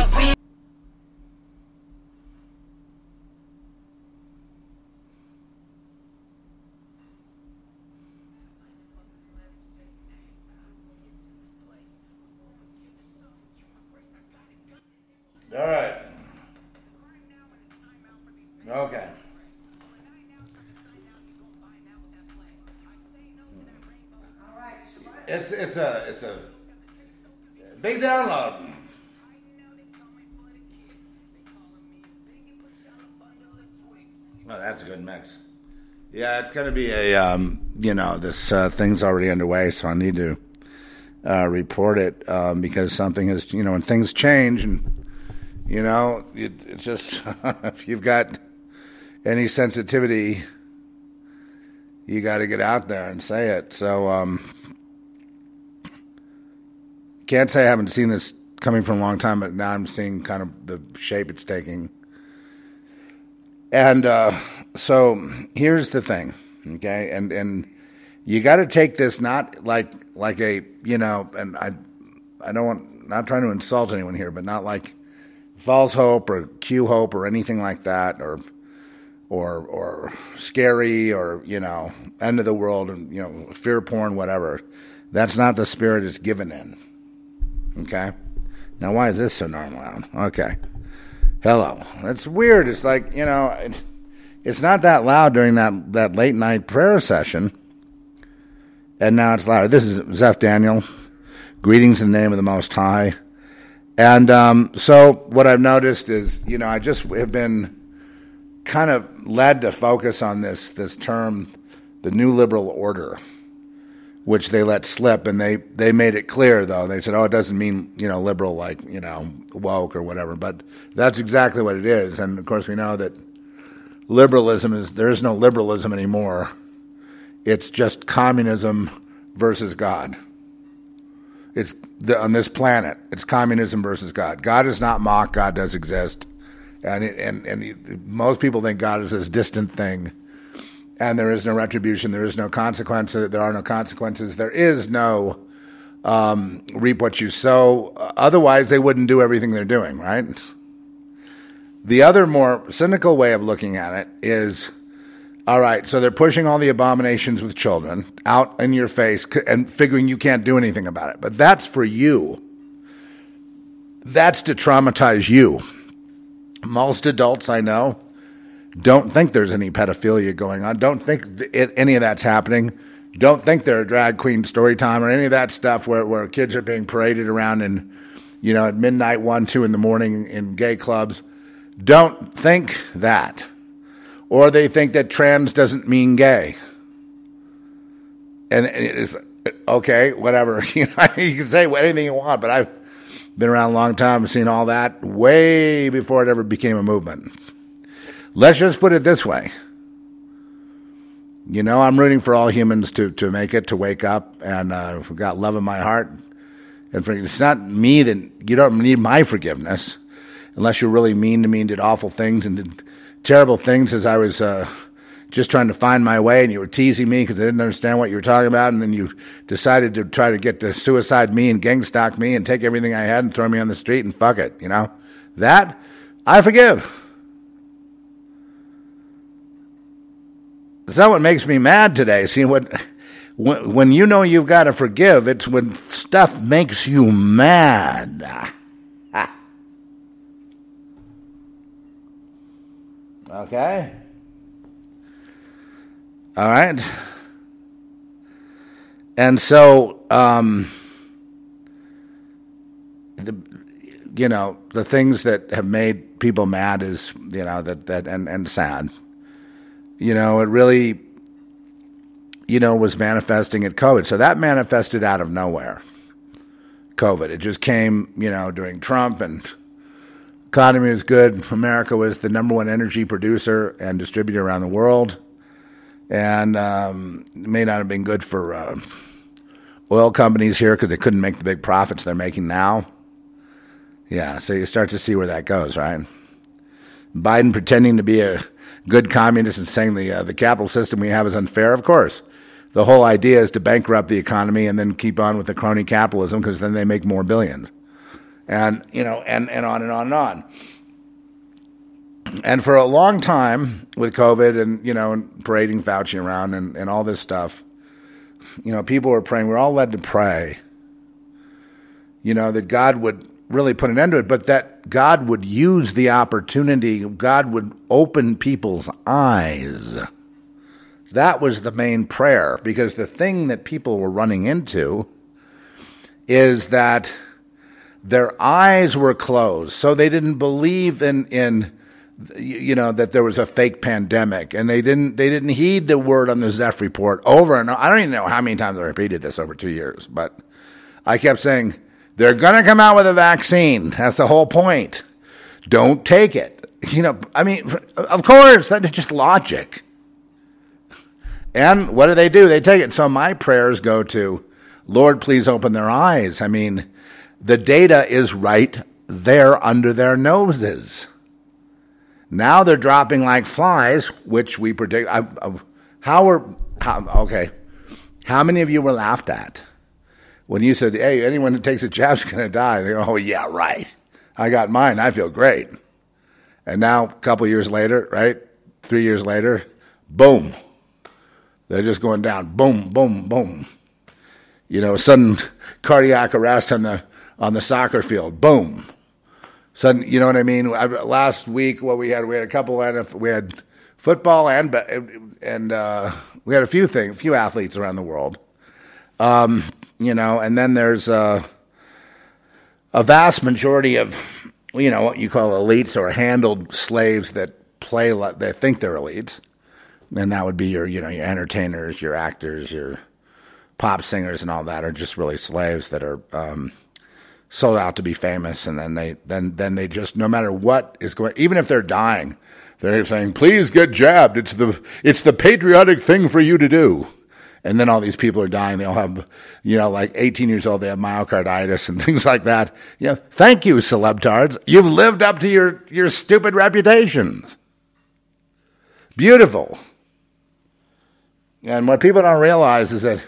See. All right. Okay. It's it's a it's a big download. That's a good mix. Yeah, it's going to be a um, you know this uh, thing's already underway, so I need to uh, report it um, because something is you know when things change and you know it, it's just if you've got any sensitivity, you got to get out there and say it. So um, can't say I haven't seen this coming from a long time, but now I'm seeing kind of the shape it's taking. And uh, so here's the thing, okay, and and you got to take this not like like a you know, and I I don't want not trying to insult anyone here, but not like false hope or Q hope or anything like that, or or or scary or you know end of the world and you know fear porn whatever. That's not the spirit it's given in. Okay. Now why is this so normal? Okay. Hello. That's weird. It's like you know, it, it's not that loud during that that late night prayer session, and now it's louder. This is Zeph Daniel. Greetings in the name of the Most High. And um, so what I've noticed is, you know, I just have been kind of led to focus on this this term, the New Liberal Order, which they let slip, and they they made it clear though. They said, "Oh, it doesn't mean you know liberal like you know woke or whatever," but that's exactly what it is. And of course, we know that liberalism is there is no liberalism anymore. It's just communism versus God. It's the, on this planet. It's communism versus God. God is not mocked. God does exist, and it, and and most people think God is this distant thing, and there is no retribution. There is no consequences. There are no consequences. There is no um, reap what you sow. Otherwise, they wouldn't do everything they're doing, right? The other more cynical way of looking at it is all right, so they're pushing all the abominations with children out in your face and figuring you can't do anything about it. But that's for you. That's to traumatize you. Most adults I know don't think there's any pedophilia going on, don't think it, any of that's happening, don't think they're a drag queen story time or any of that stuff where, where kids are being paraded around in, you know, at midnight, one, two in the morning in gay clubs. Don't think that or they think that trans doesn't mean gay. And it's okay, whatever. You, can say anything you want, but I've been around a long time and seen all that way before it ever became a movement. Let's just put it this way. You know, I'm rooting for all humans to, to make it, to wake up, and uh, I've got love in my heart. And for, it's not me that you don't need my forgiveness unless you're really mean to me and did awful things and did terrible things as I was uh, just trying to find my way, and you were teasing me because I didn't understand what you were talking about, and then you decided to try to get to suicide me and gang stalk me and take everything I had and throw me on the street and fuck it, you know? That, I forgive. That's not what makes me mad today. See, what, when, when you know you've got to forgive, it's when stuff makes you mad. Okay? All right? And so, um, the, you know, the things that have made people mad is, you know, that, that and, and sad. You know, it really, you know, was manifesting at COVID. So that manifested out of nowhere. COVID. It just came, you know, during Trump and economy was good. America was the number one energy producer and distributor around the world, and um, it may not have been good for uh, oil companies here because they couldn't make the big profits they're making now. Yeah, so you start to see where that goes, right? Biden pretending to be a good communist and saying the uh, the capital system we have is unfair. Of course, the whole idea is to bankrupt the economy and then keep on with the crony capitalism because then they make more billions. And you know, and and on and on and on. And for a long time with COVID and you know, and parading Fauci around and, and all this stuff, you know, people were praying. We're all led to pray. You know that God would really put an end to it, but that God would use the opportunity. God would open people's eyes. That was the main prayer because the thing that people were running into is that their eyes were closed, so they didn't believe in in you know that there was a fake pandemic, and they didn't they didn't heed the word on the Zeph report over and over. I don't even know how many times I repeated this over two years, but I kept saying they're going to come out with a vaccine. That's the whole point. Don't take it. You know, I mean, of course, that's just logic. And what do they do? They take it. So my prayers go to, Lord, please open their eyes. I mean, the data is right there under their noses. Now they're dropping like flies, which we predict. I, I, how are, how, okay, how many of you were laughed at when you said, hey, anyone that takes a jab's going to die? They go, oh, yeah, right. I got mine. I feel great. And now, a couple years later, right? Three years later, boom. They're just going down. Boom, boom, boom. You know, sudden cardiac arrest on the on the soccer field. Boom. Sudden, you know what I mean? Last week, what we had, we had a couple of we had football and and uh, we had a few things, a few athletes around the world. Um, you know, and then there's a, a vast majority of you know what you call elites or handled slaves that play they think they're elites, and that would be your you know your entertainers, your actors, your pop singers, and all that are just really slaves that are. Um, sold out to be famous, and then they then then they just no matter what is going, even if they're dying, they're saying, "Please get jabbed. It's the it's the patriotic thing for you to do." And then all these people are dying. They all have, you know, like 18 years old. They have myocarditis and things like that. You know, thank you, celebtards. You've lived up to your your stupid reputations. Beautiful. And what people don't realize is that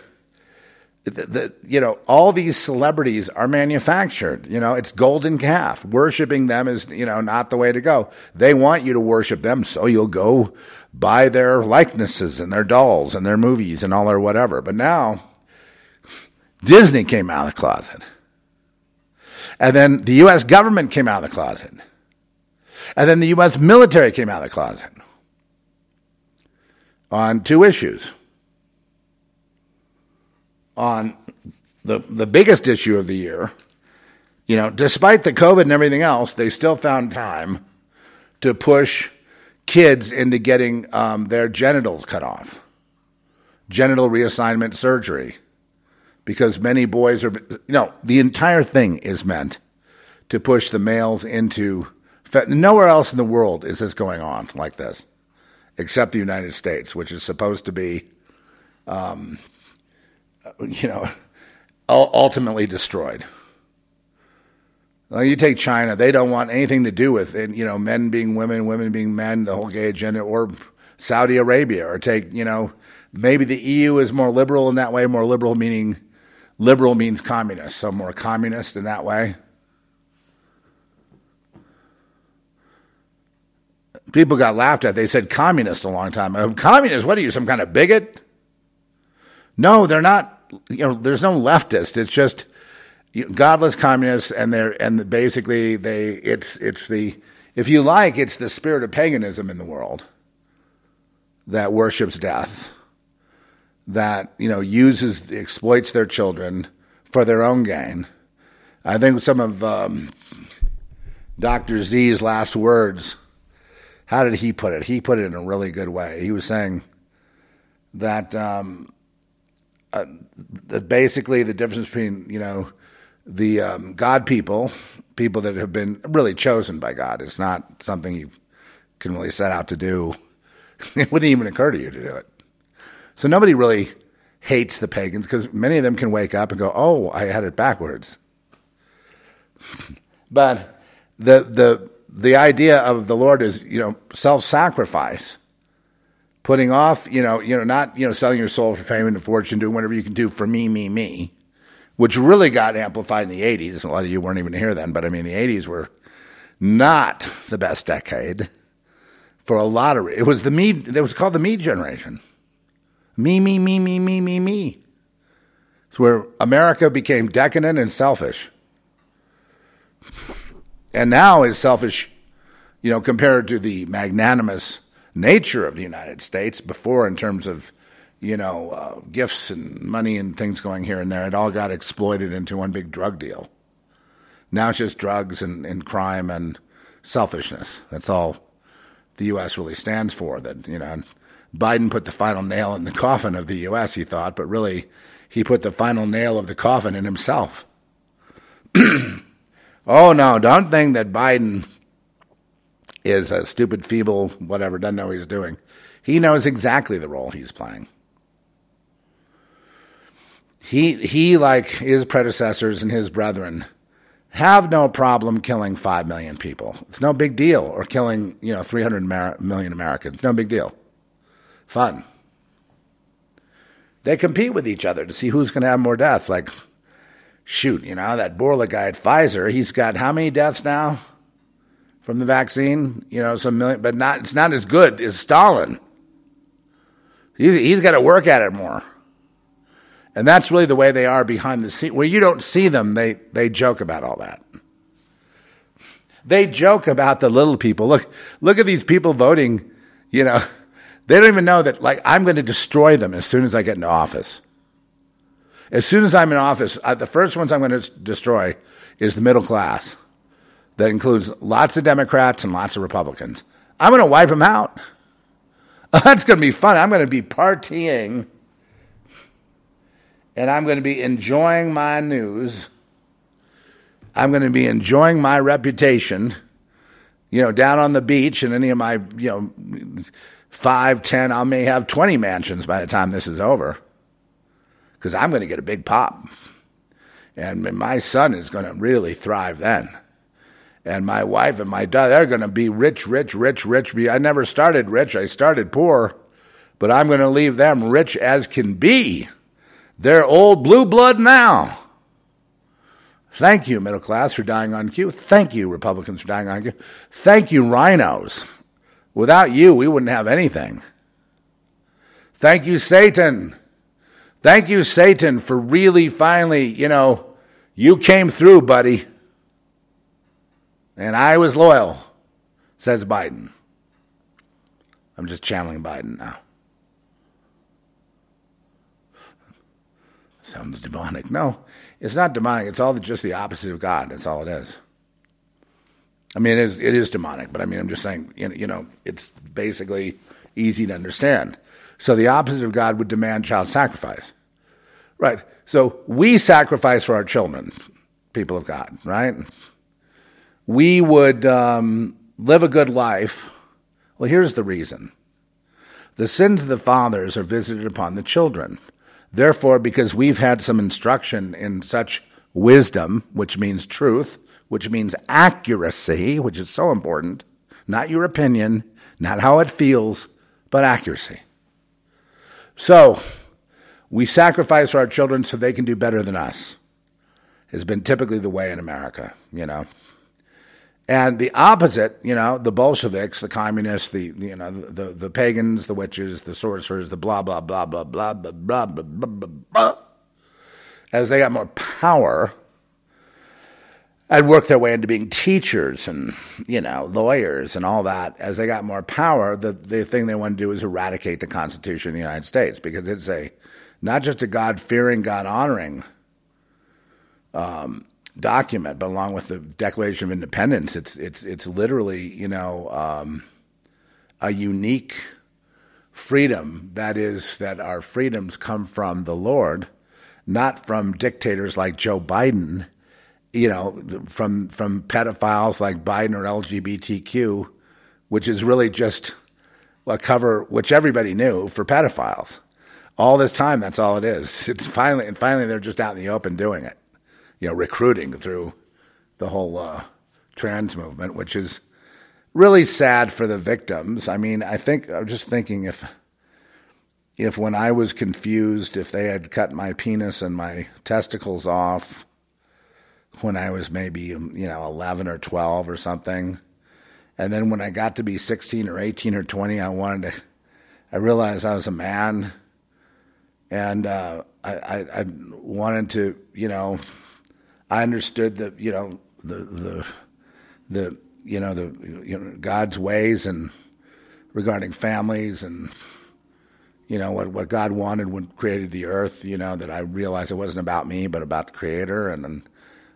you know all these celebrities are manufactured you know it's golden calf. Worshiping them is you know not the way to go. They want you to worship them so you'll go buy their likenesses and their dolls and their movies and all their whatever. But now disney came out of the closet. And then the us government came out of the closet. And then the us military came out of the closet on two issues on the the biggest issue of the year, you know, despite the COVID and everything else, they still found time to push kids into getting um, their genitals cut off, genital reassignment surgery, because many boys are. You know, the entire thing is meant to push the males into. Nowhere else in the world is this going on like this, except the United States, which is supposed to be. Um, Uh, you know, ultimately destroyed. Well, you take China; they don't want anything to do with it. You know, men being women, women being men, the whole gay agenda, or Saudi Arabia, or take you know, maybe the EU is more liberal in that way. More liberal meaning liberal means communist, so more communist in that way. People got laughed at. They said communist a long time. communist? What are you, some kind of bigot? No, they're not you know, there's no leftist. It's just godless communists, and they're and basically they it's it's the if you like, it's the spirit of paganism in the world that worships death, that you know uses exploits their children for their own gain. I think some of um, Dr. Z's last words. How did he put it? He put it in a really good way. He was saying that um, uh, the, basically the difference between you know the um, God people, people that have been really chosen by God. It's not something you can really set out to do. it wouldn't even occur to you to do it. So nobody really hates the pagans because many of them can wake up and go, "Oh, I had it backwards." but the the the idea of the Lord is you know self sacrifice putting off, you know, you know, not, you know, selling your soul for fame and fortune, doing whatever you can do for me, me, me, which really got amplified in the 80s. A lot of you weren't even here then, but I mean, the 80s were not the best decade for a lot of it was the me it was called the me generation. Me me me me me me me. It's where america became decadent and selfish. And now is selfish you know compared to the magnanimous nature of the united states before in terms of you know uh, gifts and money and things going here and there it all got exploited into one big drug deal now it's just drugs and, and crime and selfishness that's all the U.S. really stands for. That you know, Biden put the final nail in the coffin of the U.S. He thought, but really, he put the final nail of the coffin in himself. oh no! Don't think that Biden is a stupid, feeble, whatever, doesn't know what he's doing. He knows exactly the role he's playing. He he, like his predecessors and his brethren have no problem killing 5 million people. It's no big deal. Or killing, you know, 300 million Americans. No big deal. Fun. They compete with each other to see who's going to have more deaths. Like, shoot, you know, that Bourla guy at Pfizer, he's got how many deaths now from the vaccine? You know, some million, but not, it's not as good as Stalin. He's, he's got to work at it more. And that's really the way they are behind the scenes. Where you don't see them, they, they joke about all that. They joke about the little people. Look, look at these people voting, you know, they don't even know that, like, I'm going to destroy them as soon as I get into office. As soon as I'm in office, uh, the first ones I'm going to destroy is the middle class. That includes lots of Democrats and lots of Republicans. I'm going to wipe them out. That's going to be fun. I'm going to be partying and I'm going to be enjoying my news. I'm going to be enjoying my reputation, you know, down on the beach and any of my, you know, five, ten, I may have 20 mansions by the time this is over because I'm going to get a big pop. And my son is going to really thrive then. And my wife and my daughter, they're going to be rich, rich, rich, rich. I never started rich, I started poor, but I'm going to leave them rich as can be. They're old blue blood now. Thank you, middle class, for dying on cue. Thank you, Republicans, for dying on cue. Thank you, RINOs. Without you, we wouldn't have anything. Thank you, Satan. Thank you, Satan, for really finally, you know, you came through, buddy. And I was loyal, says Biden. I'm just channeling Biden now. Sounds demonic. No, it's not demonic. It's all just the opposite of God. That's all it is. I mean, it is, it is demonic, but I mean, I'm just saying, you know, it's basically easy to understand. So the opposite of God would demand child sacrifice. Right. So we sacrifice for our children, people of God, right? We would um, live a good life. Well, here's the reason the sins of the fathers are visited upon the children. Therefore, because we've had some instruction in such wisdom, which means truth, which means accuracy, which is so important, not your opinion, not how it feels, but accuracy. So, we sacrifice our children so they can do better than us. Has been typically the way in America, you know. And the opposite, you know, the Bolsheviks, the communists, the you know, the, the, the pagans, the witches, the sorcerers, the blah blah blah blah blah blah blah blah blah blah. As they got more power, and worked their way into being teachers and you know lawyers and all that. As they got more power, the the thing they wanted to do is eradicate the Constitution of the United States because it's a not just a God fearing, God honoring um, document, but along with the Declaration of Independence, it's it's it's literally you know um, a unique freedom that is that our freedoms come from the Lord, not from dictators like Joe Biden, you know, from from pedophiles like Biden or LGBTQ, which is really just a cover which everybody knew for pedophiles. All this time, that's all it is. It's finally and finally they're just out in the open doing it you know, recruiting through the whole uh, trans movement, which is really sad for the victims. I mean, I think I'm just thinking if if when I was confused, if they had cut my penis and my testicles off when I was maybe, you know, 11 or 12 or something. And then when I got to be 16 or 18 or 20, I wanted to, I realized I was a man and uh, I, I, I wanted to, you know, I understood that, you know, the, the, the, you know, the, you know, God's ways and regarding families and you know what what God wanted when created the earth. You know that I realized it wasn't about me, but about the Creator, and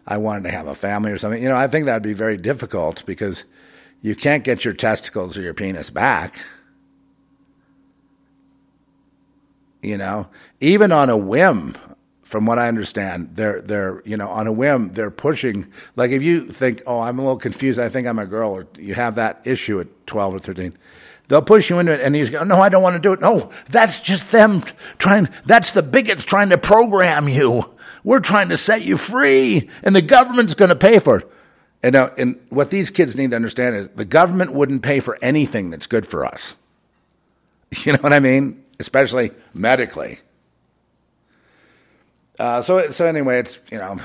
I wanted to have a family or something. You know, I think that'd be very difficult because you can't get your testicles or your penis back. You know, even on a whim, from what I understand, they're they're you know on a whim they're pushing. Like if you think, oh, I'm a little confused, I think I'm a girl, or you have that issue at 12 or 13 They'll push you into it, and he's going, No, I don't want to do it. No, that's just them trying, that's the bigots trying to program you. We're trying to set you free, and the government's going to pay for it. And, uh, and what these kids need to understand is the government wouldn't pay for anything that's good for us. You know what I mean? Especially medically. Uh, so, so anyway, it's, you know,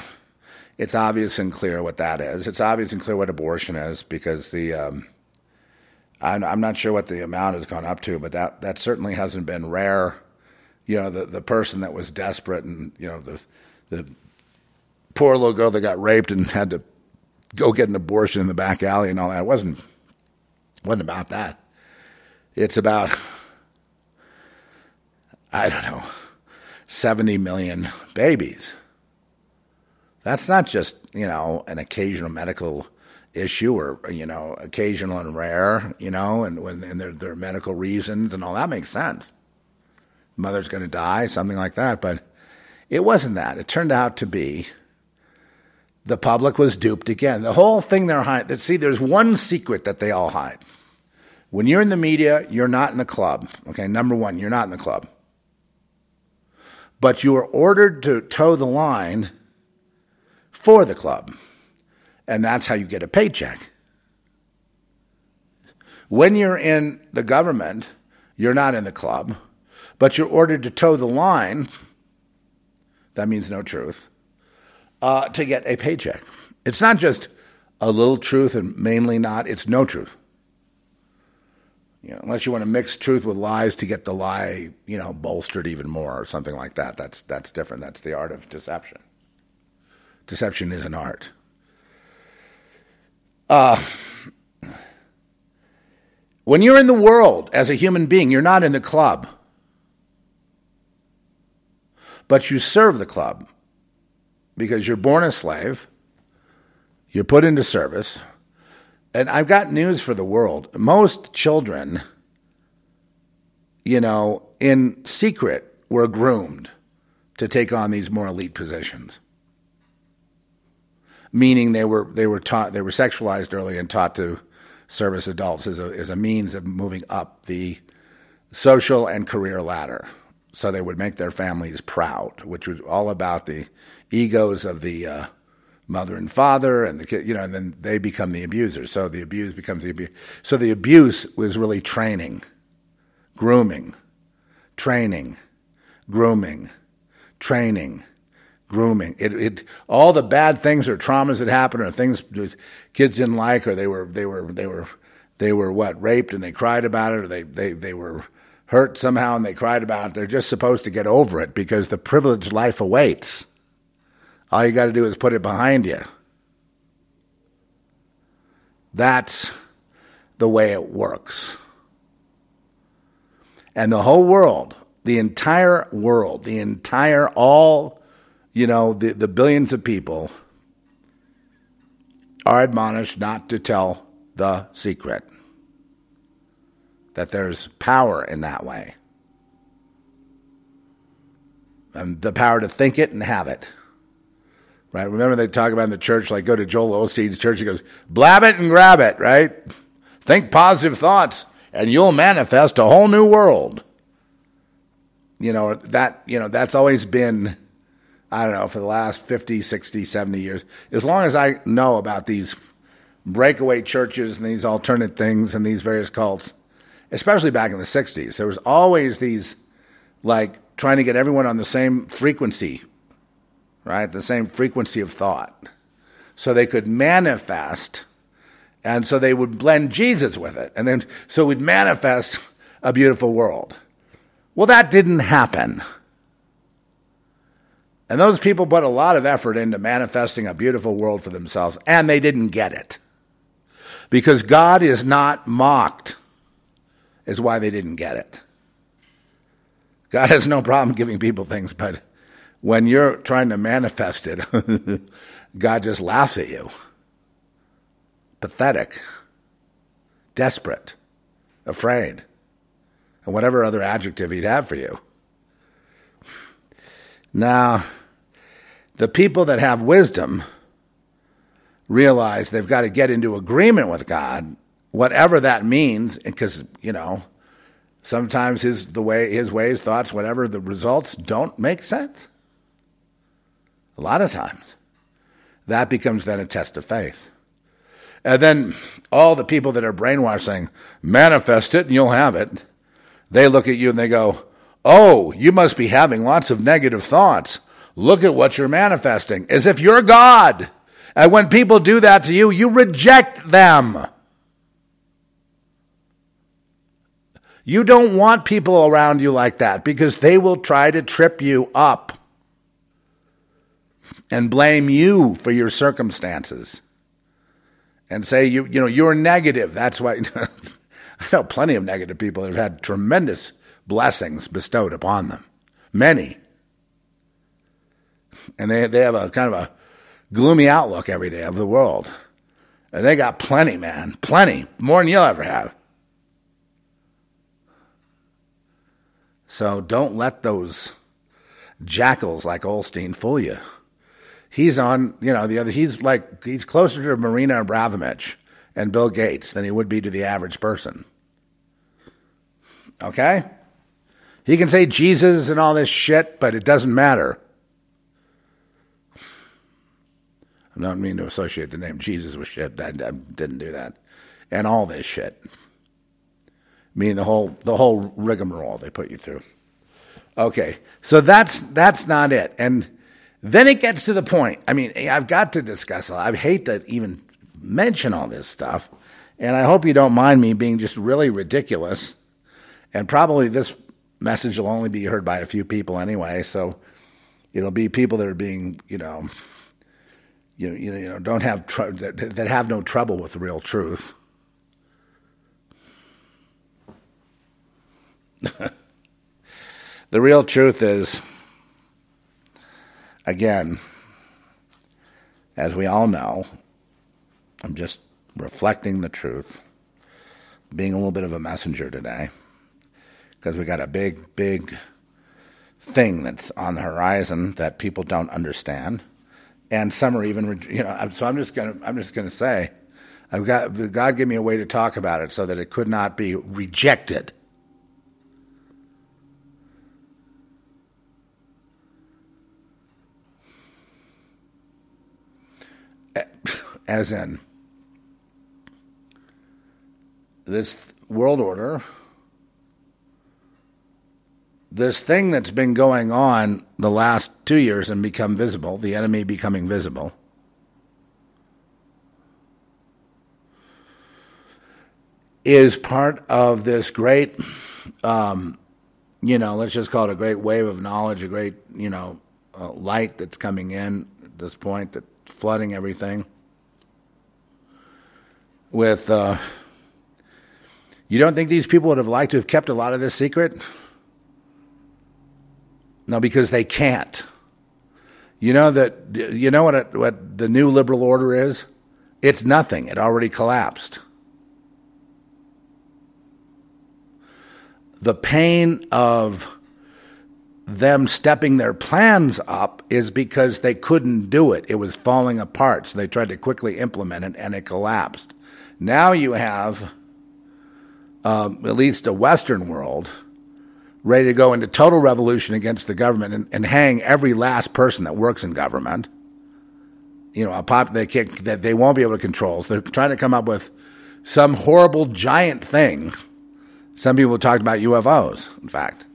it's obvious and clear what that is. It's obvious and clear what abortion is because the, um, I'm not sure what the amount has gone up to, but that, that certainly hasn't been rare. You know, the, the person that was desperate and, you know, the, the poor little girl that got raped and had to go get an abortion in the back alley and all that. It wasn't, wasn't about that. It's about, I don't know, 70 million babies. That's not just, you know, an occasional medical issue or you know occasional and rare you know and when and there, there are medical reasons and all that makes sense. Mother's going to die something like that but it wasn't that. It turned out to be the public was duped again. The whole thing they're hiding see there's one secret that they all hide. When you're in the media you're not in the club okay? Number one you're not in the club but you are ordered to toe the line for the club and that's how you get a paycheck. When you're in the government, you're not in the club, but you're ordered to toe the line. That means no truth. Uh, to get a paycheck. It's not just a little truth and mainly not, it's no truth. You know, unless you want to mix truth with lies to get the lie, you know, bolstered even more or something like that. That's that's different. That's the art of deception. Deception is an art. Uh, when you're in the world as a human being, you're not in the club, but you serve the club because you're born a slave, you're put into service. And I've got news for the world. Most children, you know, in secret, were groomed to take on these more elite positions meaning they were they were taught they were sexualized early and taught to service adults as a as a means of moving up the social and career ladder. So they would make their families proud, which was all about the egos of the uh, mother and father and the kid, you know, and then they become the abusers. So the abuse becomes the abuse. So the abuse was really training, grooming, training, grooming, training, grooming. It, it, all the bad things or traumas that happen or things kids didn't like or they were, they were, they were, they were what, raped and they cried about it or they, they, they were hurt somehow and they cried about it. They're just supposed to get over it because the privileged life awaits. All you got to do is put it behind you. That's the way it works. And the whole world, the entire world, the entire all you know, the, the billions of people are admonished not to tell the secret. That there's power in that way. And the power to think it and have it. Right? Remember they talk about in the church, like go to Joel Osteen's church, he goes, blab it and grab it, right? Think positive thoughts and you'll manifest a whole new world. You know, that, you know, that's always been I don't know, for the last 50, 60, 70 years, as long as I know about these breakaway churches and these alternate things and these various cults, especially back in the 60s, there was always these like trying to get everyone on the same frequency, right? The same frequency of thought. So they could manifest, and so they would blend Jesus with it. And then, so we'd manifest a beautiful world. Well, that didn't happen. And those people put a lot of effort into manifesting a beautiful world for themselves, and they didn't get it. Because God is not mocked, is why they didn't get it. God has no problem giving people things, but when you're trying to manifest it, God just laughs at you. Pathetic, desperate, afraid, and whatever other adjective he'd have for you. Now, the people that have wisdom realize they've got to get into agreement with God, whatever that means, because, you know, sometimes his the way his ways, thoughts, whatever the results don't make sense. A lot of times. That becomes then a test of faith. And then all the people that are brainwashed saying, manifest it and you'll have it, they look at you and they go, Oh, you must be having lots of negative thoughts. Look at what you're manifesting, as if you're God. And when people do that to you, you reject them. You don't want people around you like that because they will try to trip you up and blame you for your circumstances and say you you know you're negative. That's why I know plenty of negative people that have had tremendous blessings bestowed upon them. Many. And they, they have a kind of a gloomy outlook every day of the world. And they got plenty, man. Plenty. More than you'll ever have. So don't let those jackals like Osteen fool you. He's on, you know, the other, he's like, he's closer to Marina Abramovich and Bill Gates than he would be to the average person. Okay? He can say Jesus and all this shit, but it doesn't matter. I don't mean to associate the name Jesus with shit. I, I didn't do that. And all this shit. Meaning the whole the whole rigmarole they put you through. Okay, so that's that's not it. And then it gets to the point. I mean, I've got to discuss. I hate to even mention all this stuff, and I hope you don't mind me being just really ridiculous. And probably this message will only be heard by a few people anyway. So it'll be people that are being, you know, you you know don't have tr- that, that have no trouble with the real truth. the real truth is, again, as we all know, I'm just reflecting the truth, being a little bit of a messenger today because we got a big, big thing that's on the horizon that people don't understand, and some are even, you know. So I'm just gonna, I'm just gonna say, I've got God gave me a way to talk about it so that it could not be rejected. As in, this world order. This thing that's been going on the last two years and become visible, the enemy becoming visible, is part of this great, um, you know, let's just call it a great wave of knowledge, a great, you know, uh, light that's coming in at this point that's flooding everything. With, uh, you don't think these people would have liked to have kept a lot of this secret? No, because they can't. You know that you know what it, what the new liberal order is? It's nothing. It already collapsed. The pain of them stepping their plans up is because they couldn't do it. It was falling apart. So they tried to quickly implement it and it collapsed. Now you have um, at least a Western world ready to go into total revolution against the government and, and hang every last person that works in government. You know, a pop they kick that they won't be able to control. So they're trying to come up with some horrible giant thing. Some people talked about UFOs, in fact.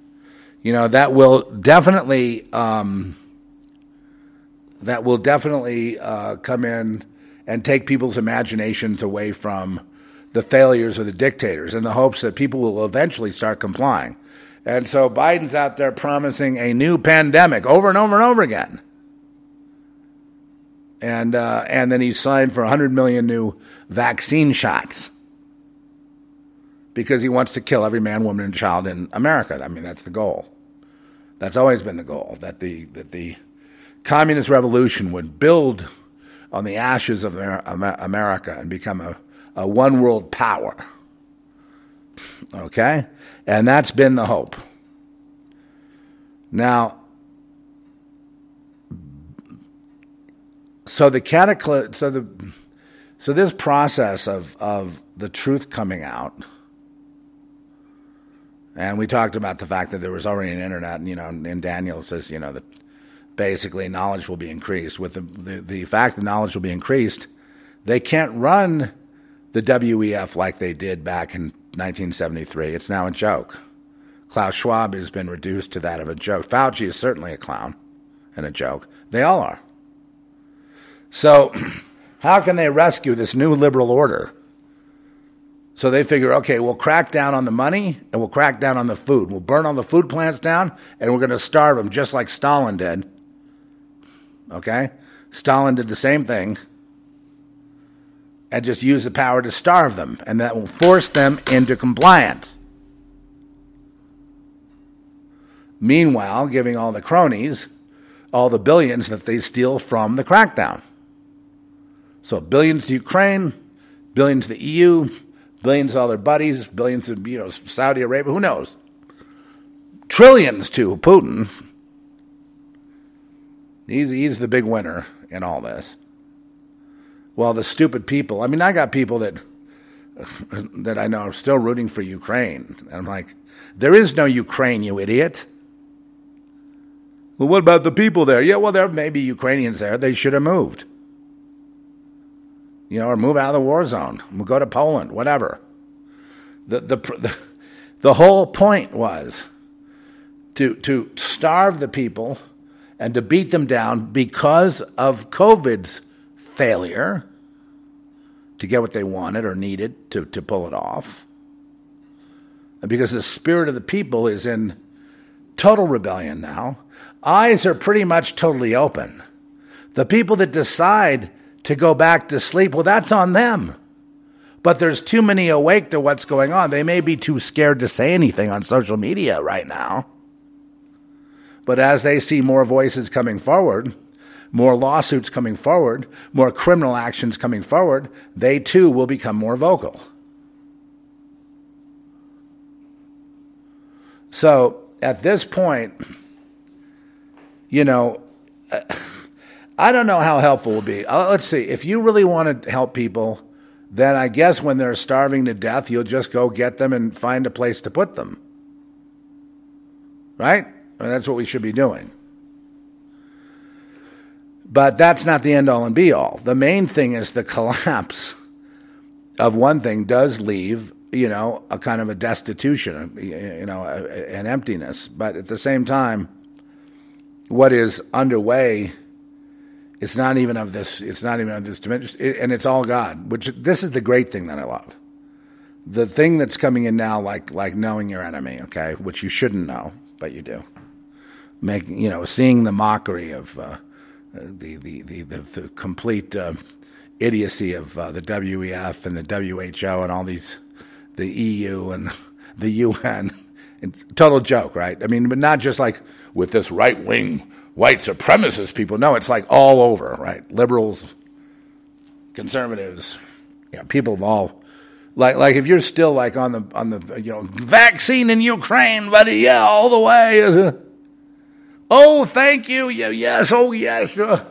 you know, that will definitely um, that will definitely uh, come in and take people's imaginations away from the failures of the dictators in the hopes that people will eventually start complying. And so Biden's out there promising a new pandemic over and over and over again. And, uh, and then he signed for 100 million new vaccine shots because he wants to kill every man, woman, and child in America. I mean, that's the goal. That's always been the goal that the, that the communist revolution would build on the ashes of America and become a, a one world power. Okay? And that's been the hope. Now, so the cataclysm, so the, so this process of, of the truth coming out, and we talked about the fact that there was already an internet, and, you know, and Daniel says, you know, that basically knowledge will be increased. With the, the, the fact that knowledge will be increased, they can't run the WEF like they did back in 1973. It's now a joke. Klaus Schwab has been reduced to that of a joke. Fauci is certainly a clown and a joke. They all are. So, how can they rescue this new liberal order? So they figure, okay, we'll crack down on the money and we'll crack down on the food. We'll burn all the food plants down and we're going to starve them just like Stalin did. Okay? Stalin did the same thing and just use the power to starve them, and that will force them into compliance. Meanwhile, giving all the cronies all the billions that they steal from the crackdown. So billions to Ukraine, billions to the EU, billions to all their buddies, billions to you know Saudi Arabia, who knows? Trillions to Putin. He's, he's the big winner in all this. Well, the stupid people. I mean, I got people that that I know are still rooting for Ukraine. And I'm like, there is no Ukraine, you idiot. Well, what about the people there? Yeah, well, there may be Ukrainians there. They should have moved. You know, or move out of the war zone. We'll go to Poland, whatever. The, the, the, the whole point was to, to starve the people and to beat them down because of COVID's failure to get what they wanted or needed to, to pull it off. And because the spirit of the people is in total rebellion now, eyes are pretty much totally open. The people that decide to go back to sleep, well, that's on them. But there's too many awake to what's going on. They may be too scared to say anything on social media right now. But as they see more voices coming forward, more lawsuits coming forward, more criminal actions coming forward, they too will become more vocal. So at this point, you know, I don't know how helpful it will be. Uh, let's see. If you really want to help people, then I guess when they're starving to death, you'll just go get them and find a place to put them. Right? Mean, that's what we should be doing. But that's not the end all and be all. The main thing is the collapse of one thing does leave, you know, a kind of a destitution, you know, an emptiness. But at the same time, what is underway it's not even of this it's not even of this dimension and it's all god which this is the great thing that i love the thing that's coming in now like like knowing your enemy okay which you shouldn't know but you do making you know seeing the mockery of uh, the, the, the, the, complete uh, idiocy of uh, the WEF and the WHO and all these, the EU and the UN. It's total joke, right? I mean, but not just like with this right wing white supremacist people. No, it's like all over, right? Liberals, conservatives, you know, people of all. Like, like if you're still like on the on the you know vaccine in Ukraine, buddy, yeah, all the way. Oh, thank you. Yeah, yes. Oh, yes. Uh,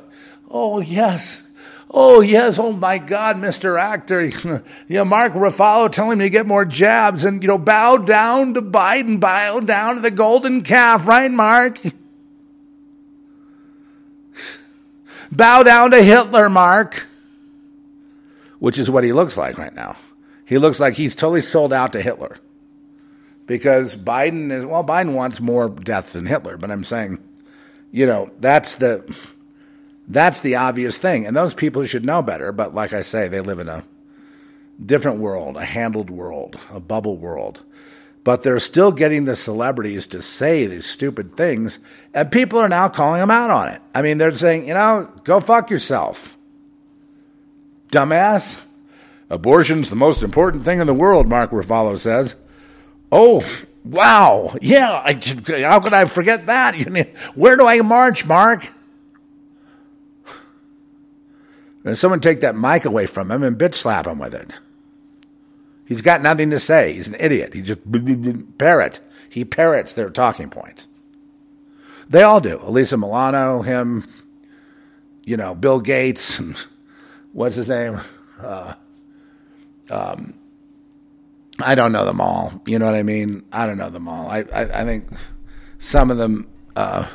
oh, yes. Oh, yes. Oh, my God, Mr. Actor. know, Mark Ruffalo telling me to get more jabs and, you know, bow down to Biden, bow down to the golden calf, right, Mark? bow down to Hitler, Mark. Which is what he looks like right now. He looks like he's totally sold out to Hitler. because Biden is well, Biden wants more deaths than Hitler, but I'm saying, you know, that's the that's the obvious thing, and those people should know better. But like I say, they live in a different world, a handled world, a bubble world. But they're still getting the celebrities to say these stupid things, and people are now calling them out on it. I mean, they're saying, you know, go fuck yourself, dumbass. Abortion's the most important thing in the world, Mark Ruffalo says. Oh, wow. Yeah, I, how could I forget that? Where do I march, Mark? And someone take that mic away from him and bitch slap him with it. He's got nothing to say. He's an idiot. He just parrot. He parrots their talking points. They all do. Alyssa Milano, him, you know, Bill Gates, and what's his name? Uh, um, I don't know them all. You know what I mean? I don't know them all. I, I, I think some of them. Uh,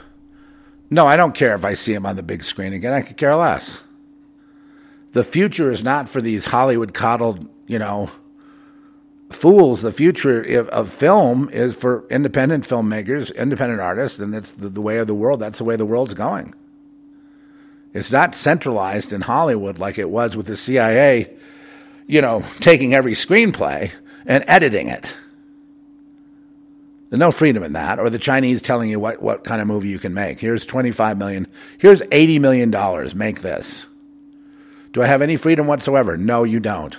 no, I don't care if I see them on the big screen again. I could care less. The future is not for these Hollywood coddled, you know, fools. The future of film is for independent filmmakers, independent artists, and it's the, the way of the world. That's the way the world's going. It's not centralized in Hollywood like it was with the CIA you know, taking every screenplay and editing it. There's no freedom in that, or the Chinese telling you what, what kind of movie you can make. Here's 25 million, here's 80 million dollars, make this. Do I have any freedom whatsoever? No, you don't.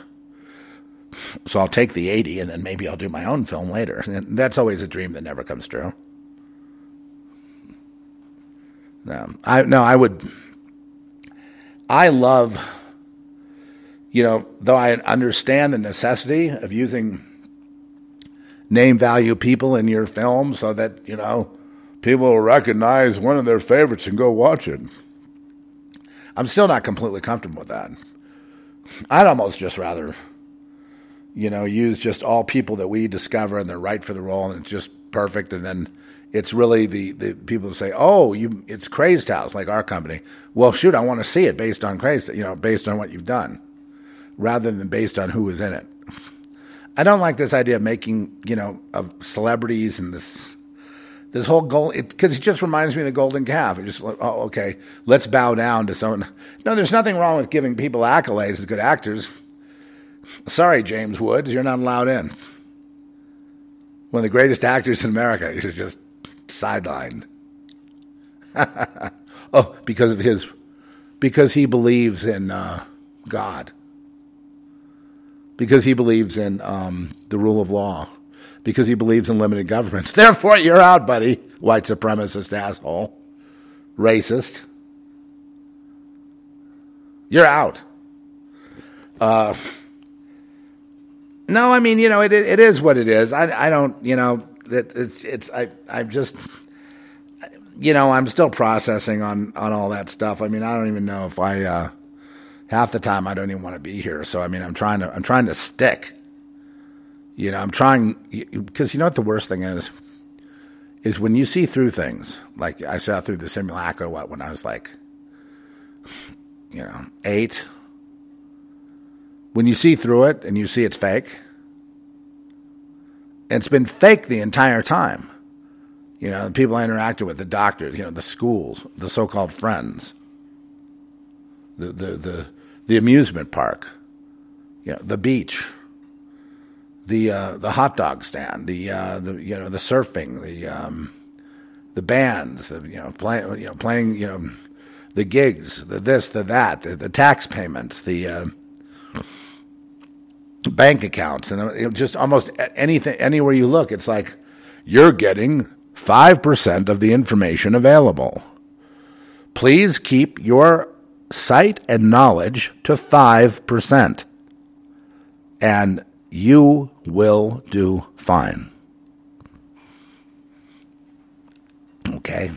So I'll take the 80 and then maybe I'll do my own film later. And that's always a dream that never comes true. No, I no, I would I love you know, though I understand the necessity of using name value people in your film so that, you know, people will recognize one of their favorites and go watch it. I'm still not completely comfortable with that. I'd almost just rather, you know, use just all people that we discover and they're right for the role and it's just perfect. And then it's really the, the people who say, oh, you, it's Crazed House, like our company. Well, shoot, I want to see it based on Crazed, you know, based on what you've done rather than based on who was in it. I don't like this idea of making, you know, of celebrities and this this whole goal because it, it, just reminds me of the golden calf. It just oh okay, let's bow down to someone. No, there's nothing wrong with giving people accolades as good actors. Sorry, James Woods, you're not allowed in. One of the greatest actors in America is just sidelined. oh, because of his, because he believes in uh, God because he believes in um, the rule of law, because he believes in limited governments. Therefore, you're out, buddy, white supremacist asshole, racist. You're out. Uh, no, I mean, you know, it, it is what it is. I, I don't, you know, it, it's, it's, I, I'm just, you know, I'm still processing on, on all that stuff. I mean, I don't even know if I, uh, half the time I don't even want to be here. So I mean, I'm trying to I'm trying to stick. You know, I'm trying because you know what the worst thing is is when you see through things. Like I saw through the simulacra what when I was like you know, 8 when you see through it and you see it's fake, it's been fake the entire time. You know, the people I interacted with, the doctors, you know, the schools, the so-called friends, the the the the amusement park, you know, the beach, the uh, the hot dog stand, the uh, the you know the surfing, the um, the bands, the you know playing you know playing you know the gigs, the this, the that, the, the tax payments, the uh, bank accounts, and uh, just almost anything anywhere you look, it's like you're getting five percent of the information available. Please keep your sight and knowledge to 5%. And you will do fine. Okay.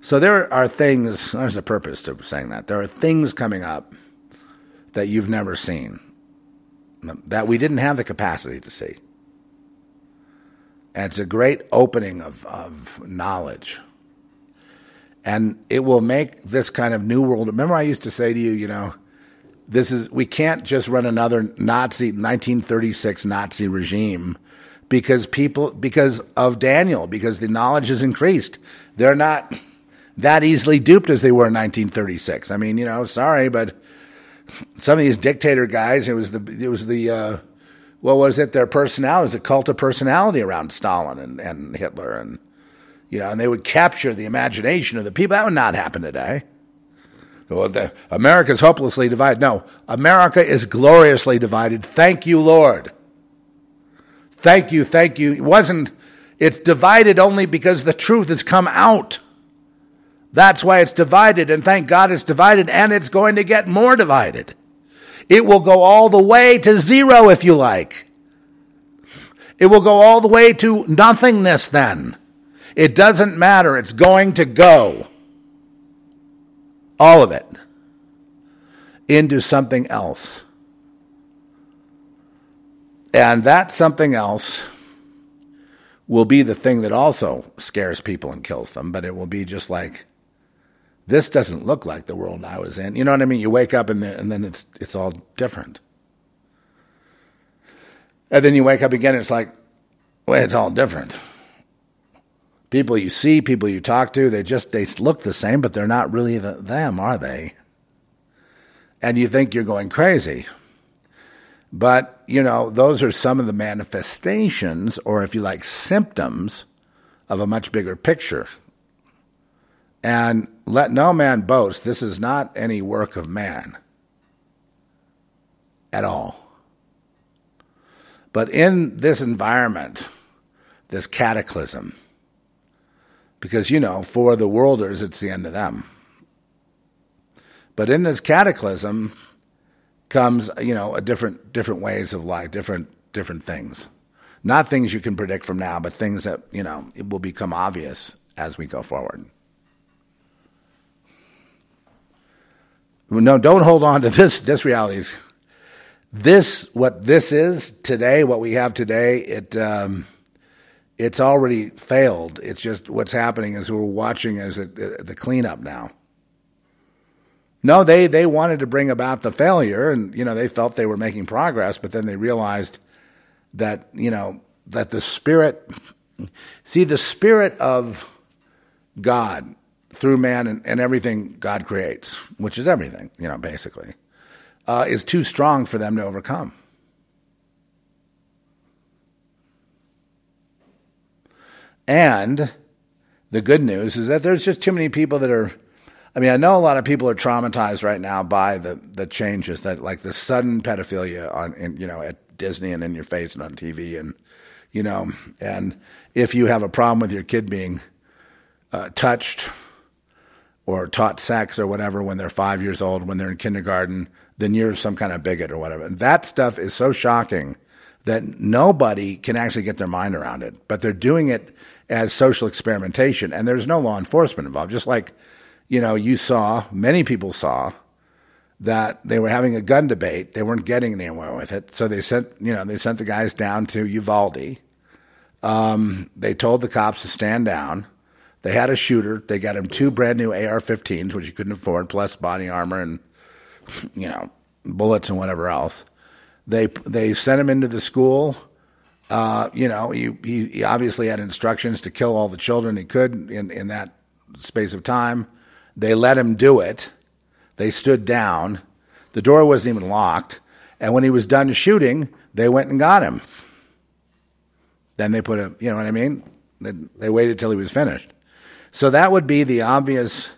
So there are things, there's a purpose to saying that. There are things coming up that you've never seen, that we didn't have the capacity to see. And it's a great opening of, of knowledge and it will make this kind of new world. Remember, I used to say to you, you know, this is we can't just run another Nazi 1936 Nazi regime because people because of Daniel because the knowledge has increased. They're not that easily duped as they were in 1936. I mean, you know, sorry, but some of these dictator guys, it was the it was the uh, what was it? Their personality it was a cult of personality around Stalin and, and Hitler, and you know, and they would capture the imagination of the people. That would not happen today. Well, the, America's hopelessly divided. No, America is gloriously divided. Thank you, Lord. Thank you, thank you. It wasn't. It's divided only because the truth has come out. That's why it's divided, and thank God it's divided, and it's going to get more divided. It will go all the way to zero if you like. It will go all the way to nothingness then. It doesn't matter. It's going to go. All of it. Into something else. And that something else will be the thing that also scares people and kills them, but it will be just like this doesn't look like the world I was in. You know what I mean? You wake up and, and then it's it's all different. And then you wake up again, it's like, well, it's all different. People you see, people you talk to, they just they look the same, but they're not really the, them, are they? And you think you're going crazy. But, you know, those are some of the manifestations, or if you like, symptoms of a much bigger picture and let no man boast. This is not any work of man at all. But in this environment, this cataclysm, because, you know, for the worlders, it's the end of them. But in this cataclysm comes, you know, a different, different ways of life, different, different things. Not things you can predict from now, but things that, you know, it will become obvious as we go forward. No, don't hold on to this. This reality is this. What this is today, what we have today, it um, it's already failed. It's just what's happening is we're watching as the cleanup now. No, they they wanted to bring about the failure, and you know they felt they were making progress, but then they realized that you know that the spirit, see the spirit of God through man and, and everything God creates, which is everything, you know, basically, uh, is too strong for them to overcome. And the good news is that there's just too many people that are. I mean, I know a lot of people are traumatized right now by the, the changes that, like the sudden pedophilia on, in, you know, at Disney and in your face and on TV, and you know, and if you have a problem with your kid being uh, touched or taught sex or whatever when they're five years old, when they're in kindergarten, then you're some kind of bigot or whatever. And that stuff is so shocking that nobody can actually get their mind around it. But they're doing it as social experimentation, and there's no law enforcement involved. Just like, you know, you saw, many people saw that they were having a gun debate. They weren't getting anywhere with it. So they sent, you know, they sent the guys down to Uvalde. Um, they told the cops to stand down they had a shooter. They got him two brand new AR-15s, which he couldn't afford, plus body armor and you know bullets and whatever else. They they sent him into the school. Uh, you know, he, he obviously had instructions to kill all the children he could in, in that space of time. They let him do it. They stood down. The door wasn't even locked. And when he was done shooting, they went and got him. Then they put a, you know what I mean? They, they waited till he was finished. So that would be the obvious,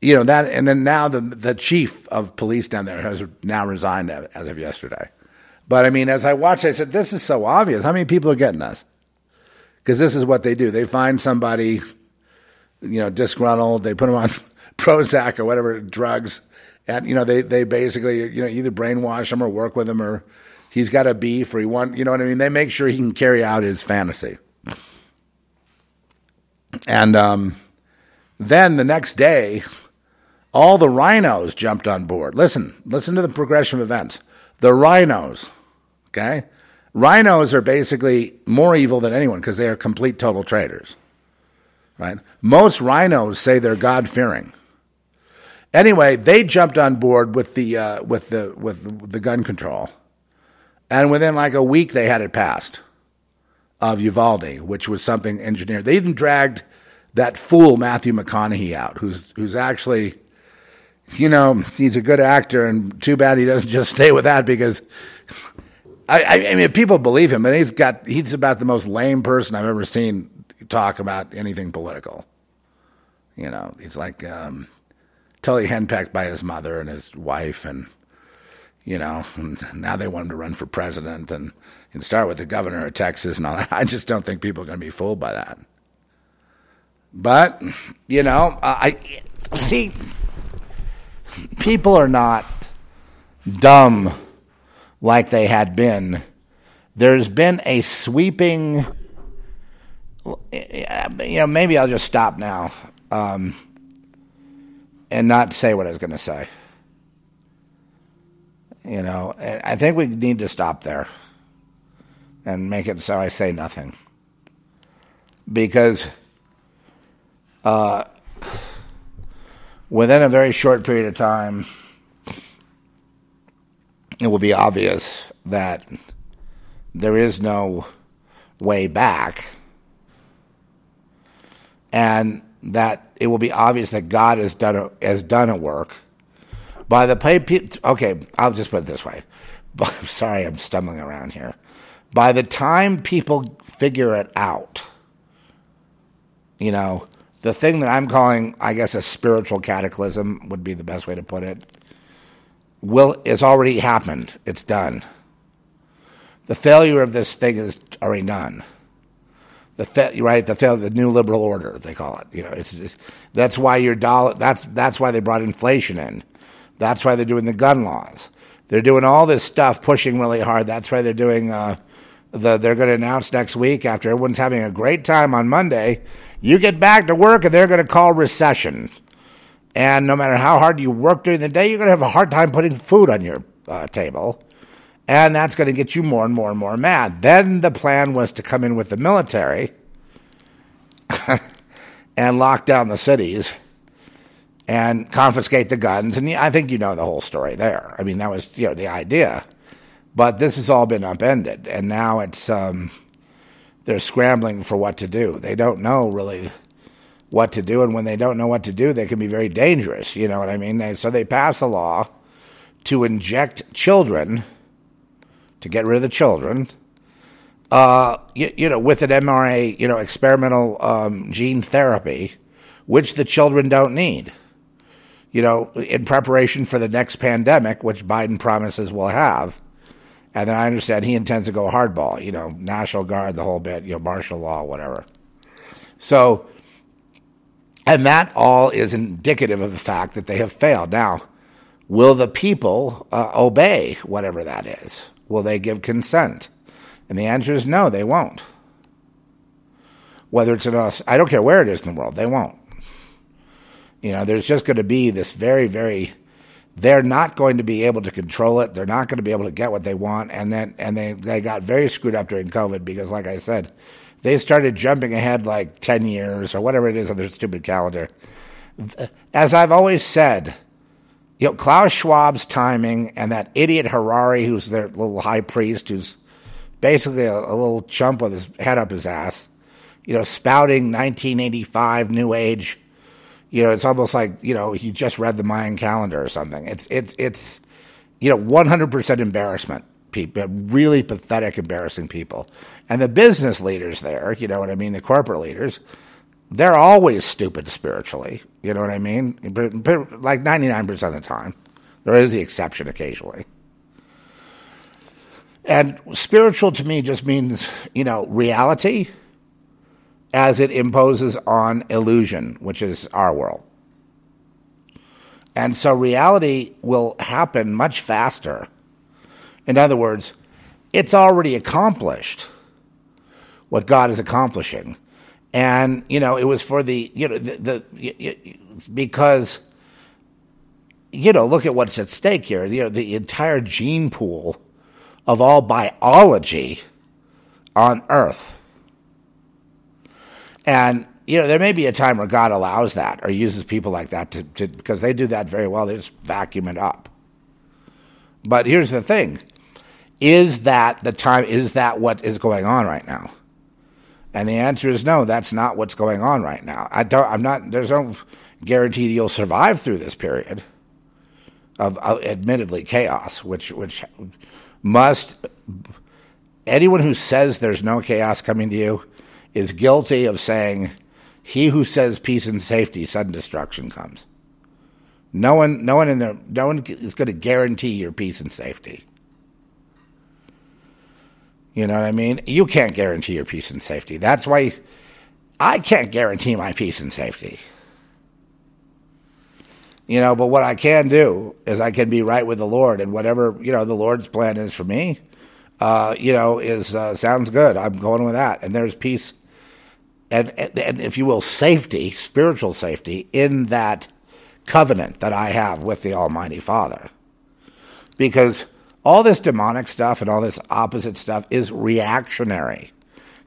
you know, that, and then now the, the chief of police down there has now resigned as of yesterday. But I mean, as I watched, I said, this is so obvious. How many people are getting this? Because this is what they do. They find somebody, you know, disgruntled, they put them on Prozac or whatever drugs, and, you know, they, they basically, you know, either brainwash them or work with them or he's got a beef or he want, you know what I mean? They make sure he can carry out his fantasy. And um, then the next day, all the RINOs jumped on board. Listen, listen to the progression of events. The RINOs, okay? RINOs are basically more evil than anyone because they are complete total traitors, right? Most RINOs say they're God fearing. Anyway, they jumped on board with the uh, with the with the gun control, and within like a week they had it passed. of Uvalde, which was something engineered. They even dragged that fool Matthew McConaughey out, who's who's actually, you know, he's a good actor, and too bad he doesn't just stay with that because. I, I mean, people believe him, but he's got, he's about the most lame person I've ever seen talk about anything political. You know, he's like um, totally henpecked by his mother and his wife, and you know, and now they want him to run for president and, and start with the governor of Texas and all that. I just don't think people are going to be fooled by that. But, you know, I see people are not dumb like they had been. There's been a sweeping, you know, maybe I'll just stop now um, and not say what I was going to say. You know, I think we need to stop there and make it so I say nothing. Because uh, within a very short period of time, it will be obvious that there is no way back, and that it will be obvious that God has done a, has done a work by the pay, okay, I'll just put it this way. I'm sorry, I'm stumbling around here. By the time people figure it out, you know, the thing that I'm calling, I guess, a spiritual cataclysm would be the best way to put it. Will it's already happened. It's done. The failure of this thing is already done. The fa- right, the fail, the new liberal order they call it. You know, it's, it's that's why your dollar. That's that's why they brought inflation in. That's why they're doing the gun laws. They're doing all this stuff, pushing really hard. That's why they're doing. Uh, the, they're going to announce next week after everyone's having a great time on Monday. You get back to work, and they're going to call recession. And no matter how hard you work during the day, you're going to have a hard time putting food on your uh, table. And that's going to get you more and more and more mad. Then the plan was to come in with the military and lock down the cities and confiscate the guns. And I think you know the whole story there. I mean, that was you know the idea, but this has all been upended, and now it's um, they're scrambling for what to do. They don't know really what to do, and when they don't know what to do, they can be very dangerous. You know what I mean? They, so they pass a law to inject children to get rid of the children. Uh, you, you, know, with an mRNA, you know, experimental um, gene therapy, which the children don't need you know, in preparation for the next pandemic, which Biden promises we'll have. And then I understand he intends to go hardball, you know, National Guard, the whole bit, you know, martial law, whatever. So, and that all is indicative of the fact that they have failed. Now, will the people uh, obey whatever that is? Will they give consent? And the answer is no, they won't. Whether it's in us, I don't care where it is in the world, they won't. You know, there's just going to be this very, very. They're not going to be able to control it. They're not going to be able to get what they want, and then and they they got very screwed up during COVID because, like I said, they started jumping ahead like ten years or whatever it is on their stupid calendar. As I've always said, you know, Klaus Schwab's timing and that idiot Harari, who's their little high priest, who's basically a, a little chump with his head up his ass, you know, spouting 1985 New Age you know, it's almost like you know he just read the Mayan calendar or something. It's it's it's you know 100% embarrassment. People, really pathetic, embarrassing people, and the business leaders there. You know what I mean? The corporate leaders. They're always stupid spiritually. You know what I mean? Like 99% of the time. There is the exception occasionally. And spiritual to me just means, you know, reality as it imposes on illusion, which is our world. And so reality will happen much faster. In other words, it's already accomplished what God is accomplishing. And, you know, it was for the, you know, the, the because, you know, look at what's at stake here. You know, the entire gene pool of all biology on Earth and you know, there may be a time where God allows that or uses people like that to, to because they do that very well. They just vacuum it up. But here's the thing: is that the time? Is that what is going on right now? And the answer is no, that's not what's going on right now. I don't, I'm not, there's no guarantee that you'll survive through this period of, of admittedly chaos, which, which must, anyone who says there's no chaos coming to you is guilty of saying, he who says peace and safety, sudden destruction comes. No one, no one in there, no one is going to guarantee your peace and safety. You know what I mean? You can't guarantee your peace and safety. That's why I can't guarantee my peace and safety. You know, but what I can do is I can be right with the Lord, and whatever you know the Lord's plan is for me, uh, you know, is uh, sounds good. I'm going with that, and there's peace, and, and and if you will, safety, spiritual safety in that covenant that I have with the Almighty Father. Because all this demonic stuff and all this opposite stuff is reactionary.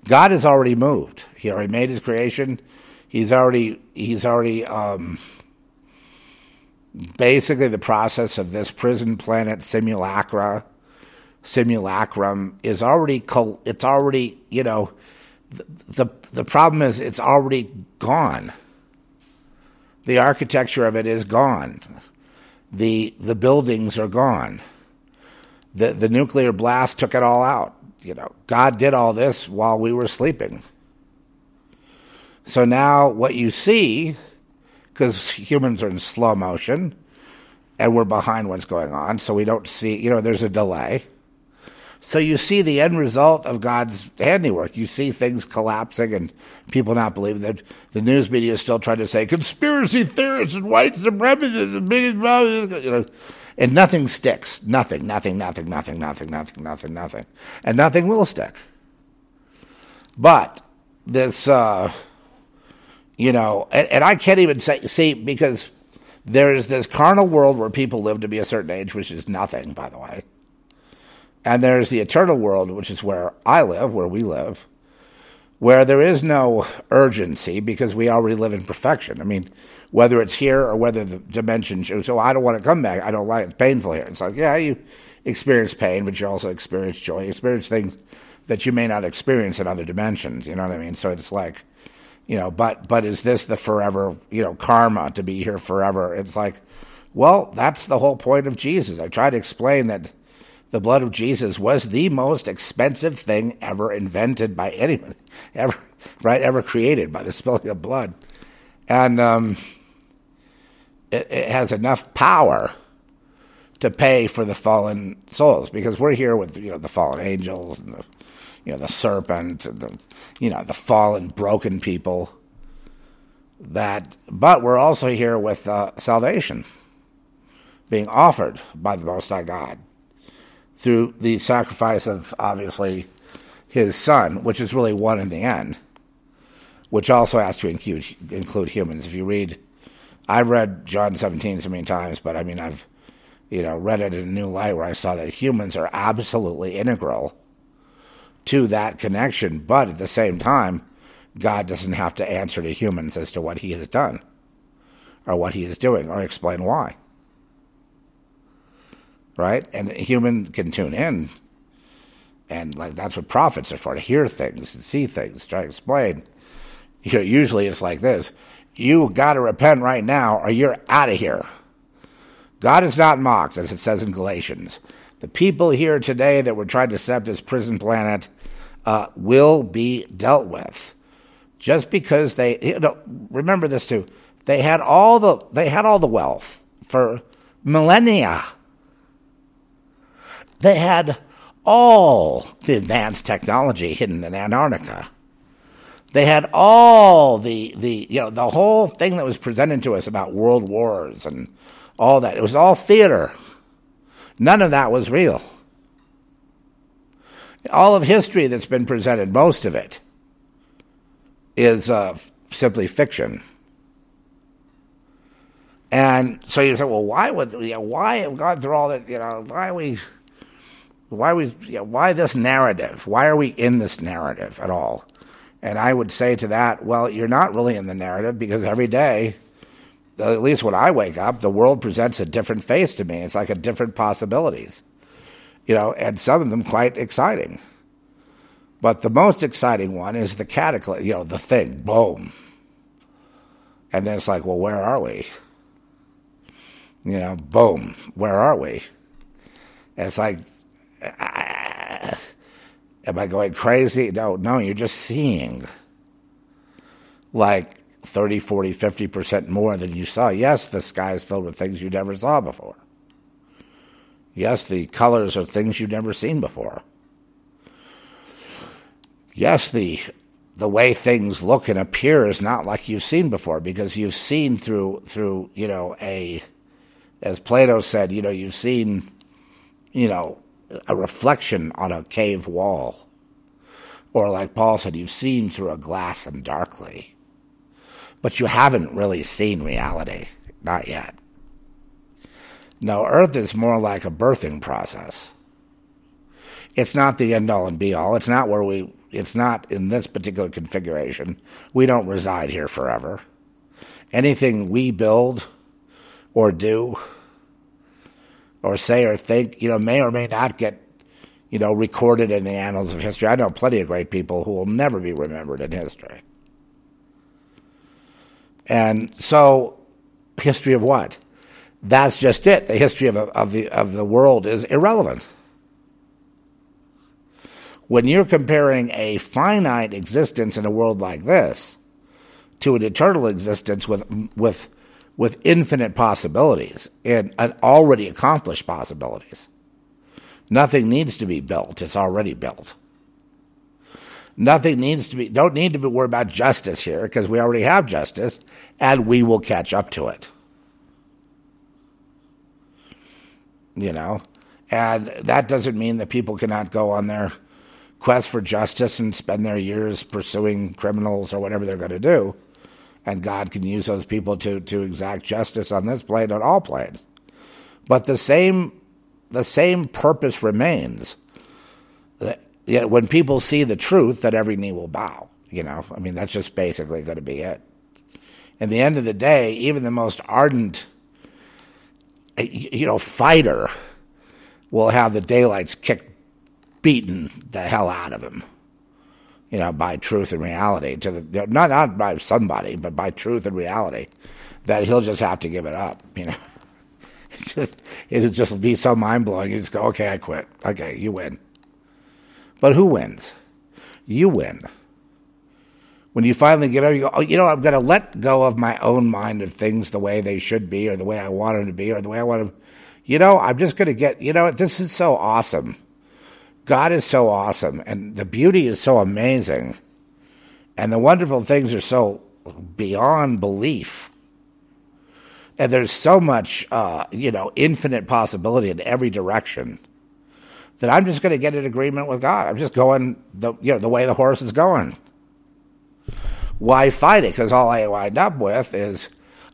God has already moved. He already made his creation. He's already he's already um, basically the process of this prison planet simulacra simulacrum is already it's already you know the, the problem is it's already gone the architecture of it is gone. The the buildings are gone. The the nuclear blast took it all out. You know, God did all this while we were sleeping. So now what you see, because humans are in slow motion and we're behind what's going on, so we don't see, you know, there's a delay. So you see the end result of God's handiwork. You see things collapsing and people not believing that. The news media is still trying to say conspiracy theorists and white supremacists and bigots, you know, and nothing sticks. Nothing, nothing, nothing, nothing, nothing, nothing, nothing, nothing, and nothing will stick. But this, uh, you know, and, and I can't even say see because there is this carnal world where people live to be a certain age, which is nothing, by the way and there's the eternal world, which is where I live, where we live, where there is no urgency because we already live in perfection. I mean, whether it's here or whether the dimension shows, so I don't want to come back. I don't like it. It's painful here. It's like, yeah, you experience pain, but you also experience joy. You experience things that you may not experience in other dimensions. You know what I mean? So it's like, you know, but but is this the forever, you know, karma to be here forever? It's like, well, that's the whole point of Jesus. I try to explain that the blood of Jesus was the most expensive thing ever invented by anyone, ever, right? Ever created by the spilling of blood. And um, it, it has enough power to pay for the fallen souls because we're here with you know the fallen angels and the you know the serpent and the you know the fallen broken people that but we're also here with uh, salvation being offered by the most high god through the sacrifice of obviously his son, which is really one in the end, which also has to include include humans. If you read, I've read John 17 so many times, but I mean I've you know read it in a new light where I saw that humans are absolutely integral to that connection, but at the same time, God doesn't have to answer to humans as to what He has done or what He is doing or explain why right? And a human can tune in. And like that's what prophets are for, to hear things and see things, try to explain. You know, usually it's like this. You gotta repent right now or you're out of here. God is not mocked, as it says in Galatians. The people here today that were trying to set up this prison planet uh, will be dealt with. Just because they you know, remember this too. They had all the they had all the wealth for millennia. They had all the advanced technology hidden in Antarctica. They had all the, the, you know, the whole thing that was presented to us about world wars and all that. It was all theater. None of that was real. All of history that's been presented, most of it, is uh, simply fiction. And so you say, well, why would you know, why have gone through all that? You know, why are we why we you know, why this narrative? Why are we in this narrative at all? And I would say to that, well, you're not really in the narrative because every day, at least when I wake up, the world presents a different face to me. It's like a different possibilities, you know, and some of them quite exciting. But the most exciting one is the cataclysm, you know, the thing, boom. And then it's like, well, where are we? You know, boom, where are we? And it's like, am I going crazy? No, no, you're just seeing like 30, 40, 50% more than you saw. Yes, the sky is filled with things you never saw before. Yes, the colors are things you've never seen before. Yes, the the way things look and appear is not like you've seen before because you've seen through through you know a as Plato said you know you've seen you know a reflection on a cave wall. Or like Paul said you've seen through a glass and darkly. But you haven't really seen reality. Not yet. No earth is more like a birthing process. It's not the end all and be all. It's not where we it's not in this particular configuration. We don't reside here forever. Anything we build or do or say or think, you know, may or may not get, you know, recorded in the annals of history. I know plenty of great people who will never be remembered in history. And so, history of what? That's just it. The history of, of the of the world is irrelevant when you're comparing a finite existence in a world like this to an eternal existence with with with infinite possibilities and, already accomplished possibilities. Nothing needs to be built, it's already built. Nothing needs to be don't need to be worried about justice here because we already have justice and we will catch up to it. You know? And that doesn't mean that people cannot go on their quest for justice and spend their years pursuing criminals or whatever they're going to do. And God can use those people to, to exact justice on this plane, on all planes. But the same, the same purpose remains. That, when people see the truth, that every knee will bow. You know, I mean, that's just basically going to be it. In the end of the day, even the most ardent, eh, you know, fighter will have the daylights kicked beaten the hell out of him, you know, by truth and reality to the not not by somebody, but by truth and reality, that he'll just have to give it up, you know. it'll just be so mind blowing. You just go, okay, I quit. Okay, you win. But who wins? You win. When you finally give up, you go, oh, you know, I'm going to let go of my own mind of things the way they should be, or the way I want them to be, or the way I want them. You know, I'm just going to get. You know, this is so awesome God is so awesome, and the beauty is so amazing, and the wonderful things are so beyond belief. And there's so much, uh, you know, infinite possibility in every direction that I'm just going to get in agreement with God. I'm just going the you know the way the horse is going. Why fight it? Because all I wind up with is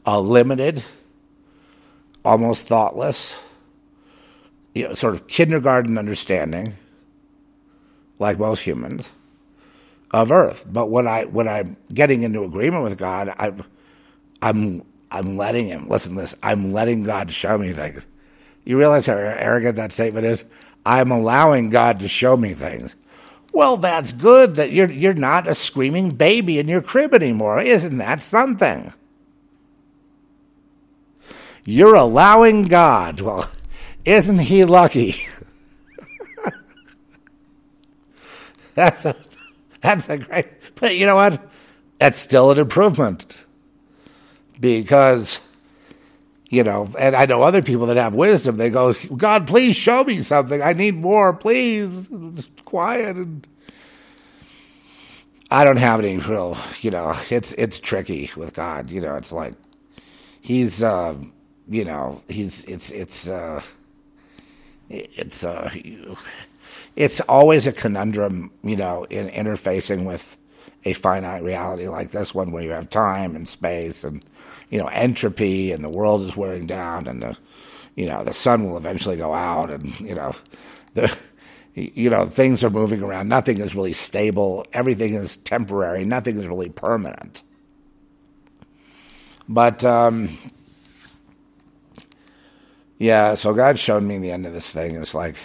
a limited, almost thoughtless, you know, sort of kindergarten understanding like most humans, of earth. But when I when I'm getting into agreement with God, I'm I'm I'm letting Him listen. To This I'm letting God show me things. You realize how arrogant that statement is. I'm allowing God to show me things. Well, that's good that you're you're not a screaming baby in your crib anymore. Isn't that something? You're allowing God. Well, isn't he lucky? That's a, that's a great, but you know what? That's still an improvement because, you know, and I know other people that have wisdom. They go, God, please show me something. I need more, please. Just quiet and. I don't have any real, you know, it's it's tricky with God. You know, it's like he's, uh, you know, he's it's it's uh, it's uh, it's always a conundrum, you know, in interfacing with a finite reality like this one, where you have time and space and you know entropy, and the world is wearing down, and the you know the sun will eventually go out, and you know the you know things are moving around. Nothing is really stable. Everything is temporary. Nothing is really permanent. But um, yeah, so God showed me the end of this thing. It's like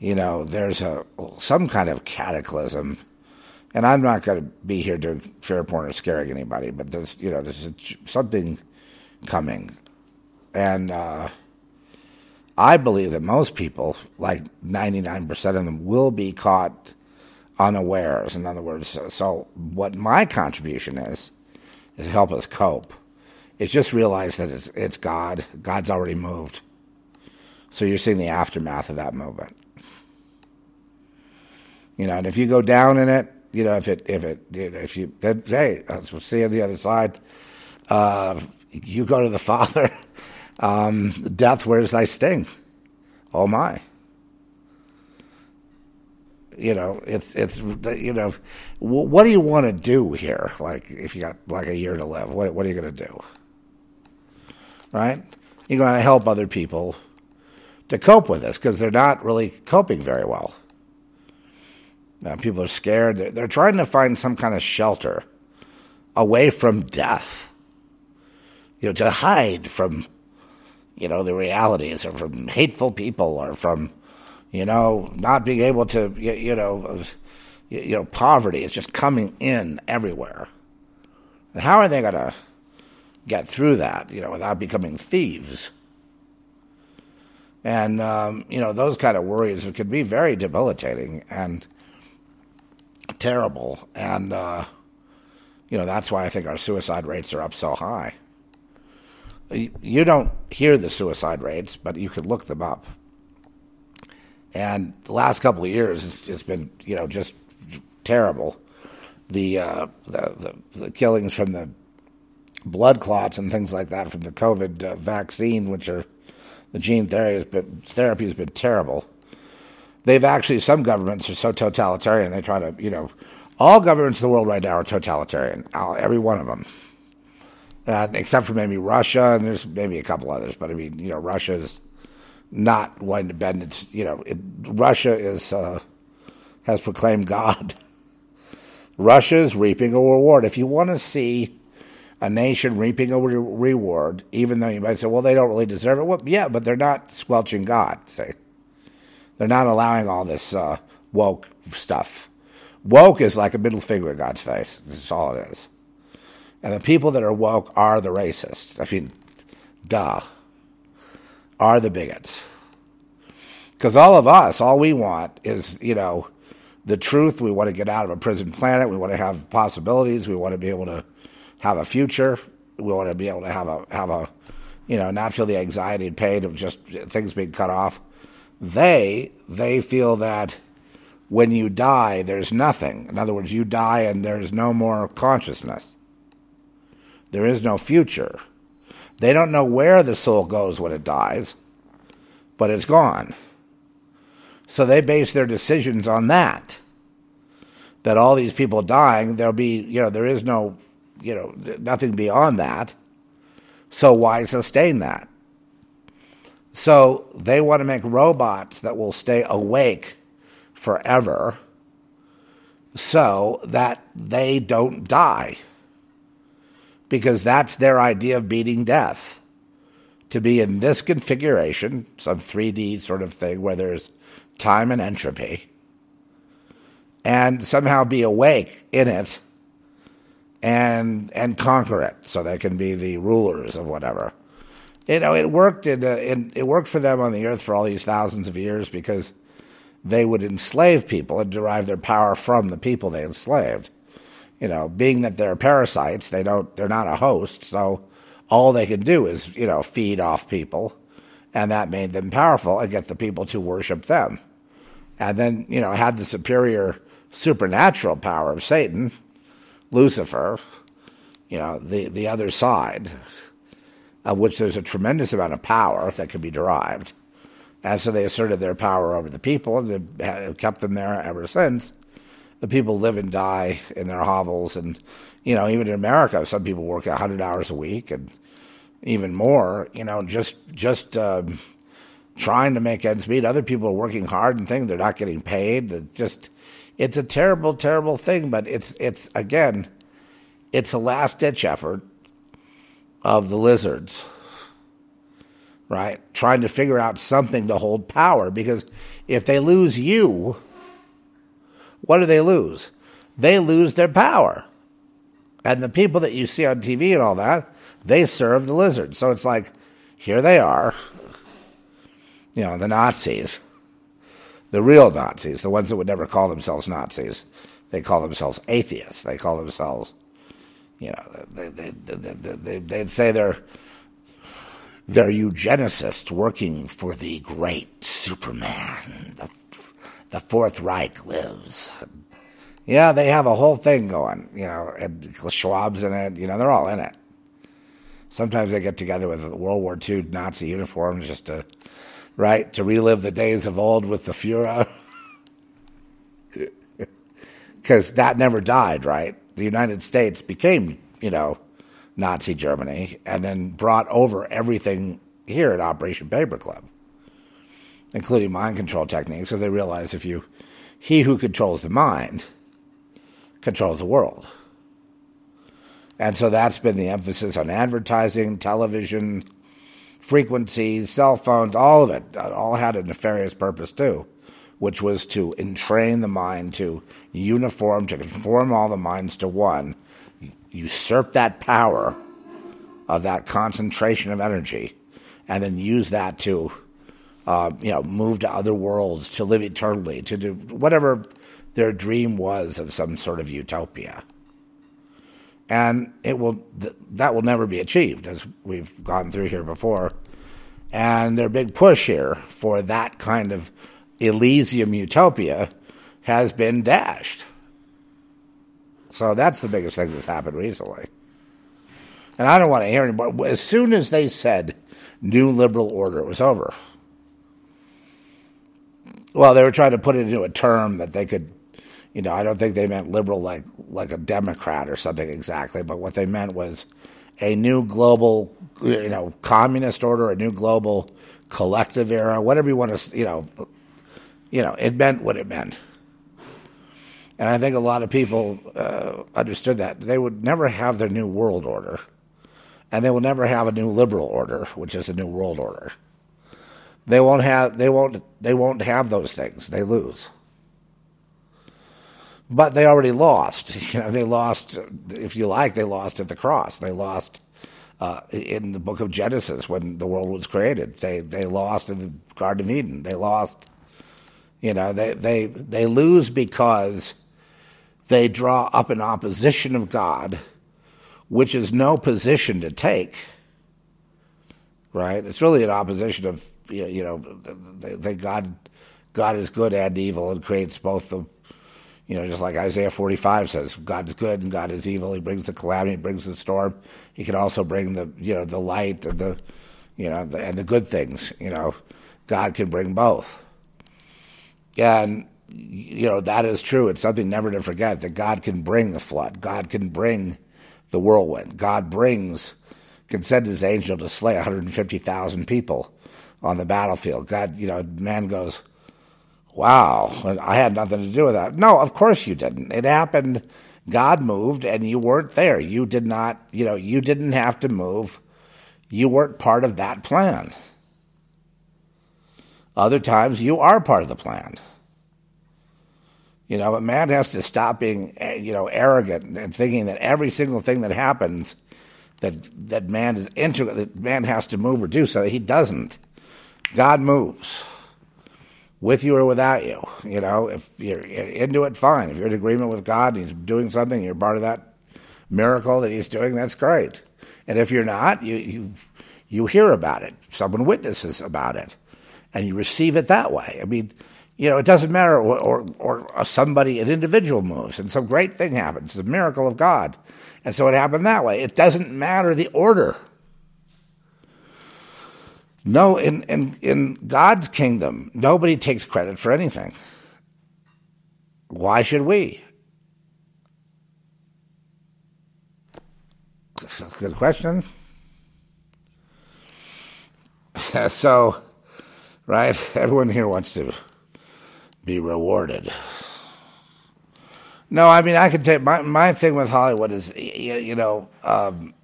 you know, there's a some kind of cataclysm. And I'm not going to be here doing fear porn or scaring anybody, but there's, you know, there's something coming. And uh, I believe that most people, like 99% of them, will be caught unawares. In other words, so, so what my contribution is, is help us cope. It's just realize that it's, it's God. God's already moved. So you're seeing the aftermath of that movement. You know, and if you go down in it, you know, if it, if it, if you, then, hey, we'll see on the other side, uh, you go to the Father, um, death, where's thy sting? Oh my. You know, it's, it's, you know, what do you want to do here? Like, if you got like a year to live, what, what are you going to do? Right? You're going to help other people to cope with this because they're not really coping very well. Now, people are scared. They're, they're trying to find some kind of shelter away from death, you know, to hide from, you know, the realities or from hateful people or from, you know, not being able to, you, know, you know, poverty is just coming in everywhere. And how are they going to get through that, you know, without becoming thieves? And, um, you know, those kind of worries could be very debilitating. And, terrible. And, uh, you know, that's why I think our suicide rates are up so high. You don't hear the suicide rates, but you could look them up. And the last couple of years, it's, it's been, you know, just terrible. The, uh, the, the, the killings from the blood clots and things like that from the COVID uh, vaccine, which are the gene therapy has been, therapy has been terrible they've actually some governments are so totalitarian they try to you know all governments in the world right now are totalitarian every one of them. Uh, except for maybe Russia and there's maybe a couple others but I mean you know Russia is not one to bend its you know it, Russia is uh, has proclaimed God. Russia is reaping a reward. If you want to see a nation reaping a re- reward even though you might say well they don't really deserve it well yeah but they're not squelching God say they're not allowing all this uh, woke stuff. Woke is like a middle finger in God's face. That's all it is. And the people that are woke are the racists. I mean, duh. Are the bigots. Because all of us, all we want is, you know, the truth. We want to get out of a prison planet. We want to have possibilities. We want to be able to have a future. We want to be able to have a have a, you know, not feel the anxiety and pain of just things being cut off. They they feel that when you die, there's nothing. In other words, you die and there's no more consciousness. There is no future. They don't know where the soul goes when it dies, but it's gone. So they base their decisions on that. That all these people dying, there'll be, you know, there is no, you know, nothing beyond that. So why sustain that? So they want to make robots that will stay awake forever so that they don't die. Because that's their idea of beating death. To be in this configuration, some 3D sort of thing where there's time and entropy, and somehow be awake in it and and conquer it so they can be the rulers of whatever you know, it worked. In, uh, in, it worked for them on the earth for all these thousands of years because they would enslave people and derive their power from the people they enslaved. You know, being that they're parasites, they don't. They're not a host, so all they can do is you know feed off people, and that made them powerful and get the people to worship them. And then you know had the superior supernatural power of Satan, Lucifer, you know the the other side of which there's a tremendous amount of power that can be derived. And so they asserted their power over the people, and they've kept them there ever since. The people live and die in their hovels, and you know, even in America, some people work hundred hours a week, and even more. You know, just just um, trying to make ends meet. Other people are working hard and things; they're not getting paid. It's just, it's a terrible, terrible thing. But it's it's again, it's a last ditch effort of the lizards. right? Trying to figure out something to hold power because if they lose you, what do they lose? They lose their power. And the people that you see on TV and all that, they serve the lizards. So it's like, here they are, you know, the Nazis, the real Nazis, the ones that would never call themselves Nazis. They call themselves atheists. They call themselves, you know, they, they, they, they'd say they're they're eugenicists working for the great Superman. The, the Fourth Reich lives. Yeah, they have a whole thing going, you know, Schwab's in it, you know, they're all in it. Sometimes they get together with World War II Nazi uniforms just to, right, to relive the days of old with the Fuhrer. Because that never died, right? The United States became, you know, Nazi Germany and then brought over everything here at Operation Paperclip, including mind control techniques. So they realized if you, he who controls the mind, controls the world. And so that's been the emphasis on advertising, television, frequencies, cell phones, all of it. All had a nefarious purpose too, which was to entrain the mind to uniform, to conform all the minds to one usurp that power of that concentration of energy and then use that to uh, you know move to other worlds to live eternally to do whatever their dream was of some sort of utopia. And it will th- that will never be achieved as we've gone through here before. And their big push here for that kind of elysium utopia has been dashed so that's the biggest thing that's happened recently. And I don't want to hear anymore. As soon as they said new liberal order, it was over. Well, they were trying to put it into a term that they could, you know, I don't think they meant liberal like like a Democrat or something exactly, but what they meant was a new global, you know, communist order, a new global collective era, whatever you want to, you know, you know, it meant what it meant. And I think a lot of people uh, understood that. They would never have their new world order. And they will never have a new liberal order, which is a new world order. They won't have they won't they won't have those things. They lose. But they already lost. You know, they lost if you like, they lost at the cross. They lost uh, in the book of Genesis when the world was created. They they lost in the Garden of Eden. They lost you know, they they they lose because they draw up an opposition of God, which is no position to take. Right? It's really an opposition of you know, that God God is good and evil and creates both the you know, just like Isaiah 45 says, God is good and God is evil. He brings the calamity, he brings the storm. He can also bring the, you know, the light and the, you know, the, and the good things. You know, God can bring both. And you know, that is true. It's something never to forget that God can bring the flood. God can bring the whirlwind. God brings, can send his angel to slay 150,000 people on the battlefield. God, you know, man goes, wow, I had nothing to do with that. No, of course you didn't. It happened. God moved and you weren't there. You did not, you know, you didn't have to move. You weren't part of that plan. Other times you are part of the plan. You know, a man has to stop being, eh, you know, arrogant and thinking that every single thing that happens, that that man is into, that man has to move or do so. He doesn't. God moves, with you or without you. You know, if you're into it, fine. If you're in agreement with God and He's doing something, you're part of that miracle that He's doing. That's great. And if you're not, you you you hear about it. Someone witnesses about it, and you receive it that way. I mean you know, it doesn't matter, or, or, or, somebody, an individual moves and some great thing happens. A miracle of God. And so it happened that way. It doesn't matter the order. No, in, in, in God's kingdom, nobody takes credit for anything. Why should we? That's a good question. so, right, everyone here wants to be rewarded. No, I mean I can take my my thing with Hollywood is you, you know um,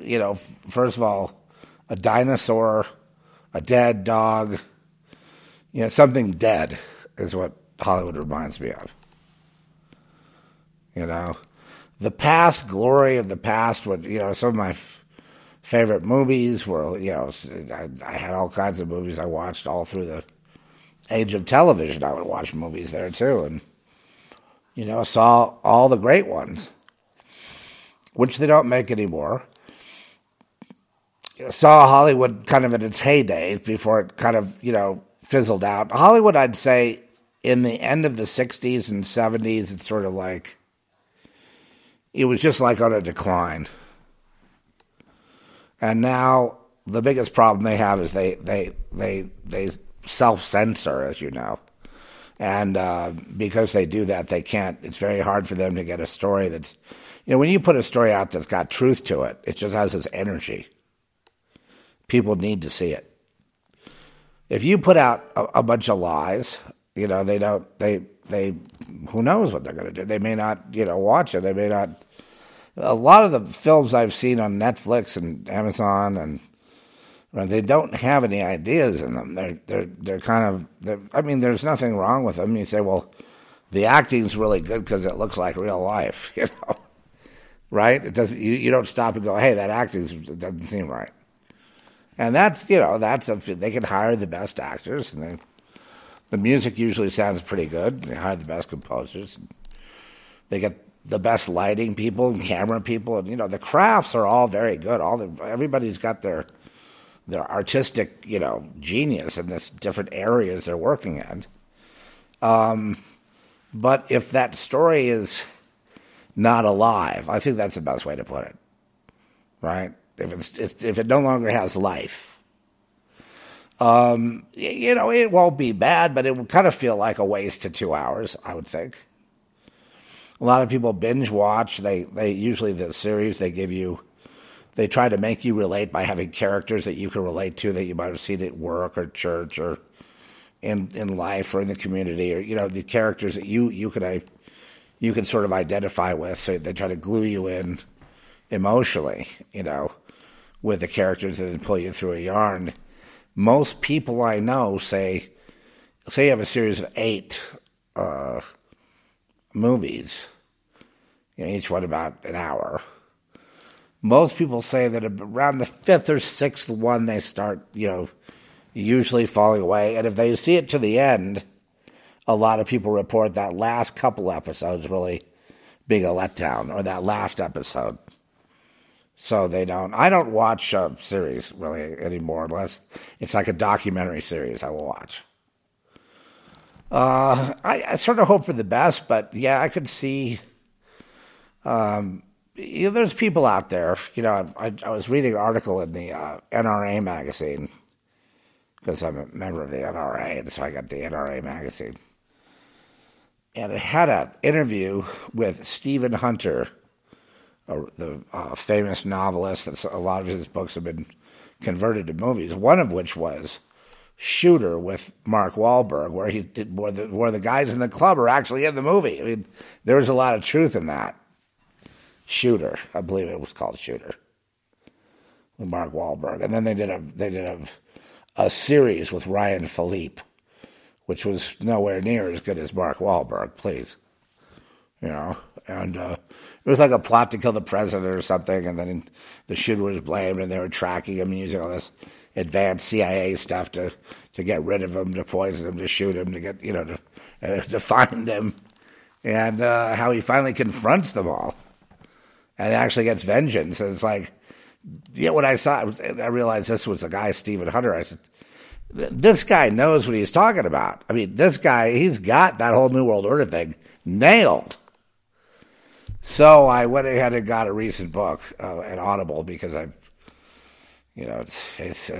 you know first of all a dinosaur, a dead dog, you know, something dead is what Hollywood reminds me of. You know, the past glory of the past. What you know, some of my f- favorite movies were you know, I, I had all kinds of movies I watched all through the age of television. I would watch movies there too, and you know, saw all the great ones, which they don't make anymore. Saw Hollywood kind of in its heyday before it kind of you know fizzled out. Hollywood, I'd say, in the end of the '60s and '70s, it's sort of like it was just like on a decline. And now the biggest problem they have is they they they they self censor, as you know, and uh, because they do that, they can't. It's very hard for them to get a story that's, you know, when you put a story out that's got truth to it, it just has this energy. People need to see it. If you put out a, a bunch of lies, you know, they don't. They they who knows what they're going to do. They may not, you know, watch it. They may not. A lot of the films I've seen on Netflix and Amazon and they don't have any ideas in them. They're they're they're kind of. They're, I mean, there's nothing wrong with them. You say, well, the acting's really good because it looks like real life, you know, right? It doesn't. You, you don't stop and go, hey, that acting doesn't seem right. And that's you know that's a, they can hire the best actors and they, the music usually sounds pretty good. They hire the best composers. They get the best lighting people and camera people, and you know the crafts are all very good. All the everybody's got their their artistic, you know, genius in this different areas they're working in. Um, but if that story is not alive, I think that's the best way to put it, right? If it's, if it no longer has life, um, you know, it won't be bad, but it would kind of feel like a waste to two hours. I would think. A lot of people binge watch. They they usually the series they give you they try to make you relate by having characters that you can relate to that you might have seen at work or church or in in life or in the community or you know the characters that you you can you can sort of identify with. So they try to glue you in emotionally, you know, with the characters and then pull you through a yarn. Most people I know say, say you have a series of eight uh, movies, you know, each one about an hour most people say that around the fifth or sixth one they start, you know, usually falling away. And if they see it to the end, a lot of people report that last couple episodes really being a letdown or that last episode. So they don't. I don't watch a series really anymore unless it's like a documentary series. I will watch. Uh, I, I, sort of hope for the best, but yeah, I could see um, you know, there's people out there. You know, I, I was reading an article in the uh, NRA magazine because I'm a member of the NRA, and so I got the NRA magazine, and it had an interview with Stephen Hunter, the uh, famous novelist. That a lot of his books have been converted to movies. One of which was Shooter with Mark Wahlberg, where he did where the, where the guys in the club are actually in the movie. I mean, there was a lot of truth in that. Shooter. I believe it was called Shooter. With Mark Wahlberg, and then they did a they did a a series with Ryan Phillippe, which was nowhere near as good as Mark Wahlberg. Please, you know, and uh, it was like a plot to kill the president or something, and then the shooter was blamed, and they were tracking him using all this advanced CIA stuff to to get rid of him, to poison him, to shoot him, to get you know to uh, to find him, and uh, how he finally confronts them all and actually gets vengeance. And it's like, yeah, when I saw it, I realized this was the guy, Stephen Hunter. I said, this guy knows what he's talking about. I mean, this guy, he's got that whole New World Order thing nailed. So I went ahead and got a recent book, uh, an Audible, because I've, you know, it's, it's,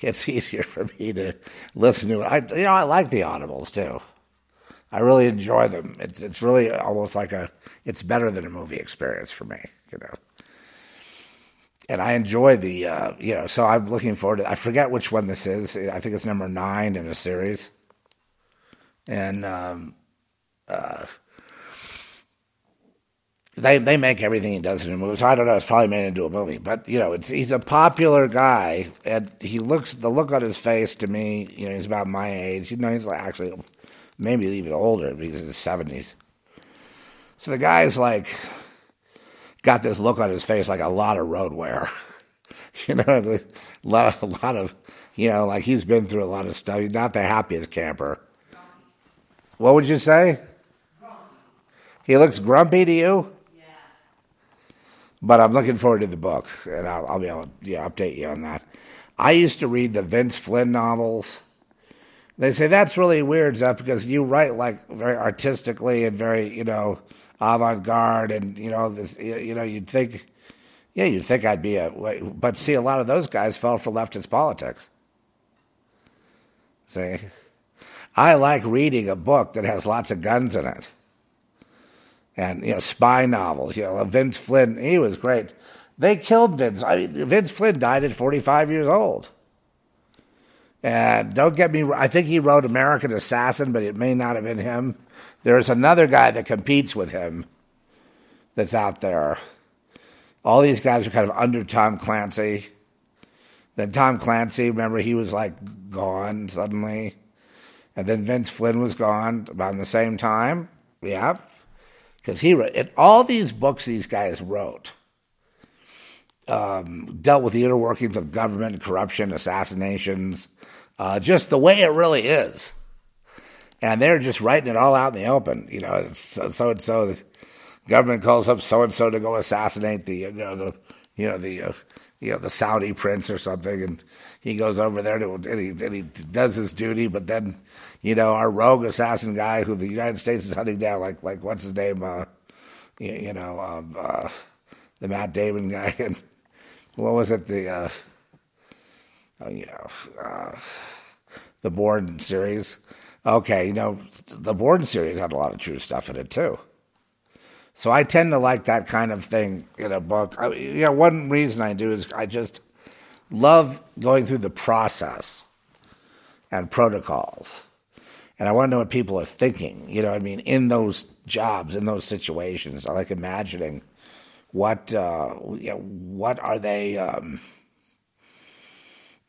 it's easier for me to listen to it. I, you know, I like the Audibles too. I really enjoy them. It's it's really almost like a it's better than a movie experience for me, you know. And I enjoy the uh, you know, so I'm looking forward to I forget which one this is. I think it's number nine in a series. And um, uh, they they make everything he does in a movie. So I don't know. It's probably made into a movie, but you know, it's he's a popular guy, and he looks the look on his face to me. You know, he's about my age. You know, he's like actually maybe even older. because in his seventies. So the guy's like got this look on his face like a lot of road wear. you know, a lot, a lot of you know, like he's been through a lot of stuff. He's not the happiest camper. What would you say? He looks grumpy to you? Yeah. But I'm looking forward to the book, and I'll, I'll be able to yeah, update you on that. I used to read the Vince Flynn novels. They say that's really weird stuff because you write like very artistically and very, you know, avant-garde, and you know, this, you know, you'd think, yeah, you'd think I'd be a, but see, a lot of those guys fell for leftist politics. See, I like reading a book that has lots of guns in it and you know spy novels. You know, Vince Flynn, he was great. They killed Vince. I mean, Vince Flynn died at 45 years old. And don't get me, I think he wrote American Assassin, but it may not have been him. There's another guy that competes with him that's out there. All these guys are kind of under Tom Clancy. Then Tom Clancy, remember, he was like gone suddenly. And then Vince Flynn was gone about the same time. Yeah, because he wrote all these books these guys wrote um, dealt with the inner workings of government, corruption, assassinations, uh, just the way it really is. And they're just writing it all out in the open. You know, so and so the government calls up so and so to go assassinate the you know the you know the uh, you know the Saudi prince or something, and he goes over there to and he, and he does his duty, but then you know, our rogue assassin guy who the United States is hunting down, like like what's his name, uh, you, you, know, um, uh, the Matt Damon guy, and what was it, the uh, you know, uh, the Bourne series. Okay, you know, the Bourne series had a lot of true stuff in it too. So I tend to like that kind of thing in a book. I, you know, one reason I do is I just love going through the process and protocols and I want to know what people are thinking. You know, I mean, in those jobs, in those situations, I like imagining what uh, you know, what are they. Um,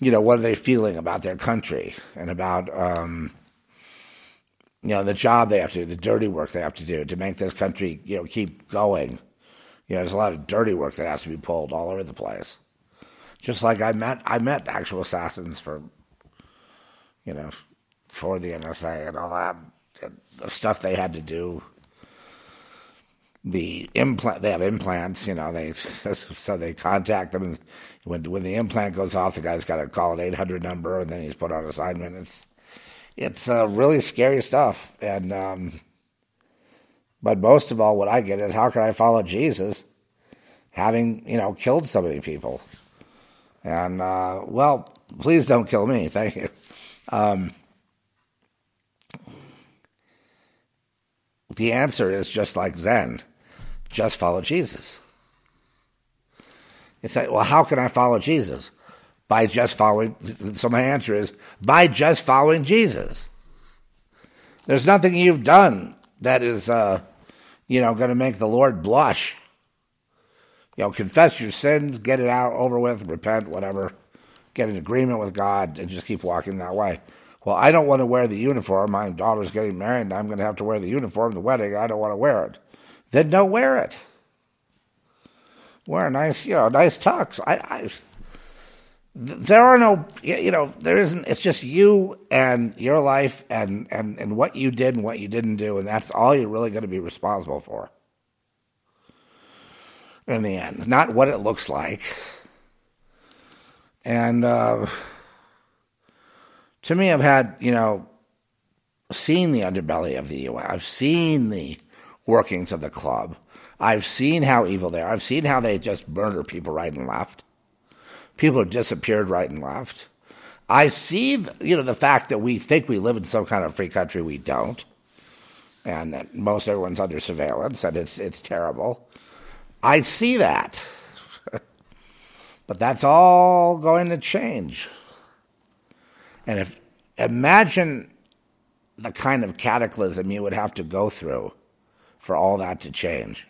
you know, what are they feeling about their country and about, um, you know, the job they have to do, the dirty work they have to do to make this country, you know, keep going. You know, there's a lot of dirty work that has to be pulled all over the place. Just like I met, I met actual assassins for, you know, for the NSA and all that the stuff they had to do. The implant, they have implants, you know. They so they contact them. When when the implant goes off, the guy's got to call an eight hundred number, and then he's put on assignment. It's it's uh, really scary stuff, and um, but most of all, what I get is how can I follow Jesus, having you know killed so many people, and uh, well, please don't kill me, thank you. Um, The answer is just like Zen just follow Jesus. It's like, well, how can I follow Jesus? By just following. So my answer is by just following Jesus. There's nothing you've done that is, uh, you know, going to make the Lord blush. You know, confess your sins, get it out, over with, repent, whatever, get in agreement with God, and just keep walking that way well, I don't want to wear the uniform. My daughter's getting married, and I'm going to have to wear the uniform the wedding. I don't want to wear it. Then don't wear it. Wear a nice, you know, nice tux. I, I there are no, you know, there isn't. It's just you and your life and and and what you did and what you didn't do, and that's all you're really going to be responsible for. In the end, not what it looks like. And. Uh, to me, I've had, you know, seen the underbelly of the UN. I've seen the workings of the club. I've seen how evil they are. I've seen how they just murder people right and left. People have disappeared right and left. I see, you know, the fact that we think we live in some kind of free country, we don't, and that most everyone's under surveillance, and it's it's terrible. I see that, but that's all going to change. And if imagine the kind of cataclysm you would have to go through for all that to change.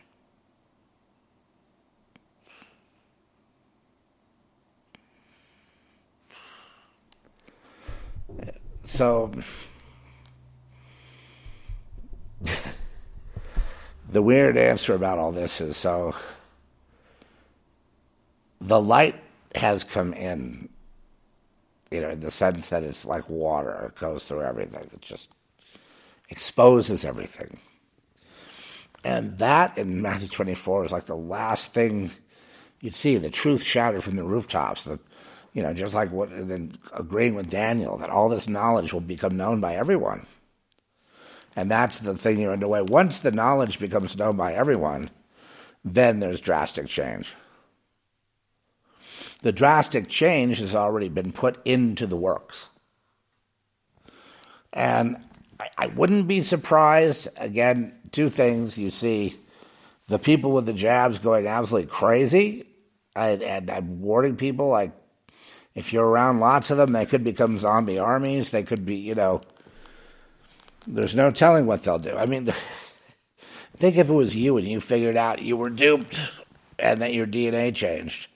So the weird answer about all this is so the light has come in, you know, in the sense that it's like water, it goes through everything, it just exposes everything. And that in Matthew 24 is like the last thing you'd see the truth shouted from the rooftops. The, you know, just like what, then agreeing with Daniel that all this knowledge will become known by everyone. And that's the thing you're underway. Once the knowledge becomes known by everyone, then there's drastic change. The drastic change has already been put into the works. And I, I wouldn't be surprised, again, two things. You see the people with the jabs going absolutely crazy. and I'm warning people, like, if you're around lots of them, they could become zombie armies. They could be, you know, there's no telling what they'll do. I mean, think if it was you and you figured out you were duped and that your DNA changed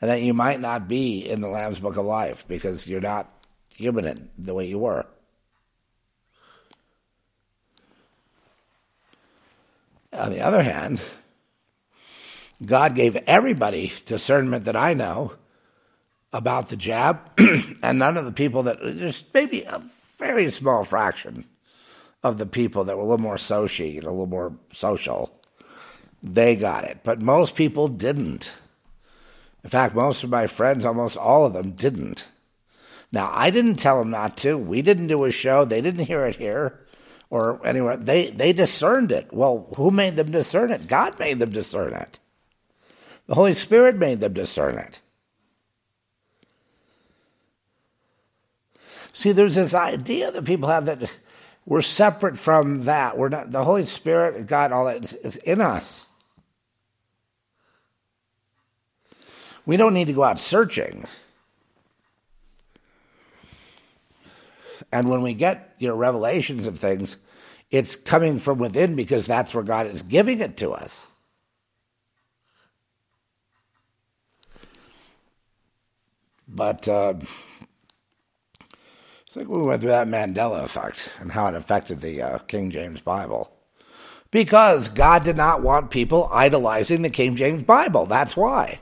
and that you might not be in the Lamb's Book of Life because you're not human in the way you were. On the other hand, God gave everybody discernment that I know about the jab, and none of the people that, just maybe a very small fraction of the people that were a little more socially, a little more social, they got it. But most people didn't. In fact, most of my friends, almost all of them, didn't. Now, I didn't tell them not to. We didn't do a show. They didn't hear it here or anywhere. They, they discerned it. Well, who made them discern it? God made them discern it. The Holy Spirit made them discern it. See, there's this idea that people have that we're separate from that. We're not the Holy Spirit, God, all that is, is in us. We don't need to go out searching. And when we get, you know, revelations of things, it's coming from within because that's where God is giving it to us. But uh, it's like we went through that Mandela effect and how it affected the uh, King James Bible. Because God did not want people idolizing the King James Bible. That's why.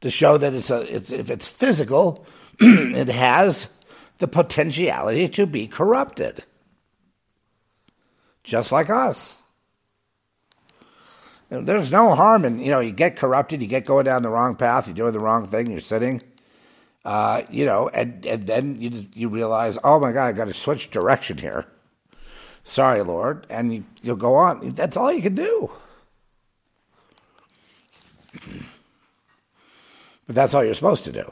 To show that it's a, it's, if it's physical, it has the potentiality to be corrupted. Just like us. There's no harm in, you know, you get corrupted, you get going down the wrong path, you're doing the wrong thing, you're sitting uh, you know, and, and then you, you realize, oh my God, I've got to switch direction here. Sorry, Lord. And you, you'll go on. That's all you can do. But that's all you're supposed to do.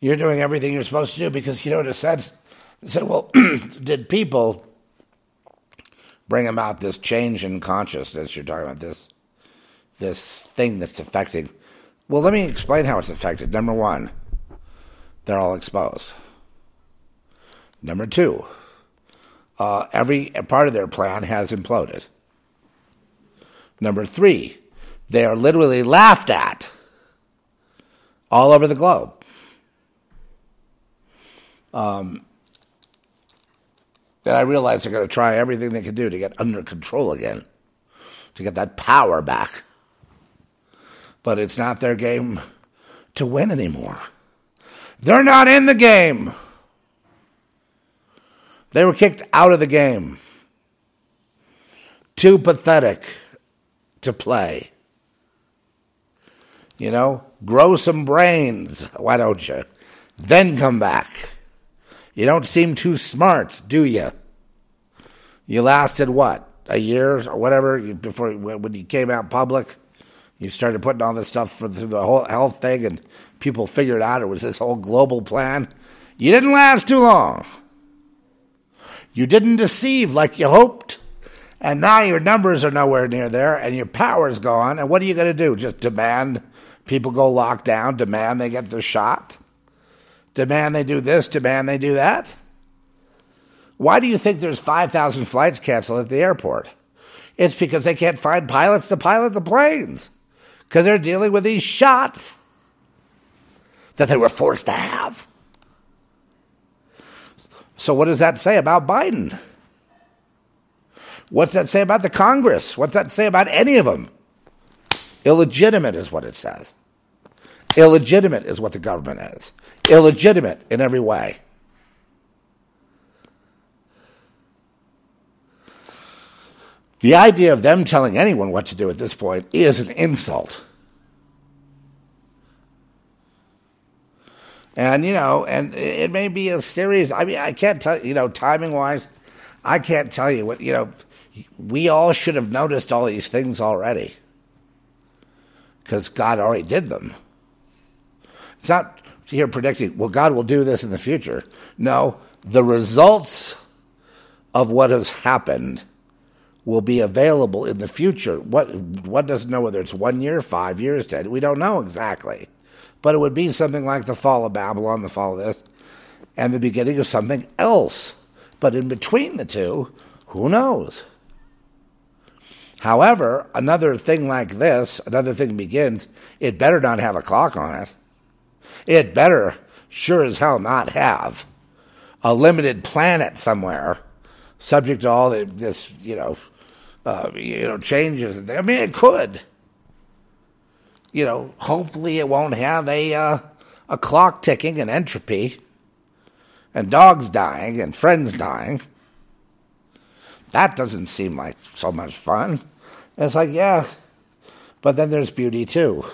You're doing everything you're supposed to do because, you know, in a sense, say, well, did people bring about this change in consciousness? You're talking about this, this thing that's affecting well, let me explain how it's affected. Number one, they're all exposed. Number two, uh, every part of their plan has imploded. Number three, they are literally laughed at all over the globe. Um, and I realize they're going to try everything they can do to get under control again, to get that power back but it's not their game to win anymore. They're not in the game. They were kicked out of the game. Too pathetic to play. You know, grow some brains, why don't you? Then come back. You don't seem too smart, do you? You lasted what? A year or whatever before when you came out public? You started putting all this stuff for, the whole health thing, and people figured out it was this whole global plan. You didn't last too long. You didn't deceive like you hoped. And now your numbers are nowhere near there, and your power's gone. And what are you going to do? Just demand people go locked down, demand they get the shot, demand they do this, demand they do that? Why do you think there's 5,000 flights canceled at the airport? It's because they can't find pilots to pilot the planes because they're dealing with these shots. that they were forced to have. So, what does that say about Biden? What's that say about the Congress? What's that say about any of them? Illegitimate is what it says. Illegitimate is what the government is. Illegitimate in every way. The idea of them telling anyone what to do at this point is an insult. And, you know, and it may be a series. I mean, I can't tell, you know, timing wise, I can't tell you what, you know, we all should have noticed all these things already because God already did them. It's not here predicting, well, God will do this in the future. No, the results of what has happened will be available in the future. What one doesn't know whether it's one year, five years, ten. We don't know exactly, but it would be something like the fall of Babylon, the fall of this, and the beginning of something else. But in between the two, who knows? However, another thing like this, another thing begins. It better not have a clock on it. It better, sure as hell, not have a limited planet somewhere subject to all this, you know, uh, you know, changes. I mean, it could. You know, hopefully it won't have a uh, a clock ticking and entropy, and dogs dying and friends dying. That doesn't seem like so much fun. And it's like, yeah, but then there's beauty too.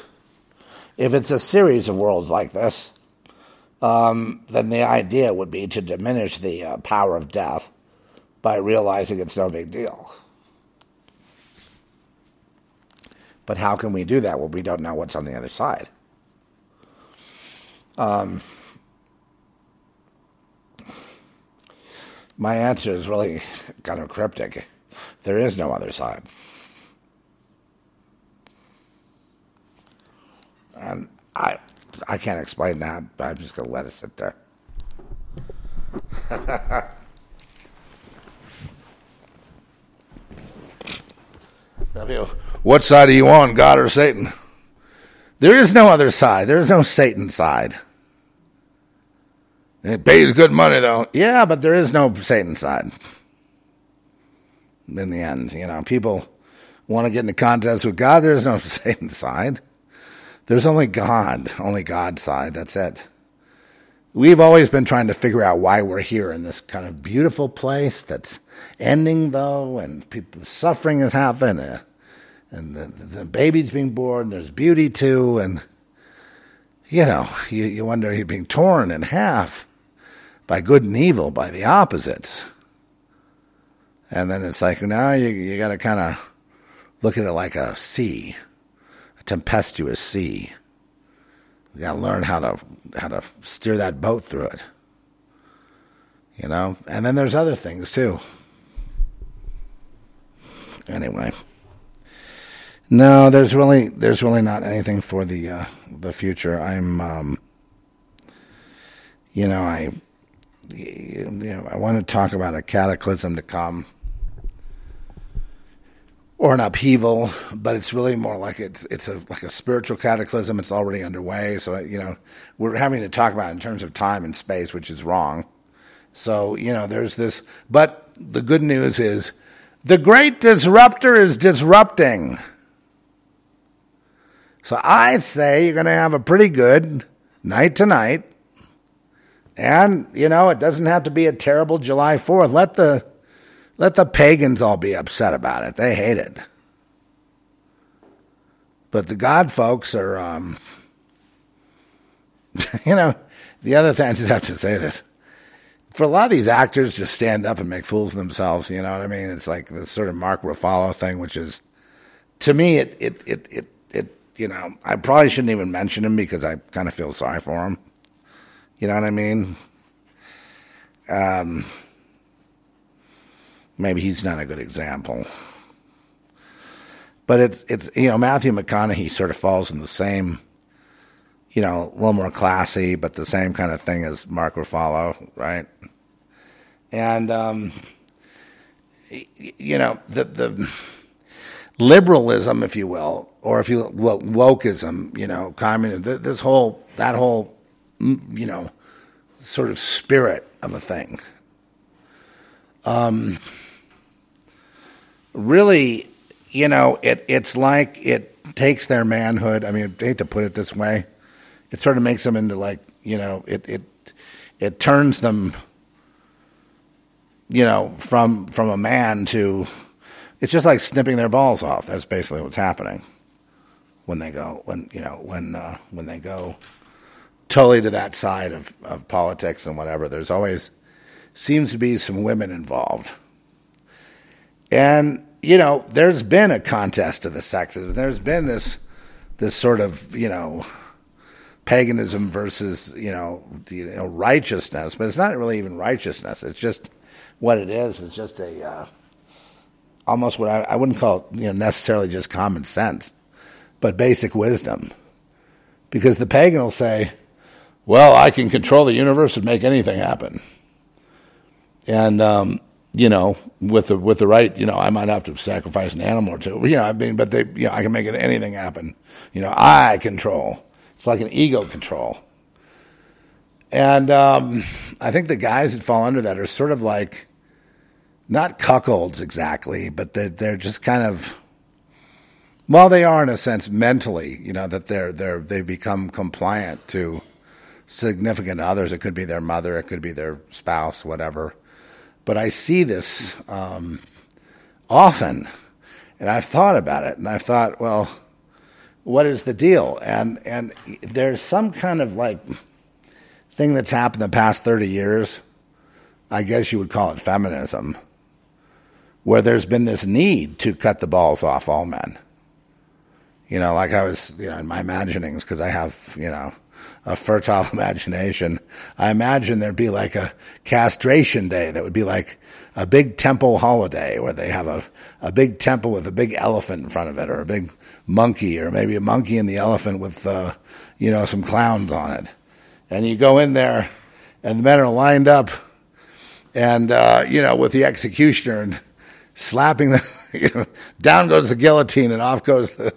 If it's a series of worlds like this, um, then the idea would be to diminish the uh, power of death by realizing it's no big deal. But how can we do that? Well, we don't know what's on the other side. Um, my answer is really kind of cryptic. There is no other side. And I, I can't explain that, but I'm just going to let it sit there. What side are you on, God or Satan? There is no other side. There is no Satan side. It pays good money, though. Yeah, but there is no Satan side. In the end, you know, people want to get into contest with God. There's no Satan side. There's only God, only God's side. That's it. We've always been trying to figure out why we're here in this kind of beautiful place that's ending, though, and people suffering has happened, uh, and the, the baby's being born. There's beauty too, and you know, you, wonder you're being torn in half by good and evil, by the opposites. And then it's like now you you got to kind of look at it like a sea, tempestuous sea. You got to learn how to how to steer that boat through it. You know, and then there's other things too. Anyway, no, there's really there's really not anything for the uh, the future. I'm, um, you know, I you know I want to talk about a cataclysm to come or an upheaval, but it's really more like it's it's a like a spiritual cataclysm. It's already underway, so you know we're having to talk about in terms of time and space, which is wrong. So you know there's this, but the good news is the great disruptor is disrupting. So I say you're going to have a pretty good night tonight. And, you know, it doesn't have to be a terrible July 4th. Let the let the pagans all be upset about it. They hate it. But the God folks are, um, you know, the other thing I just have to say this. For a lot of these actors just stand up and make fools of themselves, you know what I mean? It's like the sort of Mark Ruffalo thing, which is, to me, it, it, it, it, it, you know, I probably shouldn't even mention him because I kind of feel sorry for him. You know what I mean? Um, maybe he's not a good example. But it's it's you know Matthew McConaughey sort of falls in the same, you know, a little more classy, but the same kind of thing as Mark Ruffalo, right? And um, you know the the liberalism, if you will, or if you well wokeism, you know, communism, this whole that whole you know, sort of spirit of a thing. Um, really, you know, it, it's like it takes their manhood. I mean, I hate to put it this way. It sort of makes them into like, you know, it, it, it turns them, you know, from, from a man to, it's just like snipping their balls off. That's basically what's happening when they go, when, you know, when, uh, when they go totally to that side of, of politics and whatever. There's always seems to be some women involved. And, you know, there's been a contest of the sexes, and there's been this this sort of, you know, paganism versus, you know, you know, righteousness, but it's not really even righteousness. It's just what it is. It's just a uh, almost what I, I wouldn't call it, you know, necessarily just common sense, but basic wisdom. Because the pagan will say, well, I can control the universe and make anything happen. And, um, you know, with the with the right, you know, I might have to sacrifice an animal or two. You know, I mean, but they, you know, I can make it, anything happen. You know, I control. It's like an ego control. And um, I think the guys that fall under that are sort of like not cuckolds exactly, but they're, they're just kind of well, they are in a sense mentally, you know, that they're they're they become compliant to significant others. It could be their mother, it could be their spouse, whatever. But I see this um, often, and I've thought about it, and I've thought, well, what is the deal? And and there's some kind of like thing that's happened the past thirty years. I guess you would call it feminism, where there's been this need to cut the balls off all men. You know, like I was, you know, in my imaginings, because I have, you know, a fertile imagination, I imagine there'd be like a castration day that would be like a big temple holiday where they have a, a big temple with a big elephant in front of it or a big monkey or maybe a monkey and the elephant with, uh, you know, some clowns on it. And you go in there and the men are lined up and, uh, you know, with the executioner and slapping them. you know, down goes the guillotine and off goes the,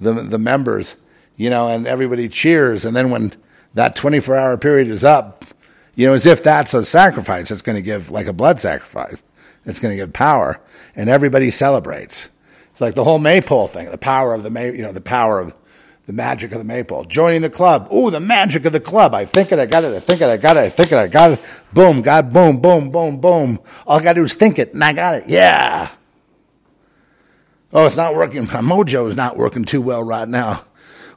the, the members you know, and everybody cheers. And then when that 24 hour period is up, you know, as if that's a sacrifice, it's going to give like a blood sacrifice. It's going to give power, and everybody celebrates. It's like the whole maypole thing, the power of the may, you know, the power of the magic of the maypole. Joining the club. Ooh, the magic of the club. I think it, I got it, I think it, I got it, I think it, I got it. Boom, got boom, boom, boom, boom. All I got to do is think it, and I got it. Yeah. Oh, it's not working. My mojo is not working too well right now.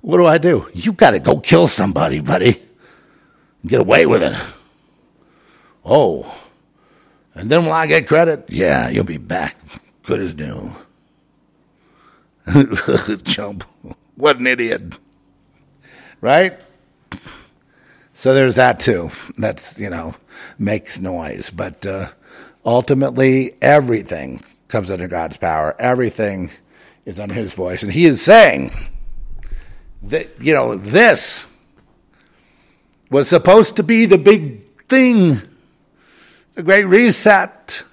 What do I do? You got to go kill somebody, buddy. Get away with it. Oh. And then will I get credit? Yeah, you'll be back. Good as new. Chump. What an idiot. Right? So there's that too. That's, you know, makes noise. But uh, ultimately, everything comes under God's power. Everything is under His voice. And He is saying, that, you know, this was supposed to be the big thing, the great reset,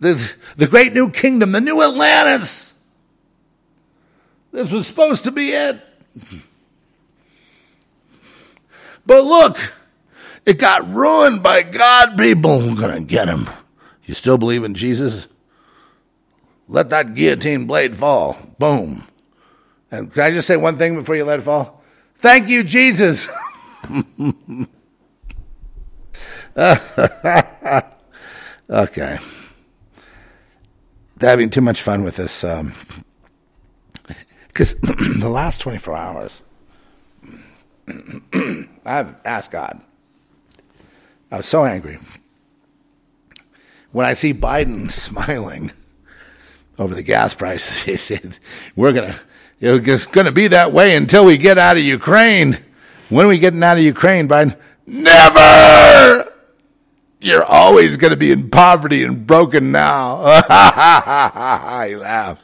the, the great new kingdom, the new Atlantis. This was supposed to be it. But look, it got ruined by God people. We're going to get him. You still believe in Jesus? Let that guillotine blade fall. Boom. And can I just say one thing before you let it fall? Thank you, Jesus. okay. Having too much fun with this. Because um, the last 24 hours, I've asked God. I was so angry. When I see Biden smiling over the gas prices, he said, We're going to it's going to be that way until we get out of Ukraine. When are we getting out of Ukraine, Biden? Never! You're always going to be in poverty and broken now. he laughed.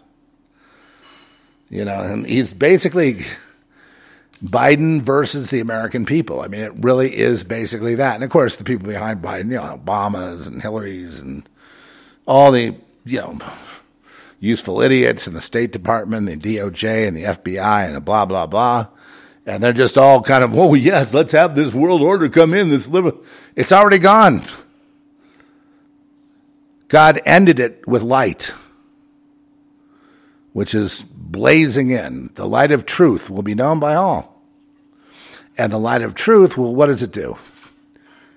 You know, and he's basically Biden versus the American people. I mean, it really is basically that. And of course, the people behind Biden, you know, Obamas and Hillary's and all the, you know, useful idiots in the State Department, the DOJ, and the FBI, and the blah, blah, blah. And they're just all kind of, oh, yes, let's have this world order come in. This live. It's already gone. God ended it with light, which is blazing in. The light of truth will be known by all. And the light of truth will, what does it do?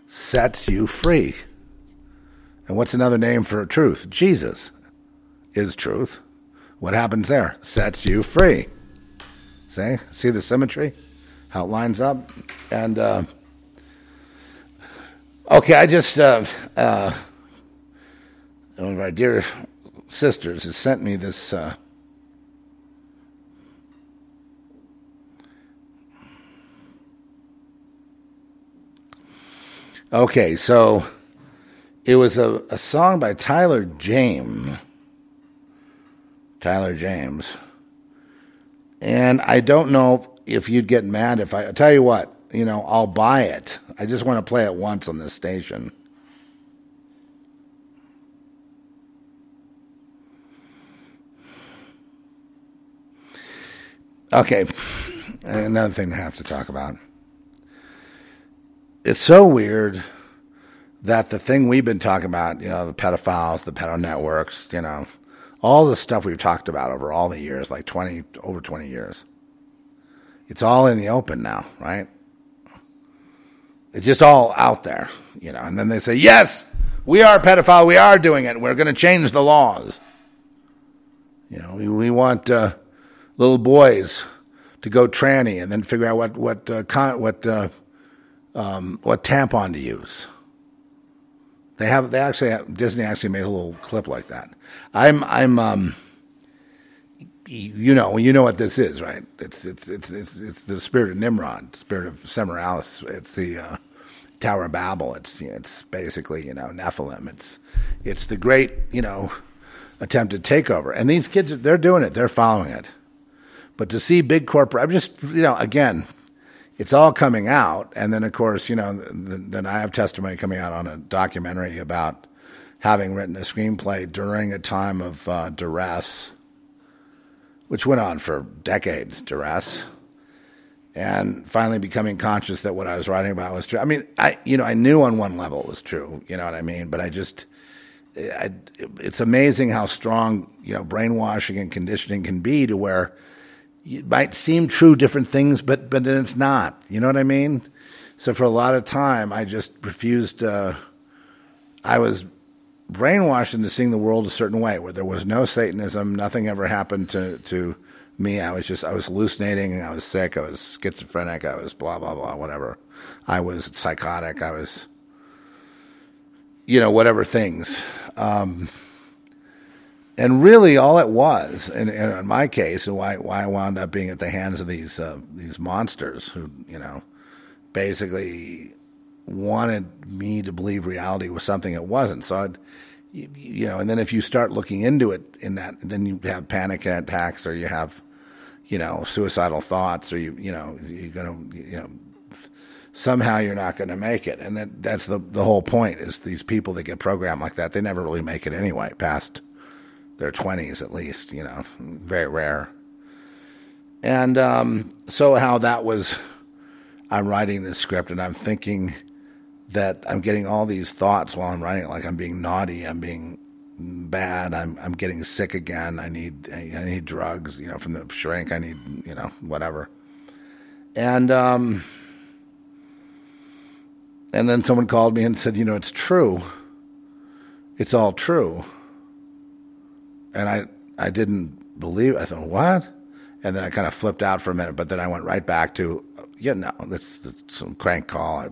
Sets you free. And what's another name for truth? Jesus is truth. What happens there? Sets you free. See? See the symmetry? How it lines up? And, uh, okay, I just, uh, uh, one of our dear sisters has sent me this. Uh, okay, so it was a, a song by Tyler James. Tyler James. And I don't know if you'd get mad if I, I tell you what, you know, I'll buy it. I just want to play it once on this station. Okay, another thing to have to talk about. It's so weird that the thing we've been talking about, you know, the pedophiles, the pedo networks, you know, all the stuff we've talked about over all the years, like 20, over 20 years, it's all in the open now, right? It's just all out there, you know, and then they say, yes, we are pedophile, we are doing it, we're going to change the laws. You know, we, we want, uh, little boys to go tranny and then figure out what what uh, con- what uh, um, what tampon to use. They have they actually have, Disney actually made a little clip like that. I'm I'm um, you know you know what this is right? It's it's it's it's it's the spirit of Nimrod, spirit of Semiramis. It's the uh, Tower of Babel. It's it's basically you know Nephilim. It's it's the great you know attempted takeover, and these kids they're doing it. They're following it. But to see big corporate, I'm just, you know, again, it's all coming out. And then, of course, you know, then I have testimony coming out on a documentary about having written a screenplay during a time of uh, duress, which went on for decades, duress. And finally becoming conscious that what I was writing about was true. I mean, I, you know, I knew on one level it was true, you know what I mean? But I just, I, it's amazing how strong, you know, brainwashing and conditioning can be to where – it might seem true different things, but but then it's not. You know what I mean? So for a lot of time, I just refused. Uh, I was brainwashed into seeing the world a certain way, where there was no Satanism. Nothing ever happened to to me. I was just I was hallucinating. I was sick. I was schizophrenic. I was blah blah blah whatever. I was psychotic. I was, you know, whatever things. Um, and really, all it was, in, in my case, and why why I wound up being at the hands of these uh, these monsters who, you know, basically wanted me to believe reality was something it wasn't. So, I'd, you, you know, and then if you start looking into it in that, then you have panic attacks, or you have, you know, suicidal thoughts, or you, you know, you're gonna, you know, somehow you're not going to make it. And that, that's the, the whole point is these people that get programmed like that, they never really make it anyway, past their 20s at least, you know, very rare. And um, so, how that was, I'm writing this script and I'm thinking that I'm getting all these thoughts while I'm writing it, like I'm being naughty, I'm being bad, I'm I'm getting sick again. I need I need drugs, you know, from the shrink. I need you know whatever. And um, and then someone called me and said, you know, it's true. It's all true and I I didn't believe. I thought what, and then I kind of flipped out for a minute, but then I went right back to yeah no that's, some crank call. I,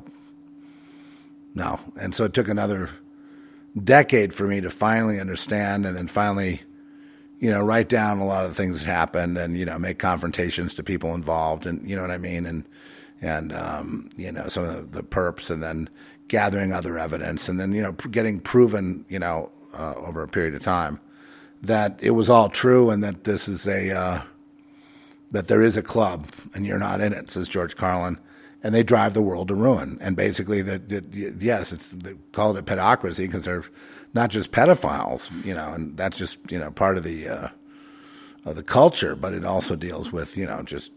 no, and so it took another decade for me to finally understand, and then finally. You know, write down a lot of the things that happened, and you know, make confrontations to people involved, and you know what I mean, and and um, you know some of the, the, perps, and then gathering other evidence, and then you know getting proven, you know, uh, over a period of time that it was all true and that this is a uh, that there is a club and you're not in it, says George Carlin, and they drive the world to ruin. And basically, that yes, it's they call it pedocracy because they're not just pedophiles, you know, and that's just you know part of the uh, of the culture, but it also deals with you know just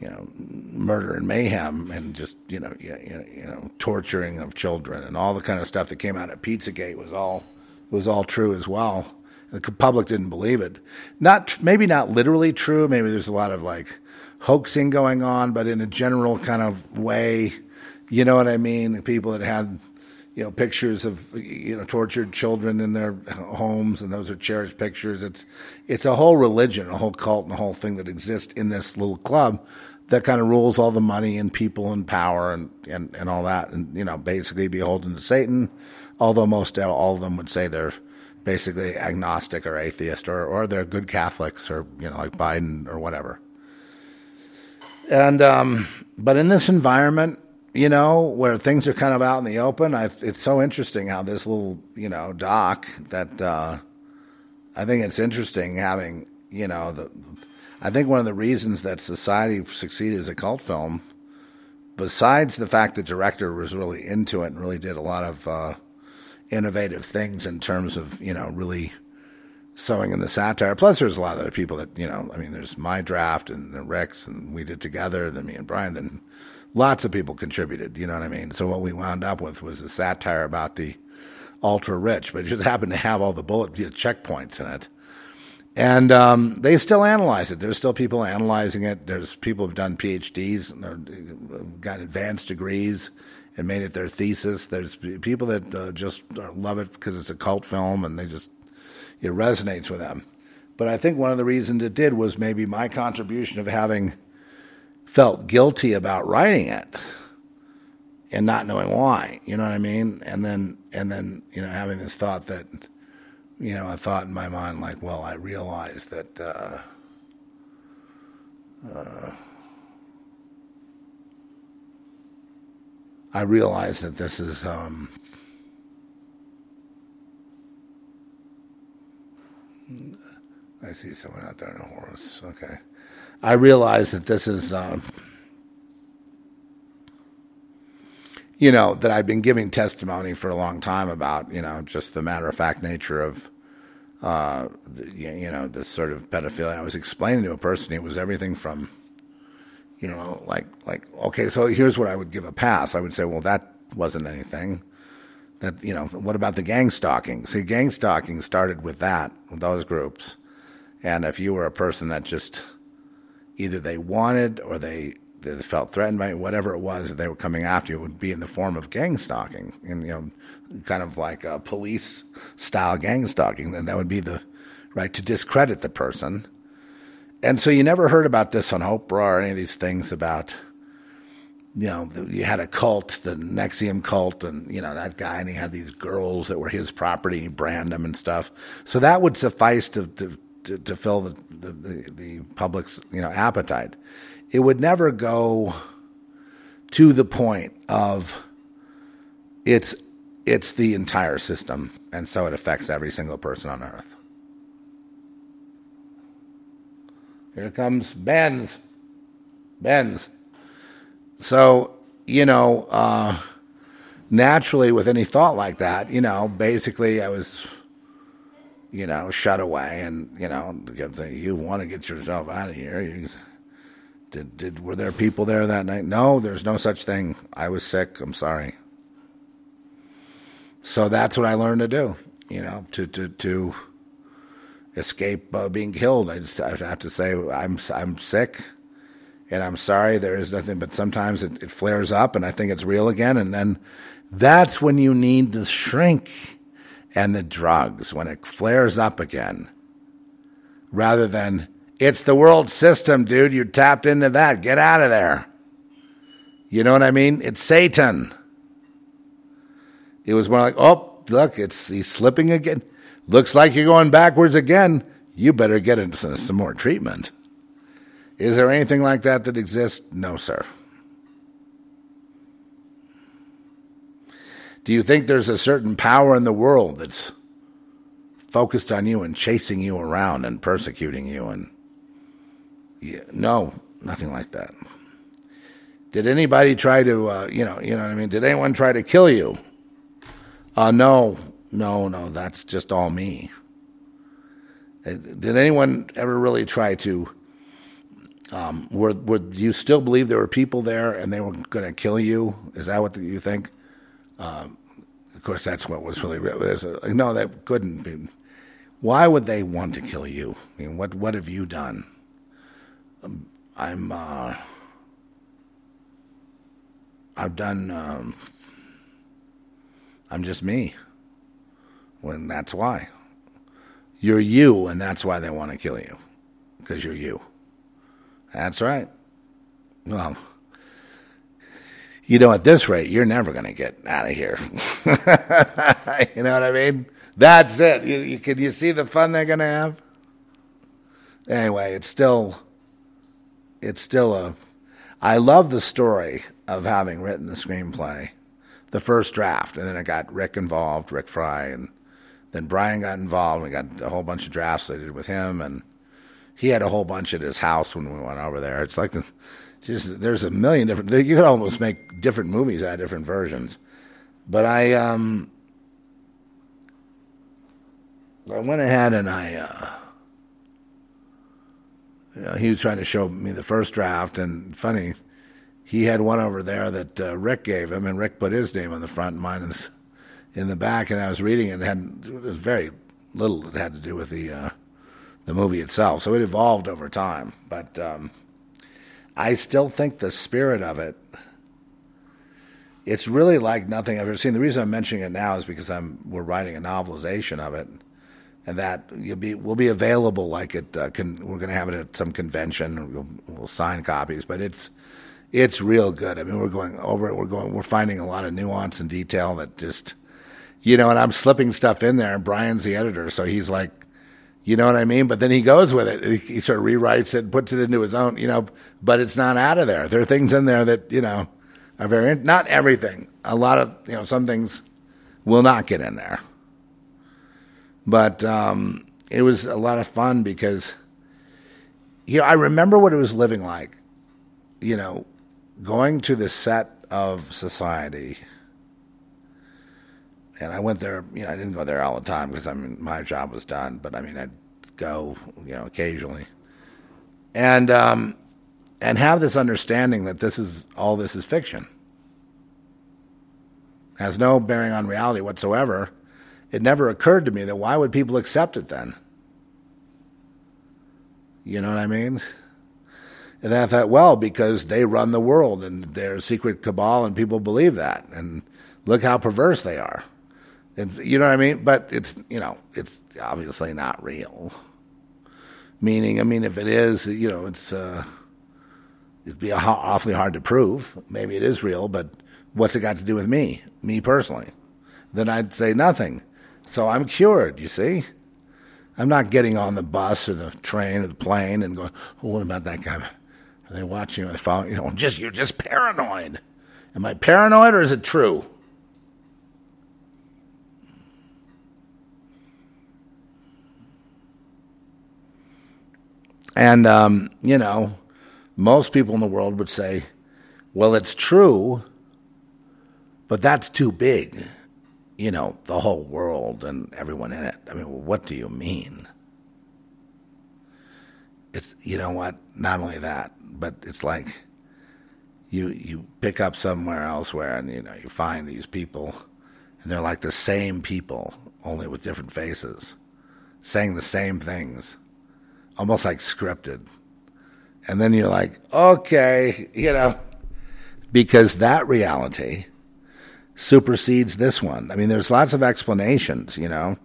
you know, murder and mayhem and just you know, you, you know, torturing of children and all the kind of stuff that came out at Pizzagate was all was all true as well. The public didn't believe it. Not maybe not literally true. Maybe there's a lot of like hoaxing going on, but in a general kind of way, you know what I mean. The people that had you know pictures of you know tortured children in their homes, and those are cherished pictures. It's it's a whole religion, a whole cult, and a whole thing that exists in this little club that kind of rules all the money and people and power and, and, and all that, and you know basically beholden to Satan. Although most all of them would say they're basically agnostic or atheist or or they're good Catholics or you know like Biden or whatever. And um, but in this environment, you know, where things are kind of out in the open, I, it's so interesting how this little you know doc that uh, I think it's interesting having you know the. I think one of the reasons that Society succeeded as a cult film, besides the fact the director was really into it and really did a lot of uh, innovative things in terms of you know really sewing in the satire. Plus, there's a lot of other people that you know. I mean, there's my draft and the Rex and we did together. Then me and Brian. Then lots of people contributed. You know what I mean? So what we wound up with was a satire about the ultra rich, but it just happened to have all the bullet you know, checkpoints in it. And um, they still analyze it. There's still people analyzing it. There's people who've done PhDs, and got advanced degrees, and made it their thesis. There's people that uh, just love it because it's a cult film and they just it resonates with them. But I think one of the reasons it did was maybe my contribution of having felt guilty about writing it and not knowing why. You know what I mean? And then and then you know having this thought that you know a thought in my mind like, well, I realized that. Uh, uh, I realize that this is um, I see someone out there in a horse. Okay, I realize that this is, um, you know, that I've been giving testimony for a long time about, you know, just the matter of fact nature of, uh, the, you know, this sort of pedophilia. I was explaining to a person it was everything from you know, like like okay, so here's what I would give a pass. I would say, well, that wasn't anything. That you know, what about the gang stalking? See, gang stalking started with that, with those groups, and if you were a person that just either they wanted or they they felt threatened by whatever it was that they were coming after you, it would be in the form of gang stalking, and you know, kind of like a police style gang stalking. Then that would be the right to discredit the person and so you never heard about this on Oprah or any of these things about, you know, you had a cult, the NXIVM cult, and, you know, that guy, and he had these girls that were his property, and he brand them and stuff. So that would suffice to, to, to, to fill the, the, the, the public's, you know, appetite. It would never go to the point of it's, it's the entire system, and so it affects every single person on earth. Here comes Benz. Benz. So, you know, uh, naturally, with any thought like that, you know, basically I was, you know, shut away and, you know, you want to get yourself out of here. You, did, did, were there people there that night? No, there's no such thing. I was sick. I'm sorry. So that's what I learned to do, you know, to, to, to, escape uh, being killed. I just I have to say I'm I'm sick, and I'm sorry. There is nothing, but sometimes it, it flares up, and I think it's real again, and then that's when you need the shrink and the drugs when it flares up again, rather than it's the world system, dude. You tapped into that. Get out of there. You know what I mean? It's Satan. It was more like, oh, look, it's he's slipping again. Looks like you're going backwards again. You better get into some more treatment. Is there anything like that that exists? No, sir. Do you think there's a certain power in the world that's focused on you and chasing you around and persecuting you and yeah, no, nothing like that. Did anybody try to, uh, you know, you know what I mean? Did anyone try to kill you? Uh, no, no, no, that's just all me. Uh, did anyone ever really try to Um, were, do you still believe there were people there and they were going to kill you? Is that what you think? Um, of course, that's what was really. A, no, that couldn't be. Why would they want to kill you? I mean, what what have you done? Um, I'm. Uh, I've done. Um, I'm just me. When that's why. You're you, and that's why they want to kill you, because you're you. That's right. Well, you know, at this rate, you're never going to get out of here. you know what I mean? That's it. You, you, can you see the fun they're going to have? Anyway, it's still, it's still a. I love the story of having written the screenplay, the first draft, and then it got Rick involved, Rick Fry, and then Brian got involved. We got a whole bunch of drafts I did with him, and he had a whole bunch at his house when we went over there. It's like the, just there's a million different. You could almost make different movies out of different versions. But I um, I went ahead and I. Uh, you know, he was trying to show me the first draft, and funny, he had one over there that uh, Rick gave him, and Rick put his name on the front, and mine in the back. And I was reading it, and it had was very little that had to do with the uh, the movie itself. So it evolved over time. But um, I still think the spirit of it, it's really like nothing I've ever seen. The reason I'm mentioning it now is because I'm we're writing a novelization of it. And that you'll be will be available like it. Uh, can, we're going to have it at some convention. We'll, we'll sign copies, but it's it's real good. I mean, we're going over it. We're going. We're finding a lot of nuance and detail that just, you know. And I'm slipping stuff in there. And Brian's the editor, so he's like, you know what I mean? But then he goes with it. He, sort of rewrites it, puts it into his own, you know, but it's not out of there. There are things in there that, you know, are very, not everything. A lot of, you know, some things will not get in there. But um, it was a lot of fun because, you know, I remember what it was living like, you know, going to the set of society and I went there. You know, I didn't go there all the time because I mean my job was done. But I mean, I'd go, you know, occasionally, and um, and have this understanding that this is all this is fiction. Has no bearing on reality whatsoever. It never occurred to me that why would people accept it then? You know what I mean? And then I thought, well, because they run the world and they're a secret cabal and people believe that. And look how perverse they are. It's, you know what I mean? But it's, you know, it's obviously not real. Meaning, I mean, if it is, you know, it's, uh, it'd be awfully hard to prove. Maybe it is real, but what's it got to do with me, me personally? Then I'd say nothing. So I'm cured, you see? I'm not getting on the bus or the train or the plane and going, oh, what about that guy? Are they watching? Are they following? You know, just, you're just paranoid. Am I paranoid or is it true? And, um, you know, most people in the world would say, well, it's true, but that's too big. You know, the whole world and everyone in it. I mean, well, what do you mean? It's, you know what? Not only that, but it's like you, you pick up somewhere elsewhere and, you know, you find these people and they're like the same people, only with different faces, saying the same things almost like scripted. And then you're like, okay, you know, because that reality supersedes this one. I mean, there's lots of explanations, you know,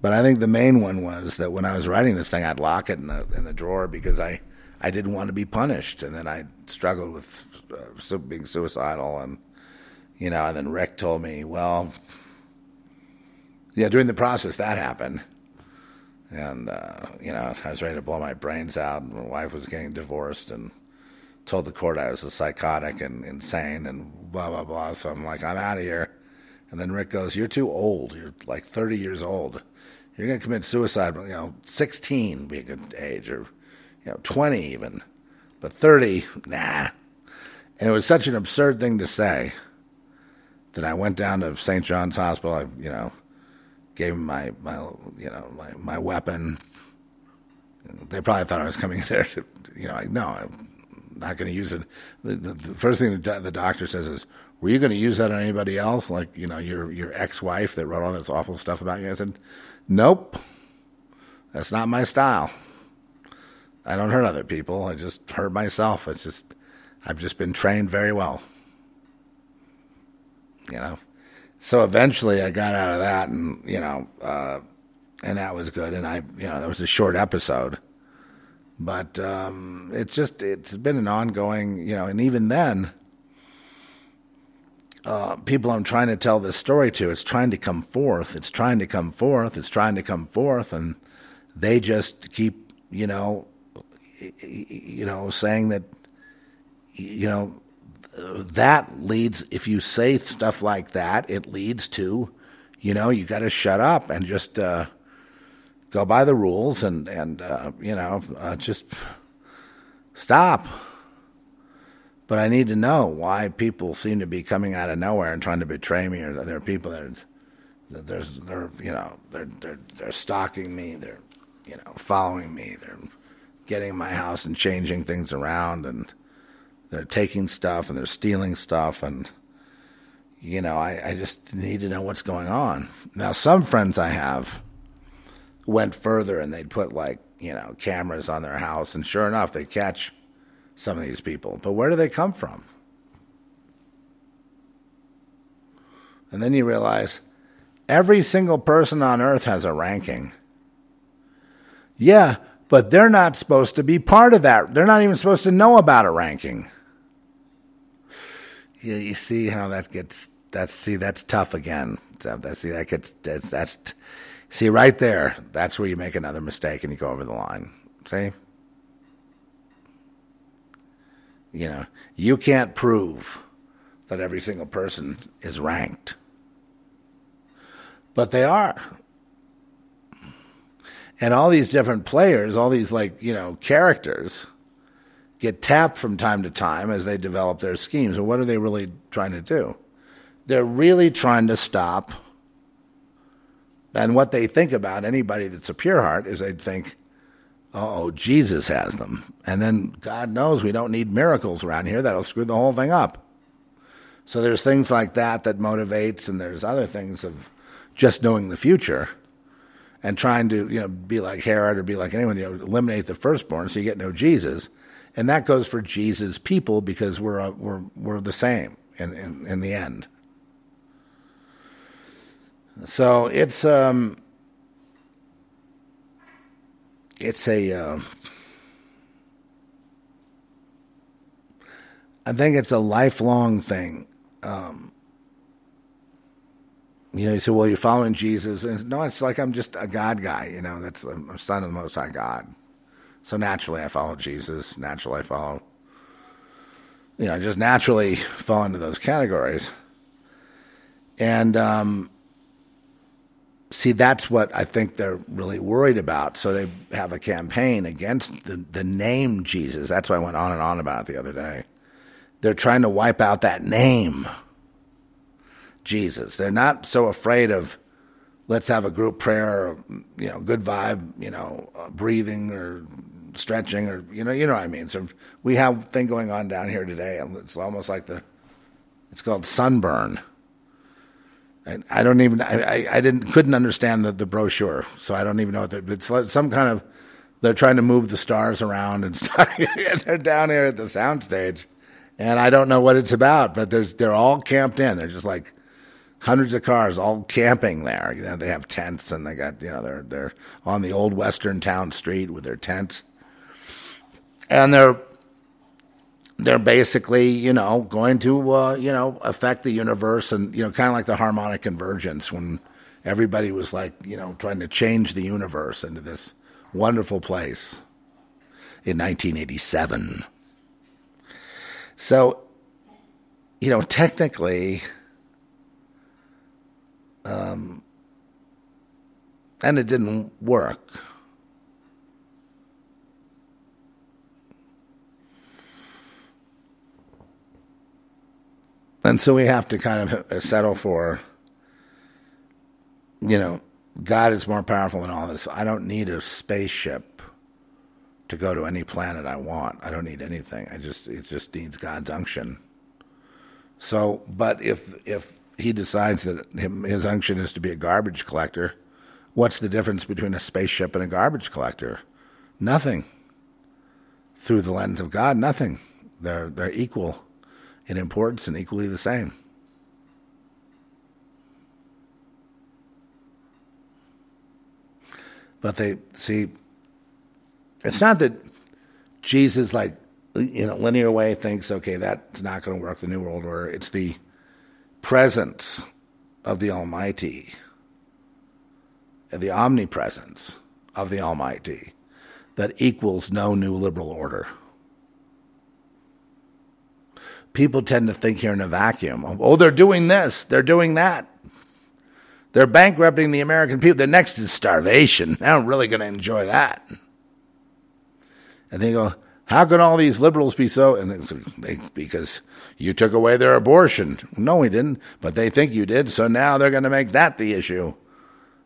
but I think the main one was that when I was writing this thing, I'd lock it in the in the drawer because I I didn't want to be punished, and then I struggled with uh, being suicidal, and you know, and then Rick told me, well, yeah, during the process that happened and uh, you know I was ready to blow my brains out. My wife was getting divorced, and told the court I was a psychotic and insane, and blah blah blah. So I'm like, I'm out of here. And then Rick goes, "You're too old. You're like 30 years old. You're going to commit suicide. You know, 16 be a good age, or you know, 20 even, but 30, nah." And it was such an absurd thing to say that I went down to St. John's Hospital. I, you know gave him my, my you know my, my weapon, they probably thought I was coming in there to, you know, like, no, I'm not going to use it. The, the, the, first thing the, the doctor says is, were you going to use that on anybody else? Like, you know, your, your ex-wife that wrote all this awful stuff about you? I said, nope, that's not my style. I don't hurt other people. I just hurt myself. It's just, I've just been trained very well. You know, so eventually I got out of that and, you know, uh, and that was good. And I, you know, that was a short episode, but um, it's just it's been an ongoing, you know, and even then, uh, people I'm trying to tell this story to, it's trying to come forth, it's trying to come forth, it's trying to come forth, and they just keep, you know, you know, saying that, you know, that leads. If you say stuff like that, it leads to, you know, you got to shut up and just. Uh, go by the rules and and uh, you know uh, just stop. But I need to know why people seem to be coming out of nowhere and trying to betray me, or there are people that, that there's they're you know they're they're they're stalking me, they're you know following me, they're getting in my house and changing things around, and they're taking stuff and they're stealing stuff, and you know I, I just need to know what's going on. Now some friends I have went further and they'd put like you know cameras on their house, and sure enough, they catch some of these people. But where do they come from? And then you realize every single person on earth has a ranking. Yeah, but they're not supposed to be part of that. They're not even supposed to know about a ranking. Yeah, you see how that gets. That's see, that's tough again. So that see, that gets that's that's See, right there, that's where you make another mistake and you go over the line. See? You know, you can't prove that every single person is ranked. But they are. And all these different players, all these like, you know, characters get tapped from time to time as they develop their schemes. And what are they really trying to do? They're really trying to stop and what they think about anybody that's a pure heart is they'd think, oh, Jesus has them. And then God knows we don't need miracles around here. That'll screw the whole thing up. So there's things like that that motivates, and there's other things of just knowing the future and trying to, you know, be like Herod or be like anyone, you know, eliminate the firstborn so you get no Jesus. And that goes for Jesus people because we're, uh, we're, we're the same in, in, in the end. So it's um, it's a. Uh, I think it's a lifelong thing. Um, you know, you say, "Well, you're following Jesus," and no, it's like I'm just a God guy. You know, that's a son of the Most High God. So naturally, I follow Jesus. Naturally, I follow. You know, just naturally fall into those categories. And um, see, that's what I think they're really worried about. So they have a campaign against the, the name Jesus. That's why I went on and on about it the other day. They're trying to wipe out that name, Jesus. They're not so afraid of let's have a group prayer, you know, good vibe, you know, uh, breathing or stretching or you know, you know what I mean. So we have a thing going on down here today. It's almost like the it's called sunburn I, don't even I, I didn't couldn't understand the, the brochure, so I don't even know what it's like some kind of they're trying to move the stars around and stuff. they're down here at the soundstage, and I don't know what it's about, but there's they're all camped in. They're just like hundreds of cars all camping there. You know, they have tents and they got you know they're they're on the old western town street with their tents, and they're they're basically, you know, going to, uh, you know, affect the universe and, you know, kind of like the harmonic convergence when everybody was like, you know, trying to change the universe into this wonderful place in 1987. So, you know, technically, um, and it didn't work. And so we have to kind of settle for, you know, God is more powerful than all this. I don't need a spaceship to go to any planet I want. I don't need anything. I just it just needs God's unction. So, but if if he decides that his unction is to be a garbage collector, what's the difference between a spaceship and a garbage collector? Nothing. Through the lens of God, nothing. They're they're equal in importance and equally the same. But they see it's not that Jesus like in a linear way thinks, okay, that's not going to work, the New World Order. It's the presence of the Almighty, the omnipresence of the Almighty that equals no new liberal order. People tend to think here in a vacuum. Oh, they're doing this, they're doing that. They're bankrupting the American people. The next is starvation. They're really going to enjoy that. And they go, how can all these liberals be so? And they, because you took away their abortion. No, we didn't, but they think you did. So now they're going to make that the issue.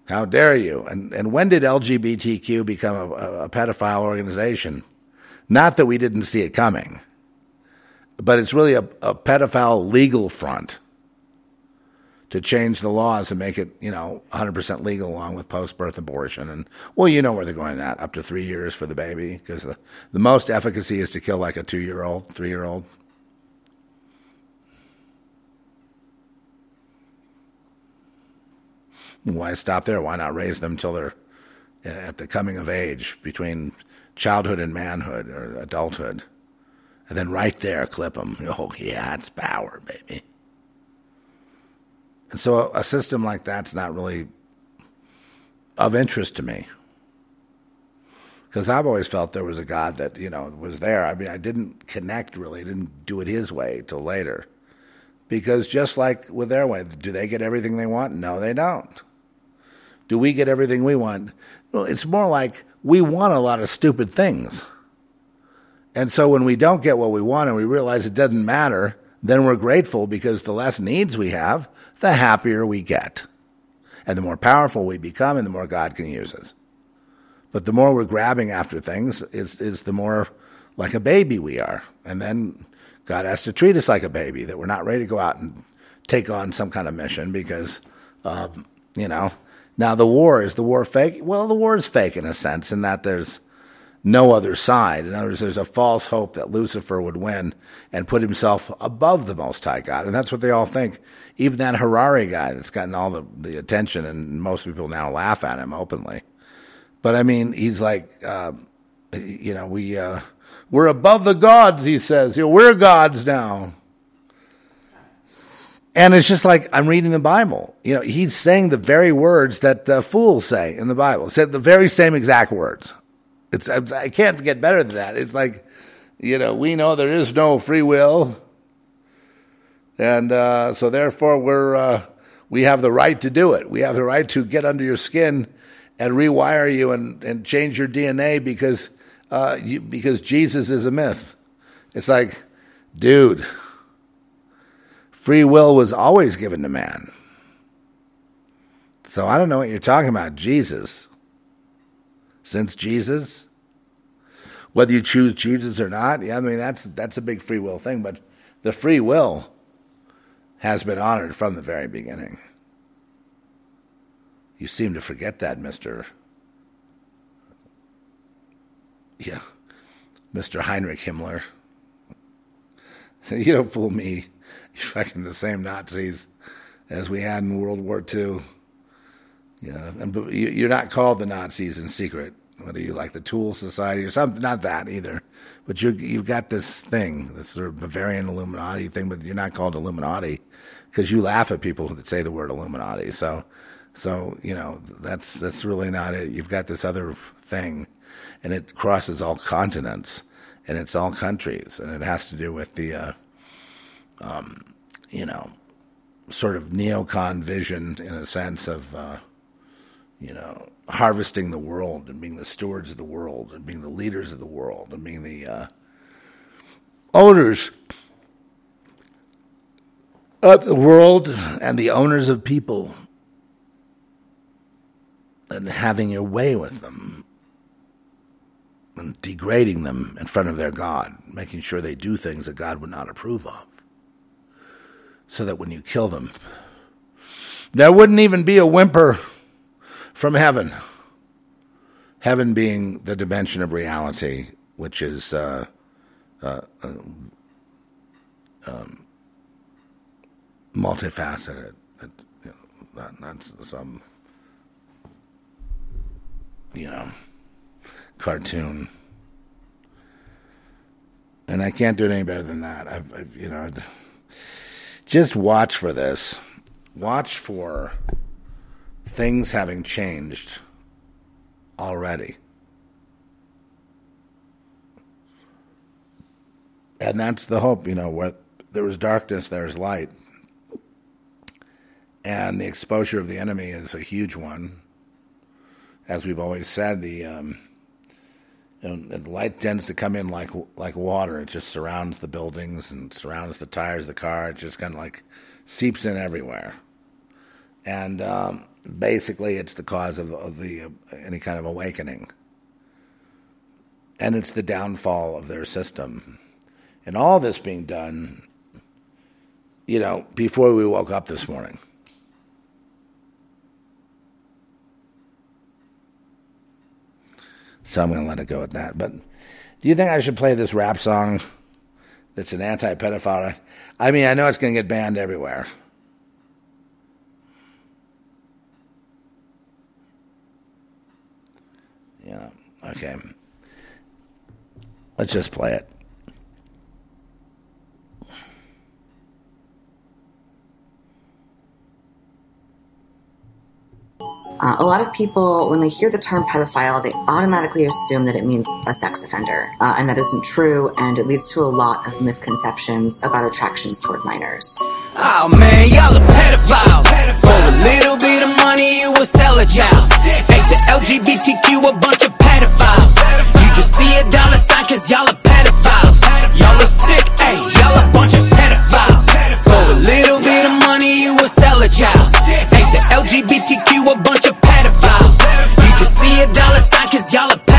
How dare you? And and when did LGBTQ become a, a pedophile organization? Not that we didn't see it coming, but it's really a, a pedophile legal front to change the laws and make it, you know, 100% legal along with post-birth abortion. And, well, you know where they're going that, up to three years for the baby, because the, the most efficacy is to kill like a two-year-old, three-year-old. Why stop there? Why not raise them till they're uh, at the coming of age between childhood and manhood or adulthood? And then right there, clip them. Oh, yeah, it's power, baby. And so a system like that's not really of interest to me. Because I've always felt there was a God that, you know, was there. I mean, I didn't connect really, didn't do it his way till later. Because just like with their way, do they get everything they want? No, they don't. Do we get everything we want? Well, it's more like we want a lot of stupid things. And so when we don't get what we want and we realize it doesn't matter, then we're grateful because the less needs we have, the happier we get. And the more powerful we become, and the more God can use us. But the more we're grabbing after things, is, is the more like a baby we are. And then God has to treat us like a baby, that we're not ready to go out and take on some kind of mission because, uh, you know, now the war, is the war fake? Well, the war is fake in a sense, in that there's no other side. In other words, there's a false hope that Lucifer would win and put himself above the Most High God. And that's what they all think. Even that Harari guy that's gotten all the, the attention, and most people now laugh at him openly. But I mean, he's like, uh, you know, we, uh, we're above the gods, he says. You know, we're gods now. And it's just like I'm reading the Bible. You know, he's saying the very words that the fools say in the Bible. Said the very same exact words. It's I can't get better than that. It's like, you know, we know there is no free will, and uh, so therefore we're uh, we have the right to do it. We have the right to get under your skin and rewire you and, and change your DNA because uh, you, because Jesus is a myth. It's like, dude, free will was always given to man. So I don't know what you're talking about, Jesus since Jesus. Whether you choose Jesus or not, yeah, I mean that's that's a big free will thing, but the free will has been honored from the very beginning. You seem to forget that, Mister. Yeah, Mister Heinrich Himmler. you don't fool me. You're fucking the same Nazis as we had in World War II. Yeah, and you're not called the Nazis in secret. Whether you like the Thule Society or something, not that either. But you you've got this thing, this sort of Bavarian Illuminati thing, but you're not called Illuminati because you laugh at people that say the word Illuminati. So, so you know that's that's really not it. You've got this other thing, and it crosses all continents, and it's all countries, and it has to do with the, uh, um, you know, sort of neocon vision in a sense of. Uh, you know, harvesting the world and being the stewards of the world and being the leaders of the world and being the uh, owners of the world and the owners of people and having your way with them. and degrading them in front of their God, making sure they do things that God would not approve of. So that when you kill them, there wouldn't even be a whimper from heaven. Heaven being the dimension of reality, which is uh, uh, uh, um, multifaceted. It, you know, some, you know, cartoon. And I can't do it any better than that. I've, I've you know, just watch for this. Watch for things having changed already. And that's the hope, you know, where there is darkness, there is light. And the exposure of the enemy is a huge one. As we've always said, the um, the light tends to come in like like water. It just surrounds the buildings and surrounds the tires of the car. It just kind of like seeps in everywhere, and um, basically, it's the cause of, of the uh, any kind of awakening, and it's the downfall of their system, and all this being done, you know, before we woke up this morning. So I'm going to let it go at that. But do you think I should play this rap song that's an anti pedophile? I mean, I know it's going to get banned everywhere. Yeah, okay. Let's just play it. Uh, a lot of people, when they hear the term pedophile, they automatically assume that it means a sex offender. Uh, and that isn't true, and it leads to a lot of misconceptions about attractions toward minors. Oh man, y'all are pedophiles. For a little bit of money, you will sell a child. Make the LGBTQ a bunch of pedophiles. You just see a dollar sign cause y'all are pedophiles. Y'all are sick, hey, y'all a bunch of pedophiles. For a little bit of money, you will sell a child. Make the LGBTQ a bunch of pedophiles. You just see a dollar sign cause y'all are pedophiles.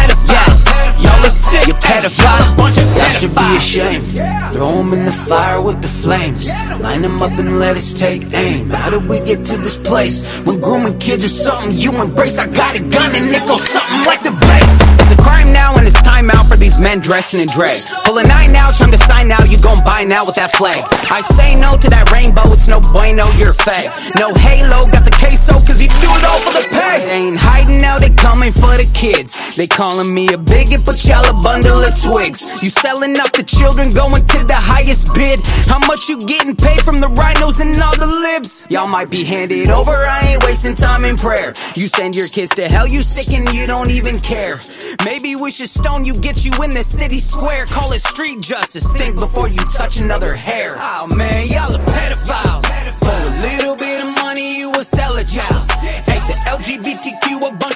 Sick, you pedophile. Bunch of Y'all should be ashamed. Throw 'em in the fire with the flames. Line 'em up and let us take aim. How did we get to this place? When grooming kids is something you embrace. I got a gun and it goes something like the bass. It's a crime now and it's time out for these men dressing in drag. Pull a nine now, time to sign now, you gon' buy now with that flag. I say no to that rainbow, it's no bueno, you're a fag. No halo, got the queso, cause you do it all for the pay. They ain't hiding now, they coming for the kids. They calling me a bigot, but y'all a bundle of twigs. You selling off the children, going to the highest bid. How much you getting paid from the RINOs and all the libs? Y'all might be handed over, I ain't wasting time in prayer. You send your kids to hell, you sick and you don't even care. Maybe we should stone you, get you in the city square. Call it street justice. Think before you touch another hair. Oh man, y'all are pedophiles. For a little bit of money, you will sell a child. Hate the LGBTQ, a bunch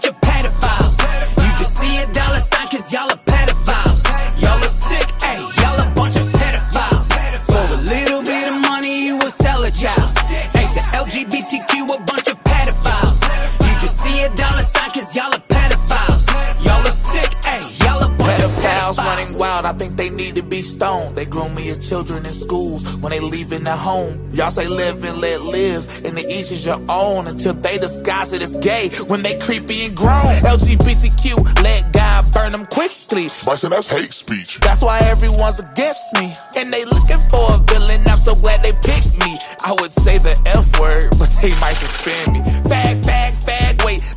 wild, I think they need to be stoned. They groom me as children in schools when they leaving their home. Y'all say live and let live, and the each is your own until they disguise it as gay when they creepy and grown. LGBTQ, let God burn them quickly. Bryson, that's hate speech. That's why everyone's against me. And they looking for a villain. I'm so glad they picked me. I would say the F word, but they might suspend me. Fag, fag, fag, wait,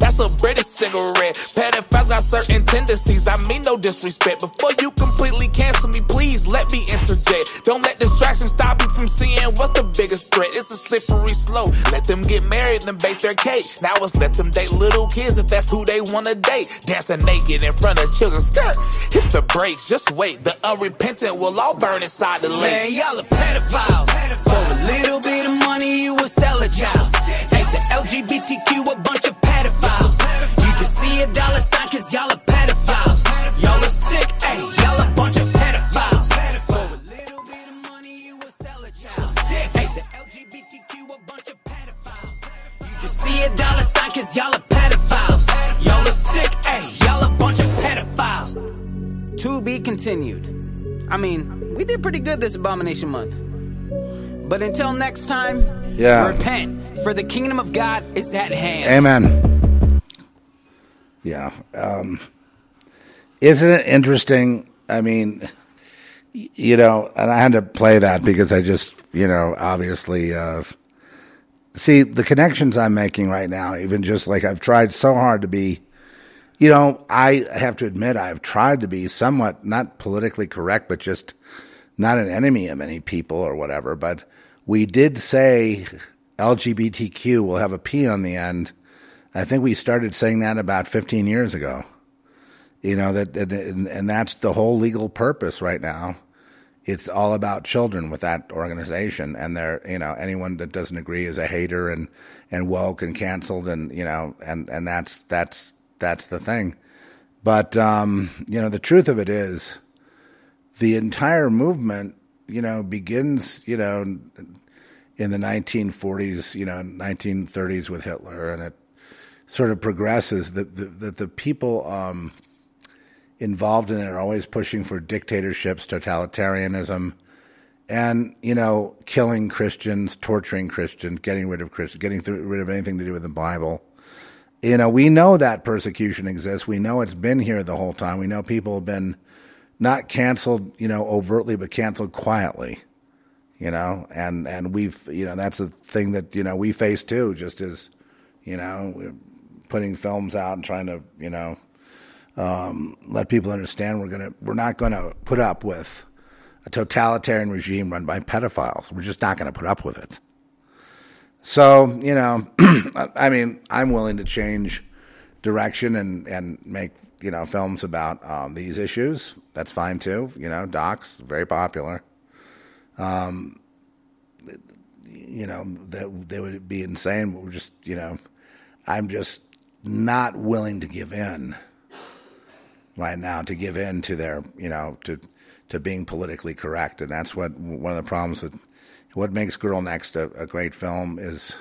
that's a British cigarette. Pedophiles got certain tendencies. I mean no disrespect. Before you completely cancel me, please let me interject. Don't let distractions stop you from seeing what's the biggest threat. It's a slippery slope. Let them get married then bake their cake. Now it's let them date little kids if that's who they wanna date. Dancing naked in front of children's skirt. Hit the brakes, just wait. The unrepentant will all burn inside the lake. Man, y'all are pedophiles. For a little bit of money, you will sell a child. Hate the LGBTQ, a bunch of. You see a dollar sign cause y'all are pedophiles. Y'all are sick, hey, y'all a bunch of pedophiles. For a little bit of money, you will sell a child. Hate the LGBTQ, a bunch of pedophiles. You just see a dollar sign cause y'all are pedophiles. Y'all are sick, hey, y'all a bunch of pedophiles. To be continued. I mean, we did pretty good this Abomination Month. But until next time, Yeah. repent, for the kingdom of God is at hand. Amen. Yeah. Um, isn't it interesting? I mean, you know, and I had to play that because I just, you know, obviously, uh, see the connections I'm making right now, even just like I've tried so hard to be, you know, I have to admit I've tried to be somewhat not politically correct, but just not an enemy of any people or whatever. But we did say LGBTQ will have a P on the end. I think we started saying that about 15 years ago. You know that, and, and that's the whole legal purpose right now. It's all about children with that organization, and they're you know anyone that doesn't agree is a hater and and woke and canceled, and you know and and that's that's that's the thing. But um, you know the truth of it is, the entire movement, you know, begins, you know, in the 1940s, you know, 1930s with Hitler, and it sort of progresses. That the, that the people um, involved in it are always pushing for dictatorships, totalitarianism, and you know, killing Christians, torturing Christians, getting rid of Christians, getting th- rid of anything to do with the Bible. You know, we know that persecution exists. We know it's been here the whole time. We know people have been not canceled, you know, overtly, but canceled quietly. You know, and and we've, you know, that's a thing that you know we face too. Just as, you know, putting films out and trying to, you know, um, let people understand we're gonna we're not to put up with a totalitarian regime run by pedophiles. We're just not to put up with it. So you know, I mean, I'm willing to change direction and and make you know films about um, these issues. That's fine too. You know, docs very popular. Um, you know, that they would be insane. We're just you know, I'm just not willing to give in right now to give in to their you know to to being politically correct, and that's what one of the problems with what makes Girl Next a, a great film is,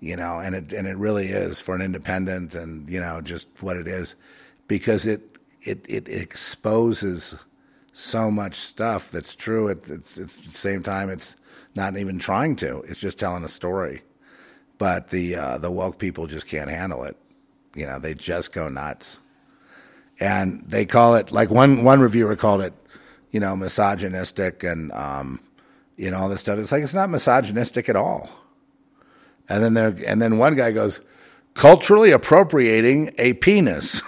you know, and it and it really is for an independent and you know just what it is, because it it it exposes so much stuff that's true. It, it's it's at the same time it's not even trying to. It's just telling a story, but the uh, the woke people just can't handle it. You know, they just go nuts and they call it like one one reviewer called it, you know, misogynistic and um, you know all this stuff. It's like it's not misogynistic at all. And then there, and then one guy goes, culturally appropriating a penis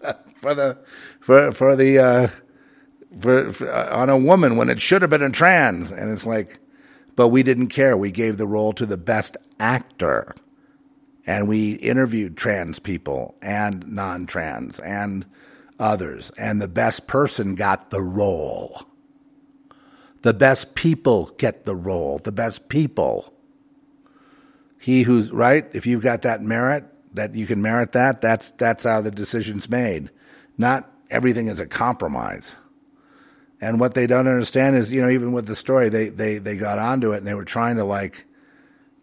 for the for for the uh, for, for uh, on a woman when it should have been a trans, and it's like, but we didn't care. We gave the role to the best actor. And we interviewed trans people and non-trans and others. And the best person got the role. The best people get the role. The best people. He who's right? If you've got that merit that you can merit that that's that's how the decision's made. Not everything is a compromise and what they don't understand is you know even with the story they they they got onto it and they were trying to like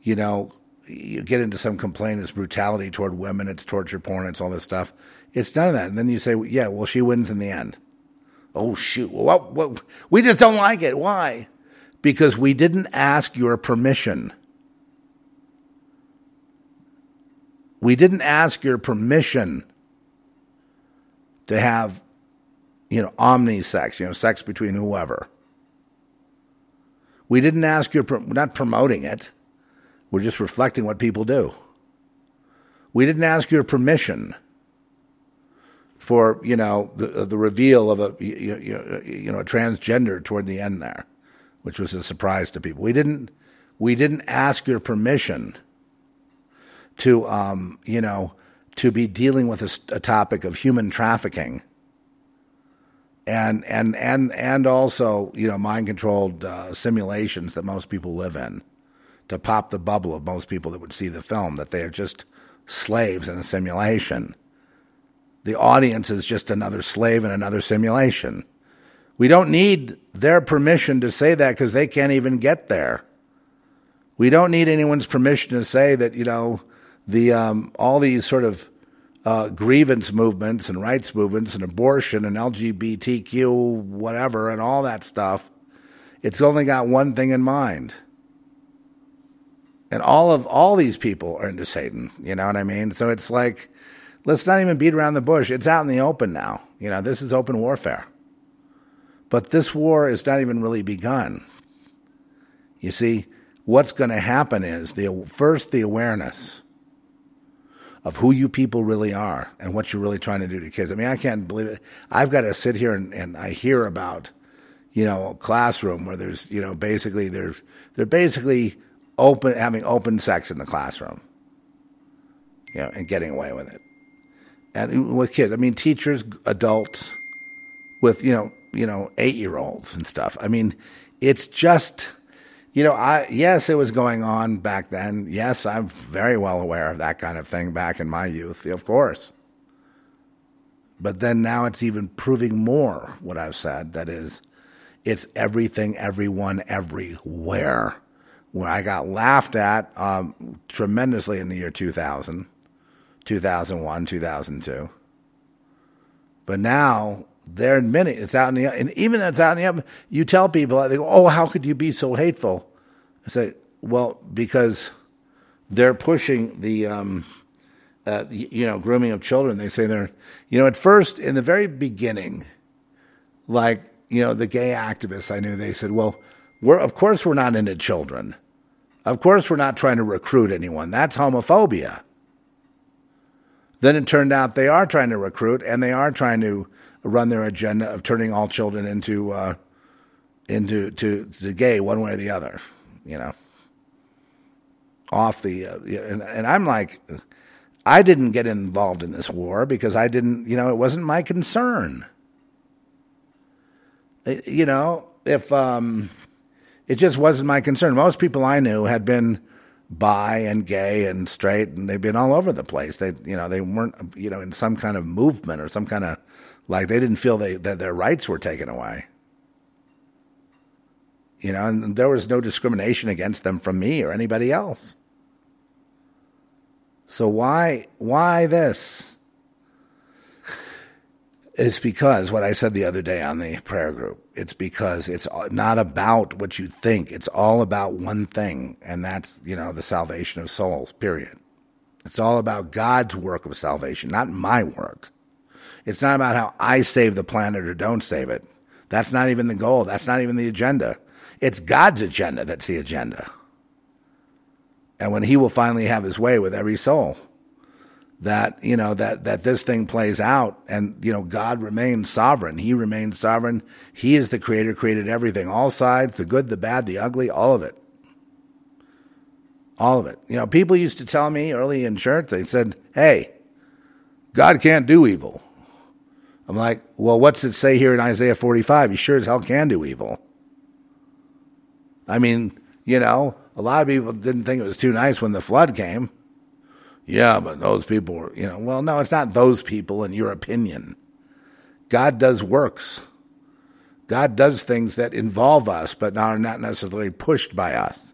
you know you get into some complaint, it's brutality toward women, it's torture porn, it's all this stuff. It's none of that. And then you say, yeah, well, she wins in the end. Oh, shoot. Well, what, we just don't like it. Why? Because we didn't ask your permission. We didn't ask your permission to have, you know, omni-sex, you know, sex between whoever. We didn't ask your, we're not promoting it. We're just reflecting what people do. We didn't ask your permission for you know the the reveal of a you, you, you know a transgender toward the end there, which was a surprise to people. We didn't we didn't ask your permission to um, you know to be dealing with a, a topic of human trafficking and and and and also you know mind controlled uh, simulations that most people live in to pop the bubble of most people that would see the film that they are just slaves in a simulation. The audience is just another slave in another simulation. We don't need their permission to say that because they can't even get there. We don't need anyone's permission to say that you know the um, all these sort of uh, grievance movements and rights movements and abortion and LGBTQ, whatever, and all that stuff, it's only got one thing in mind. And all of all these people are into Satan. You know what I mean? So it's like, let's not even beat around the bush. It's out in the open now. You know, this is open warfare. But this war is not even really begun. You see, what's going to happen is the first the awareness of who you people really are and what you're really trying to do to kids. I mean, I can't believe it. I've got to sit here and, and I hear about, you know, a classroom where there's, you know, basically there's they're basically open having open sex in the classroom. You know, and getting away with it. And with kids, I mean teachers, adults with, you know, you know, eight year olds and stuff. I mean, it's just you know, I yes, it was going on back then. Yes, I'm very well aware of that kind of thing back in my youth, of course. But then now it's even proving more what I've said. That is, it's everything, everyone, everywhere. Where I got laughed at um, tremendously in the year 2000, 2001, 2002. But now they're many. it's out in the and even it's out in the open. You tell people they go, "Oh, how could you be so hateful?" I say, "Well, because they're pushing the, um, uh, you know, grooming of children." They say they're, you know, at first in the very beginning, like you know, the gay activists I knew, they said, "Well, we're of course we're not into children. Of course we're not trying to recruit anyone. That's homophobia." Then it turned out they are trying to recruit and they are trying to run their agenda of turning all children into uh, into to, to gay one way or the other. You know, off the uh, and, and I'm like, I didn't get involved in this war because I didn't. You know, it wasn't my concern. You know, if um, it just wasn't my concern. Most people I knew had been bi and gay and straight, and they've been all over the place. They, you know, they weren't, you know, in some kind of movement or some kind of like they didn't feel they, that their rights were taken away. You know, and there was no discrimination against them from me or anybody else. So why why this? It's because what I said the other day on the prayer group. It's because it's not about what you think. It's all about one thing, and that's, you know, the salvation of souls, period. It's all about God's work of salvation, not my work. It's not about how I save the planet or don't save it. That's not even the goal. That's not even the agenda. It's God's agenda that's the agenda. And when he will finally have his way with every soul, that, you know, that, that this thing plays out and, you know, God remains sovereign. He remains sovereign. He is the creator, created everything, all sides, the good, the bad, the ugly, all of it. All of it. You know, people used to tell me early in church, they said, hey, God can't do evil. I'm like, well, what's it say here in Isaiah 45? He sure as hell can do evil. I mean, you know, a lot of people didn't think it was too nice when the flood came. Yeah, but those people were, you know, well, no, it's not those people in your opinion. God does works. God does things that involve us, but are not necessarily pushed by us.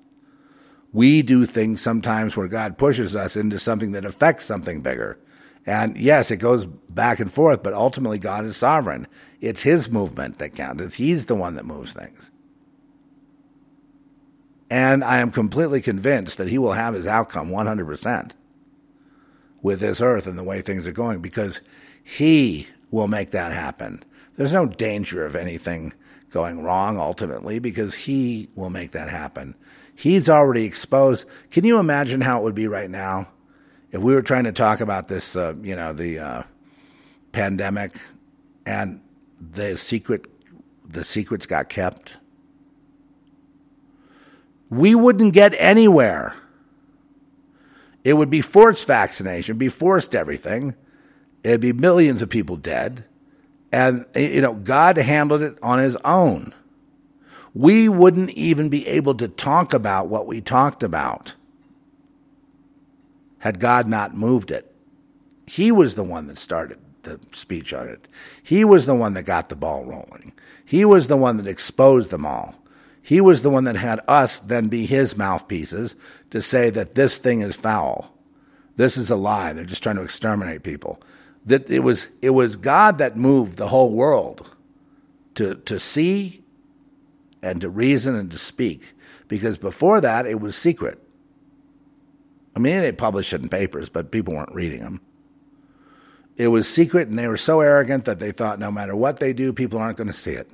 We do things sometimes where God pushes us into something that affects something bigger. And yes, it goes back and forth, but ultimately God is sovereign. It's his movement that counts. He's the one that moves things. And I am completely convinced that he will have his outcome 100% with this earth and the way things are going because he will make that happen. There's no danger of anything going wrong ultimately because he will make that happen. He's already exposed. Can you imagine how it would be right now if we were trying to talk about this, uh, you know, the uh, pandemic, and the secret, the secrets got kept, we wouldn't get anywhere. It would be forced vaccination, be forced everything. It'd be millions of people dead, and you know, God handled it on His own. We wouldn't even be able to talk about what we talked about had God not moved it. He was the one that started the speech on it. He was the one that got the ball rolling. He was the one that exposed them all. He was the one that had us then be his mouthpieces to say that this thing is foul. This is a lie. They're just trying to exterminate people. That it was it was God that moved the whole world to to see and to reason and to speak. Because before that it was secret. I mean they published it in papers, but people weren't reading them. It was secret and they were so arrogant that they thought no matter what they do, people aren't going to see it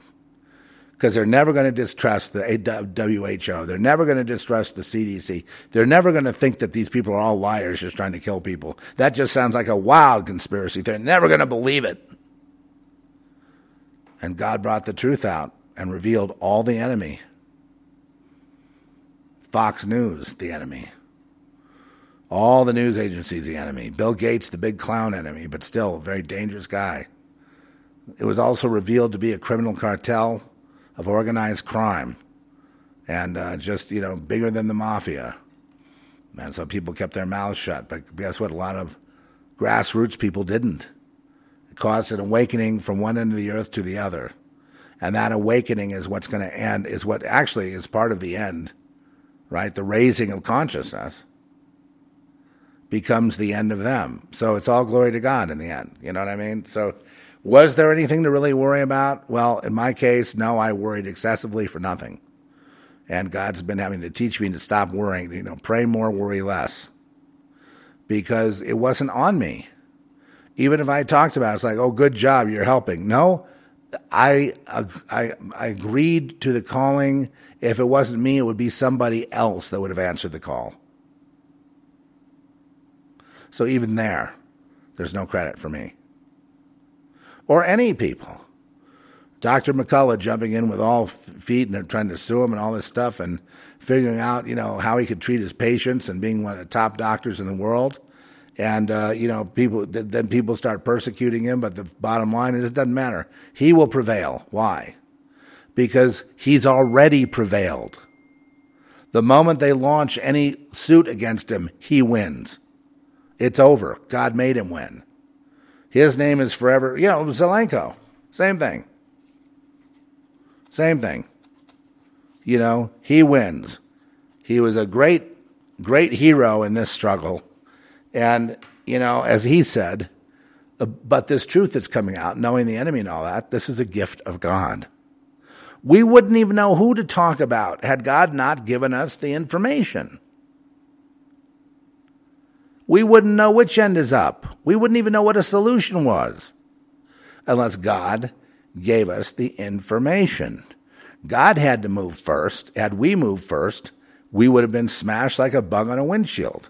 because they're never going to distrust the WHO. They're never going to distrust the CDC. They're never going to think that these people are all liars just trying to kill people. That just sounds like a wild conspiracy. They're never going to believe it. And God brought the truth out and revealed all the enemy. Fox News, the enemy. All the news agencies, the enemy. Bill Gates, the big clown enemy, but still a very dangerous guy. It was also revealed to be a criminal cartel of organized crime and uh, just, you know, bigger than the mafia. And so people kept their mouths shut. But guess what? A lot of grassroots people didn't. It caused an awakening from one end of the earth to the other. And that awakening is what's going to end, is what actually is part of the end, right? The raising of consciousness becomes the end of them. So it's all glory to God in the end. You know what I mean? So was there anything to really worry about? Well, in my case, no, I worried excessively for nothing. And God's been having to teach me to stop worrying, you know, pray more, worry less. Because it wasn't on me. Even if I talked about it, it's like, oh, good job, you're helping. No, I, I, I agreed to the calling. If it wasn't me, it would be somebody else that would have answered the call. So even there, there's no credit for me or any people. Dr. McCullough jumping in with all feet and they're trying to sue him and all this stuff and figuring out, you know, how he could treat his patients and being one of the top doctors in the world. And, uh, you know, people, then people start persecuting him. But the bottom line is it doesn't matter. He will prevail. Why? Because he's already prevailed. The moment they launch any suit against him, he wins. It's over. God made him win. His name is forever. You know, Zelenko, same thing. Same thing. You know, he wins. He was a great, great hero in this struggle. And, you know, as he said, uh, but this truth that's coming out, knowing the enemy and all that, this is a gift of God. We wouldn't even know who to talk about had God not given us the information we wouldn't know which end is up. We wouldn't even know what a solution was unless God gave us the information. God had to move first. Had we moved first, we would have been smashed like a bug on a windshield.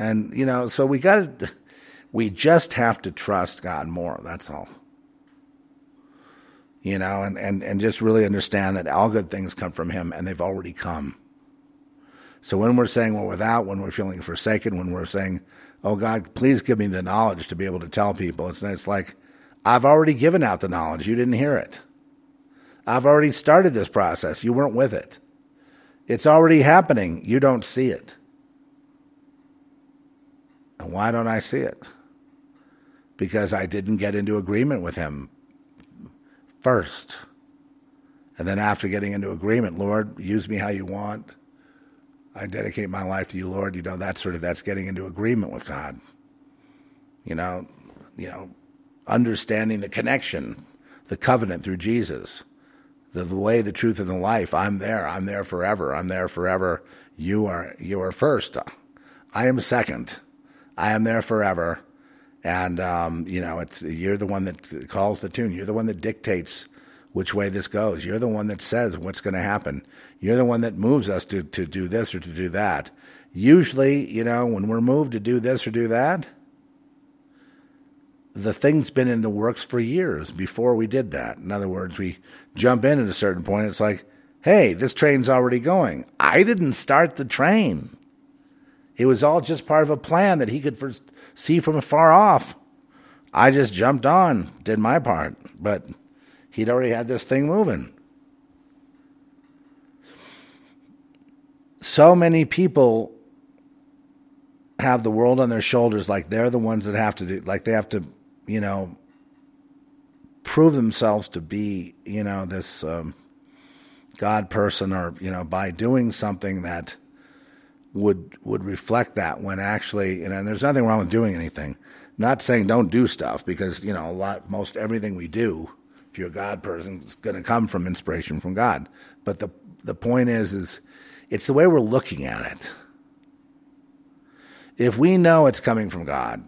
And, you know, so we got to, we just have to trust God more. That's all. You know, and, and, and just really understand that all good things come from Him and they've already come. So when we're saying we're without, when we're feeling forsaken, when we're saying, "Oh God, please give me the knowledge to be able to tell people," it's it's like I've already given out the knowledge. You didn't hear it. I've already started this process. You weren't with it. It's already happening. You don't see it. And why don't I see it? Because I didn't get into agreement with him first. And then after getting into agreement, Lord, use me how you want. I dedicate my life to you, Lord. You know, that's sort of that's getting into agreement with God. You know, you know, understanding the connection, the covenant through Jesus, the, the way, the truth, and the life. I'm there. I'm there forever. I'm there forever. You are you are first. I am second. I am there forever. And um, you know, it's you're the one that calls the tune. You're the one that dictates which way this goes. You're the one that says what's going to happen. You're the one that moves us to, to do this or to do that. Usually, you know, when we're moved to do this or do that, the thing's been in the works for years before we did that. In other words, we jump in at a certain point. It's like, hey, this train's already going. I didn't start the train. It was all just part of a plan that he could first see from afar off. I just jumped on, did my part. But He'd already had this thing moving. So many people have the world on their shoulders like they're the ones that have to do like they have to, you know, prove themselves to be, you know, this um, God person or, you know, by doing something that would would reflect that when actually, and, and there's nothing wrong with doing anything. Not saying don't do stuff because you know a lot, most everything we do, you're a God person, is going to come from inspiration from God. But the the point is, is it's the way we're looking at it. If we know it's coming from God,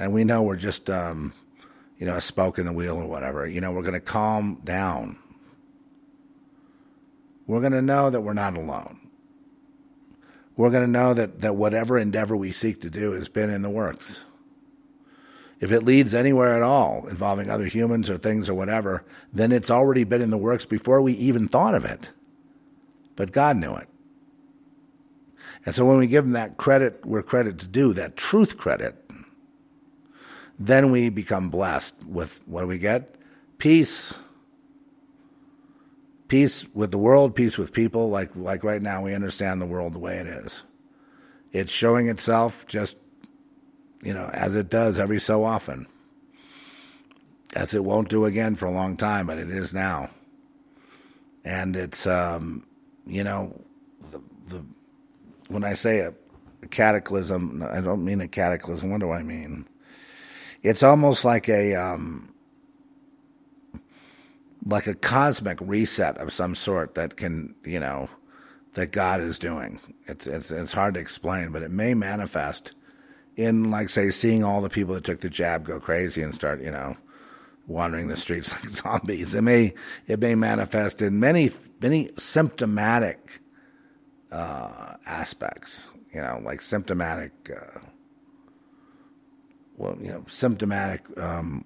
and we know we're just, um, you know, a spoke in the wheel or whatever, you know, we're going to calm down. We're going to know that we're not alone. We're going to know that, that whatever endeavor we seek to do has been in the works. If it leads anywhere at all involving other humans or things or whatever, then it's already been in the works before we even thought of it. But God knew it. And so when we give him that credit where credit's due, that truth credit, then we become blessed with what do we get? Peace. Peace with the world, peace with people. Like like right now, we understand the world the way it is. It's showing itself just, you know, as it does every so often. As it won't do again for a long time, but it is now. And it's, um, you know, the, the when I say a, a cataclysm, I don't mean a cataclysm. What do I mean? It's almost like a um, like a cosmic reset of some sort that can, you know, that God is doing. It's it's it's hard to explain, but it may manifest in like say seeing all the people that took the jab go crazy and start, you know, wandering the streets like zombies. It may it may manifest in many many symptomatic uh, aspects. You know, like symptomatic. Uh, well, you know, symptomatic. Um,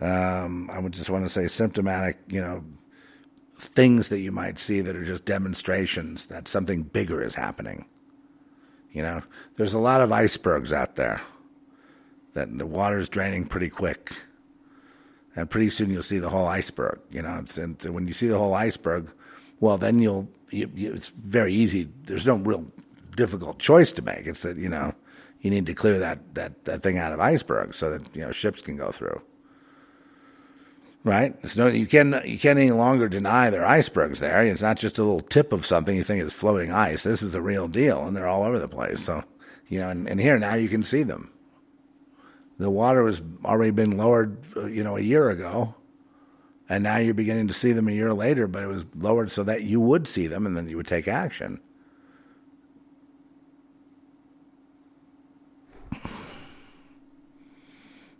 um, I would just want to say symptomatic. You know, things that you might see that are just demonstrations that something bigger is happening. You know, there's a lot of icebergs out there that the water's draining pretty quick. And pretty soon you'll see the whole iceberg. You know, and when you see the whole iceberg, well, then you'll you, you, it's very easy. There's no real difficult choice to make. It's that you know you need to clear that that, that thing out of iceberg so that you know ships can go through. Right? It's no you can you can't any longer deny there are icebergs there. It's not just a little tip of something you think is floating ice. This is the real deal, and they're all over the place. So you know, and, and here now you can see them. The water has already been lowered, uh, you know, a year ago and now you're beginning to see them a year later, but it was lowered so that you would see them and then you would take action.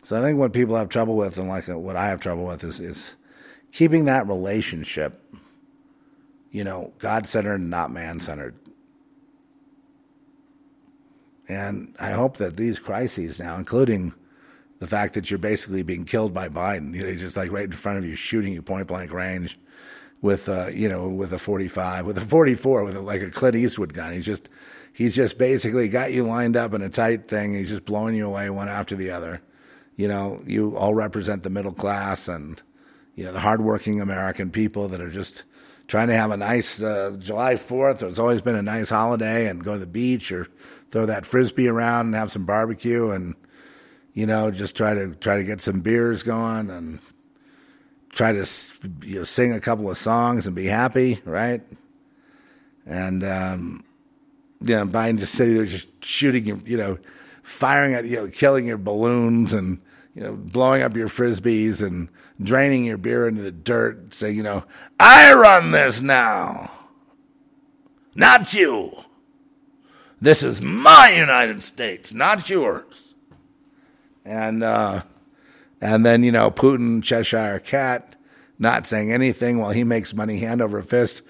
So I think what people have trouble with, and like what I have trouble with, is is keeping that relationship, you know, God centered not man centered. And I hope that these crises now, including the fact that you're basically being killed by Biden. You know, he's just like right in front of you, shooting you point blank range with, uh, you know, with a 45, with a 44, with a, like a Clint Eastwood gun. He's just, he's just basically got you lined up in a tight thing. He's just blowing you away one after the other. You know, you all represent the middle class and, you know, the hardworking American people that are just trying to have a nice uh, July 4th. It's always been a nice holiday and go to the beach or throw that frisbee around and have some barbecue and you know, just try to try to get some beers going and try to you know sing a couple of songs and be happy, right? And um, you Biden just sitting there just shooting you know, firing at you know, killing your balloons and you know, blowing up your frisbees and draining your beer into the dirt, saying, you know, I run this now, not you. This is my United States, not yours and uh, and then you know Putin, Cheshire Cat, not saying anything while he makes money hand over fist.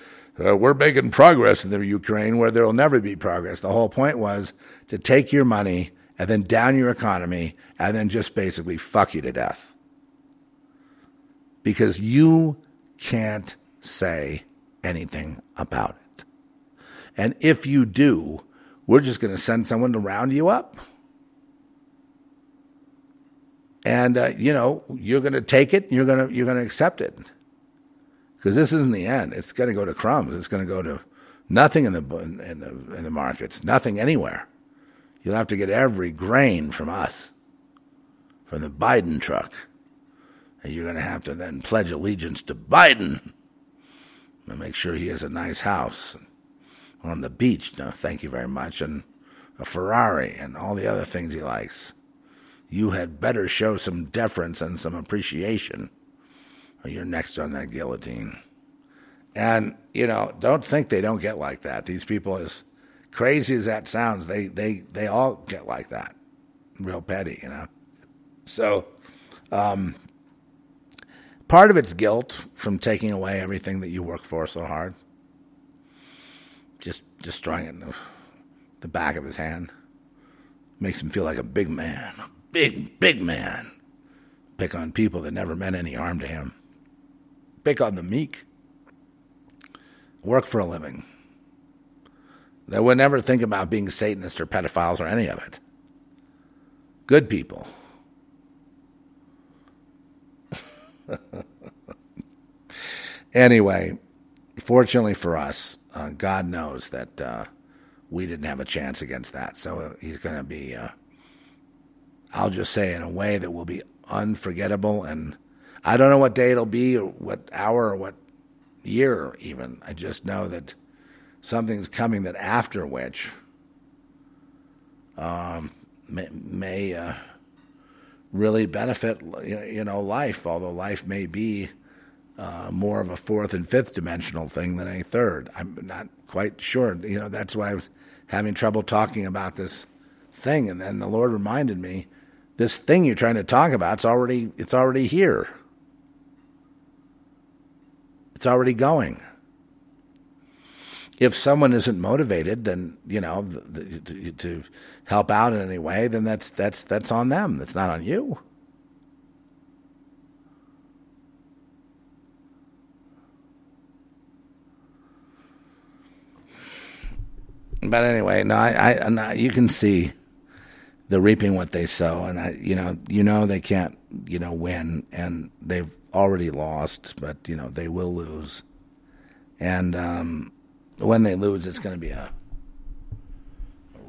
Uh, we're making progress in the Ukraine where there will never be progress. The whole point was to take your money and then down your economy and then just basically fuck you to death. Because you can't say anything about it. And if you do, we're just going to send someone to round you up and uh, you know you're going to take it. You're going to you're going to accept it because this isn't the end. It's going to go to crumbs. It's going to go to nothing in the in the in the markets. Nothing anywhere. You'll have to get every grain from us, from the Biden truck, and you're going to have to then pledge allegiance to Biden and make sure he has a nice house, on the beach. No, thank you very much. And a Ferrari and all the other things he likes. You had better show some deference and some appreciation, or you're next on that guillotine. And, you know, don't think they don't get like that. These people, as crazy as that sounds, they, they, they all get like that. Real petty, you know. So, um, part of it's guilt from taking away everything that you work for so hard. Just destroying it in the, the back of his hand. Makes him feel like a big man. A big, big man. Pick on people that never meant any harm to him. Pick on the meek. Work for a living. They would never think about being Satanists or pedophiles or any of it. Good people. anyway, fortunately for us, uh, God knows that uh, we didn't have a chance against that. So he's going to be, uh, I'll just say, in a way that will be unforgettable. And I don't know what day it'll be, or what hour, or what year, even. I just know that something's coming that after which um, may, may uh, really benefit, you know, life, although life may be uh, more of a fourth and fifth dimensional thing than a third. I'm not quite sure. You know, that's why I was having trouble talking about this thing. And then the Lord reminded me, this thing you're trying to talk about, it's already, it's already here. It's already going. If someone isn't motivated, then you know the, the, to, help out in any way, then that's that's that's on them. That's not on you. But anyway, no, I, I, no, you can see the reaping what they sow, and I, you know, you know they can't, you know, win, and they've already lost, but you know they will lose, and um, when they lose, it's going to be a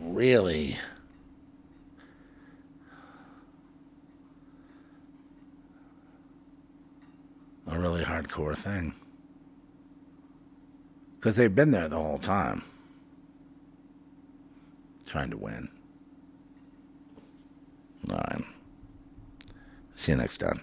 really a really hardcore thing because they've been there the whole time trying to win. All right. See you next time.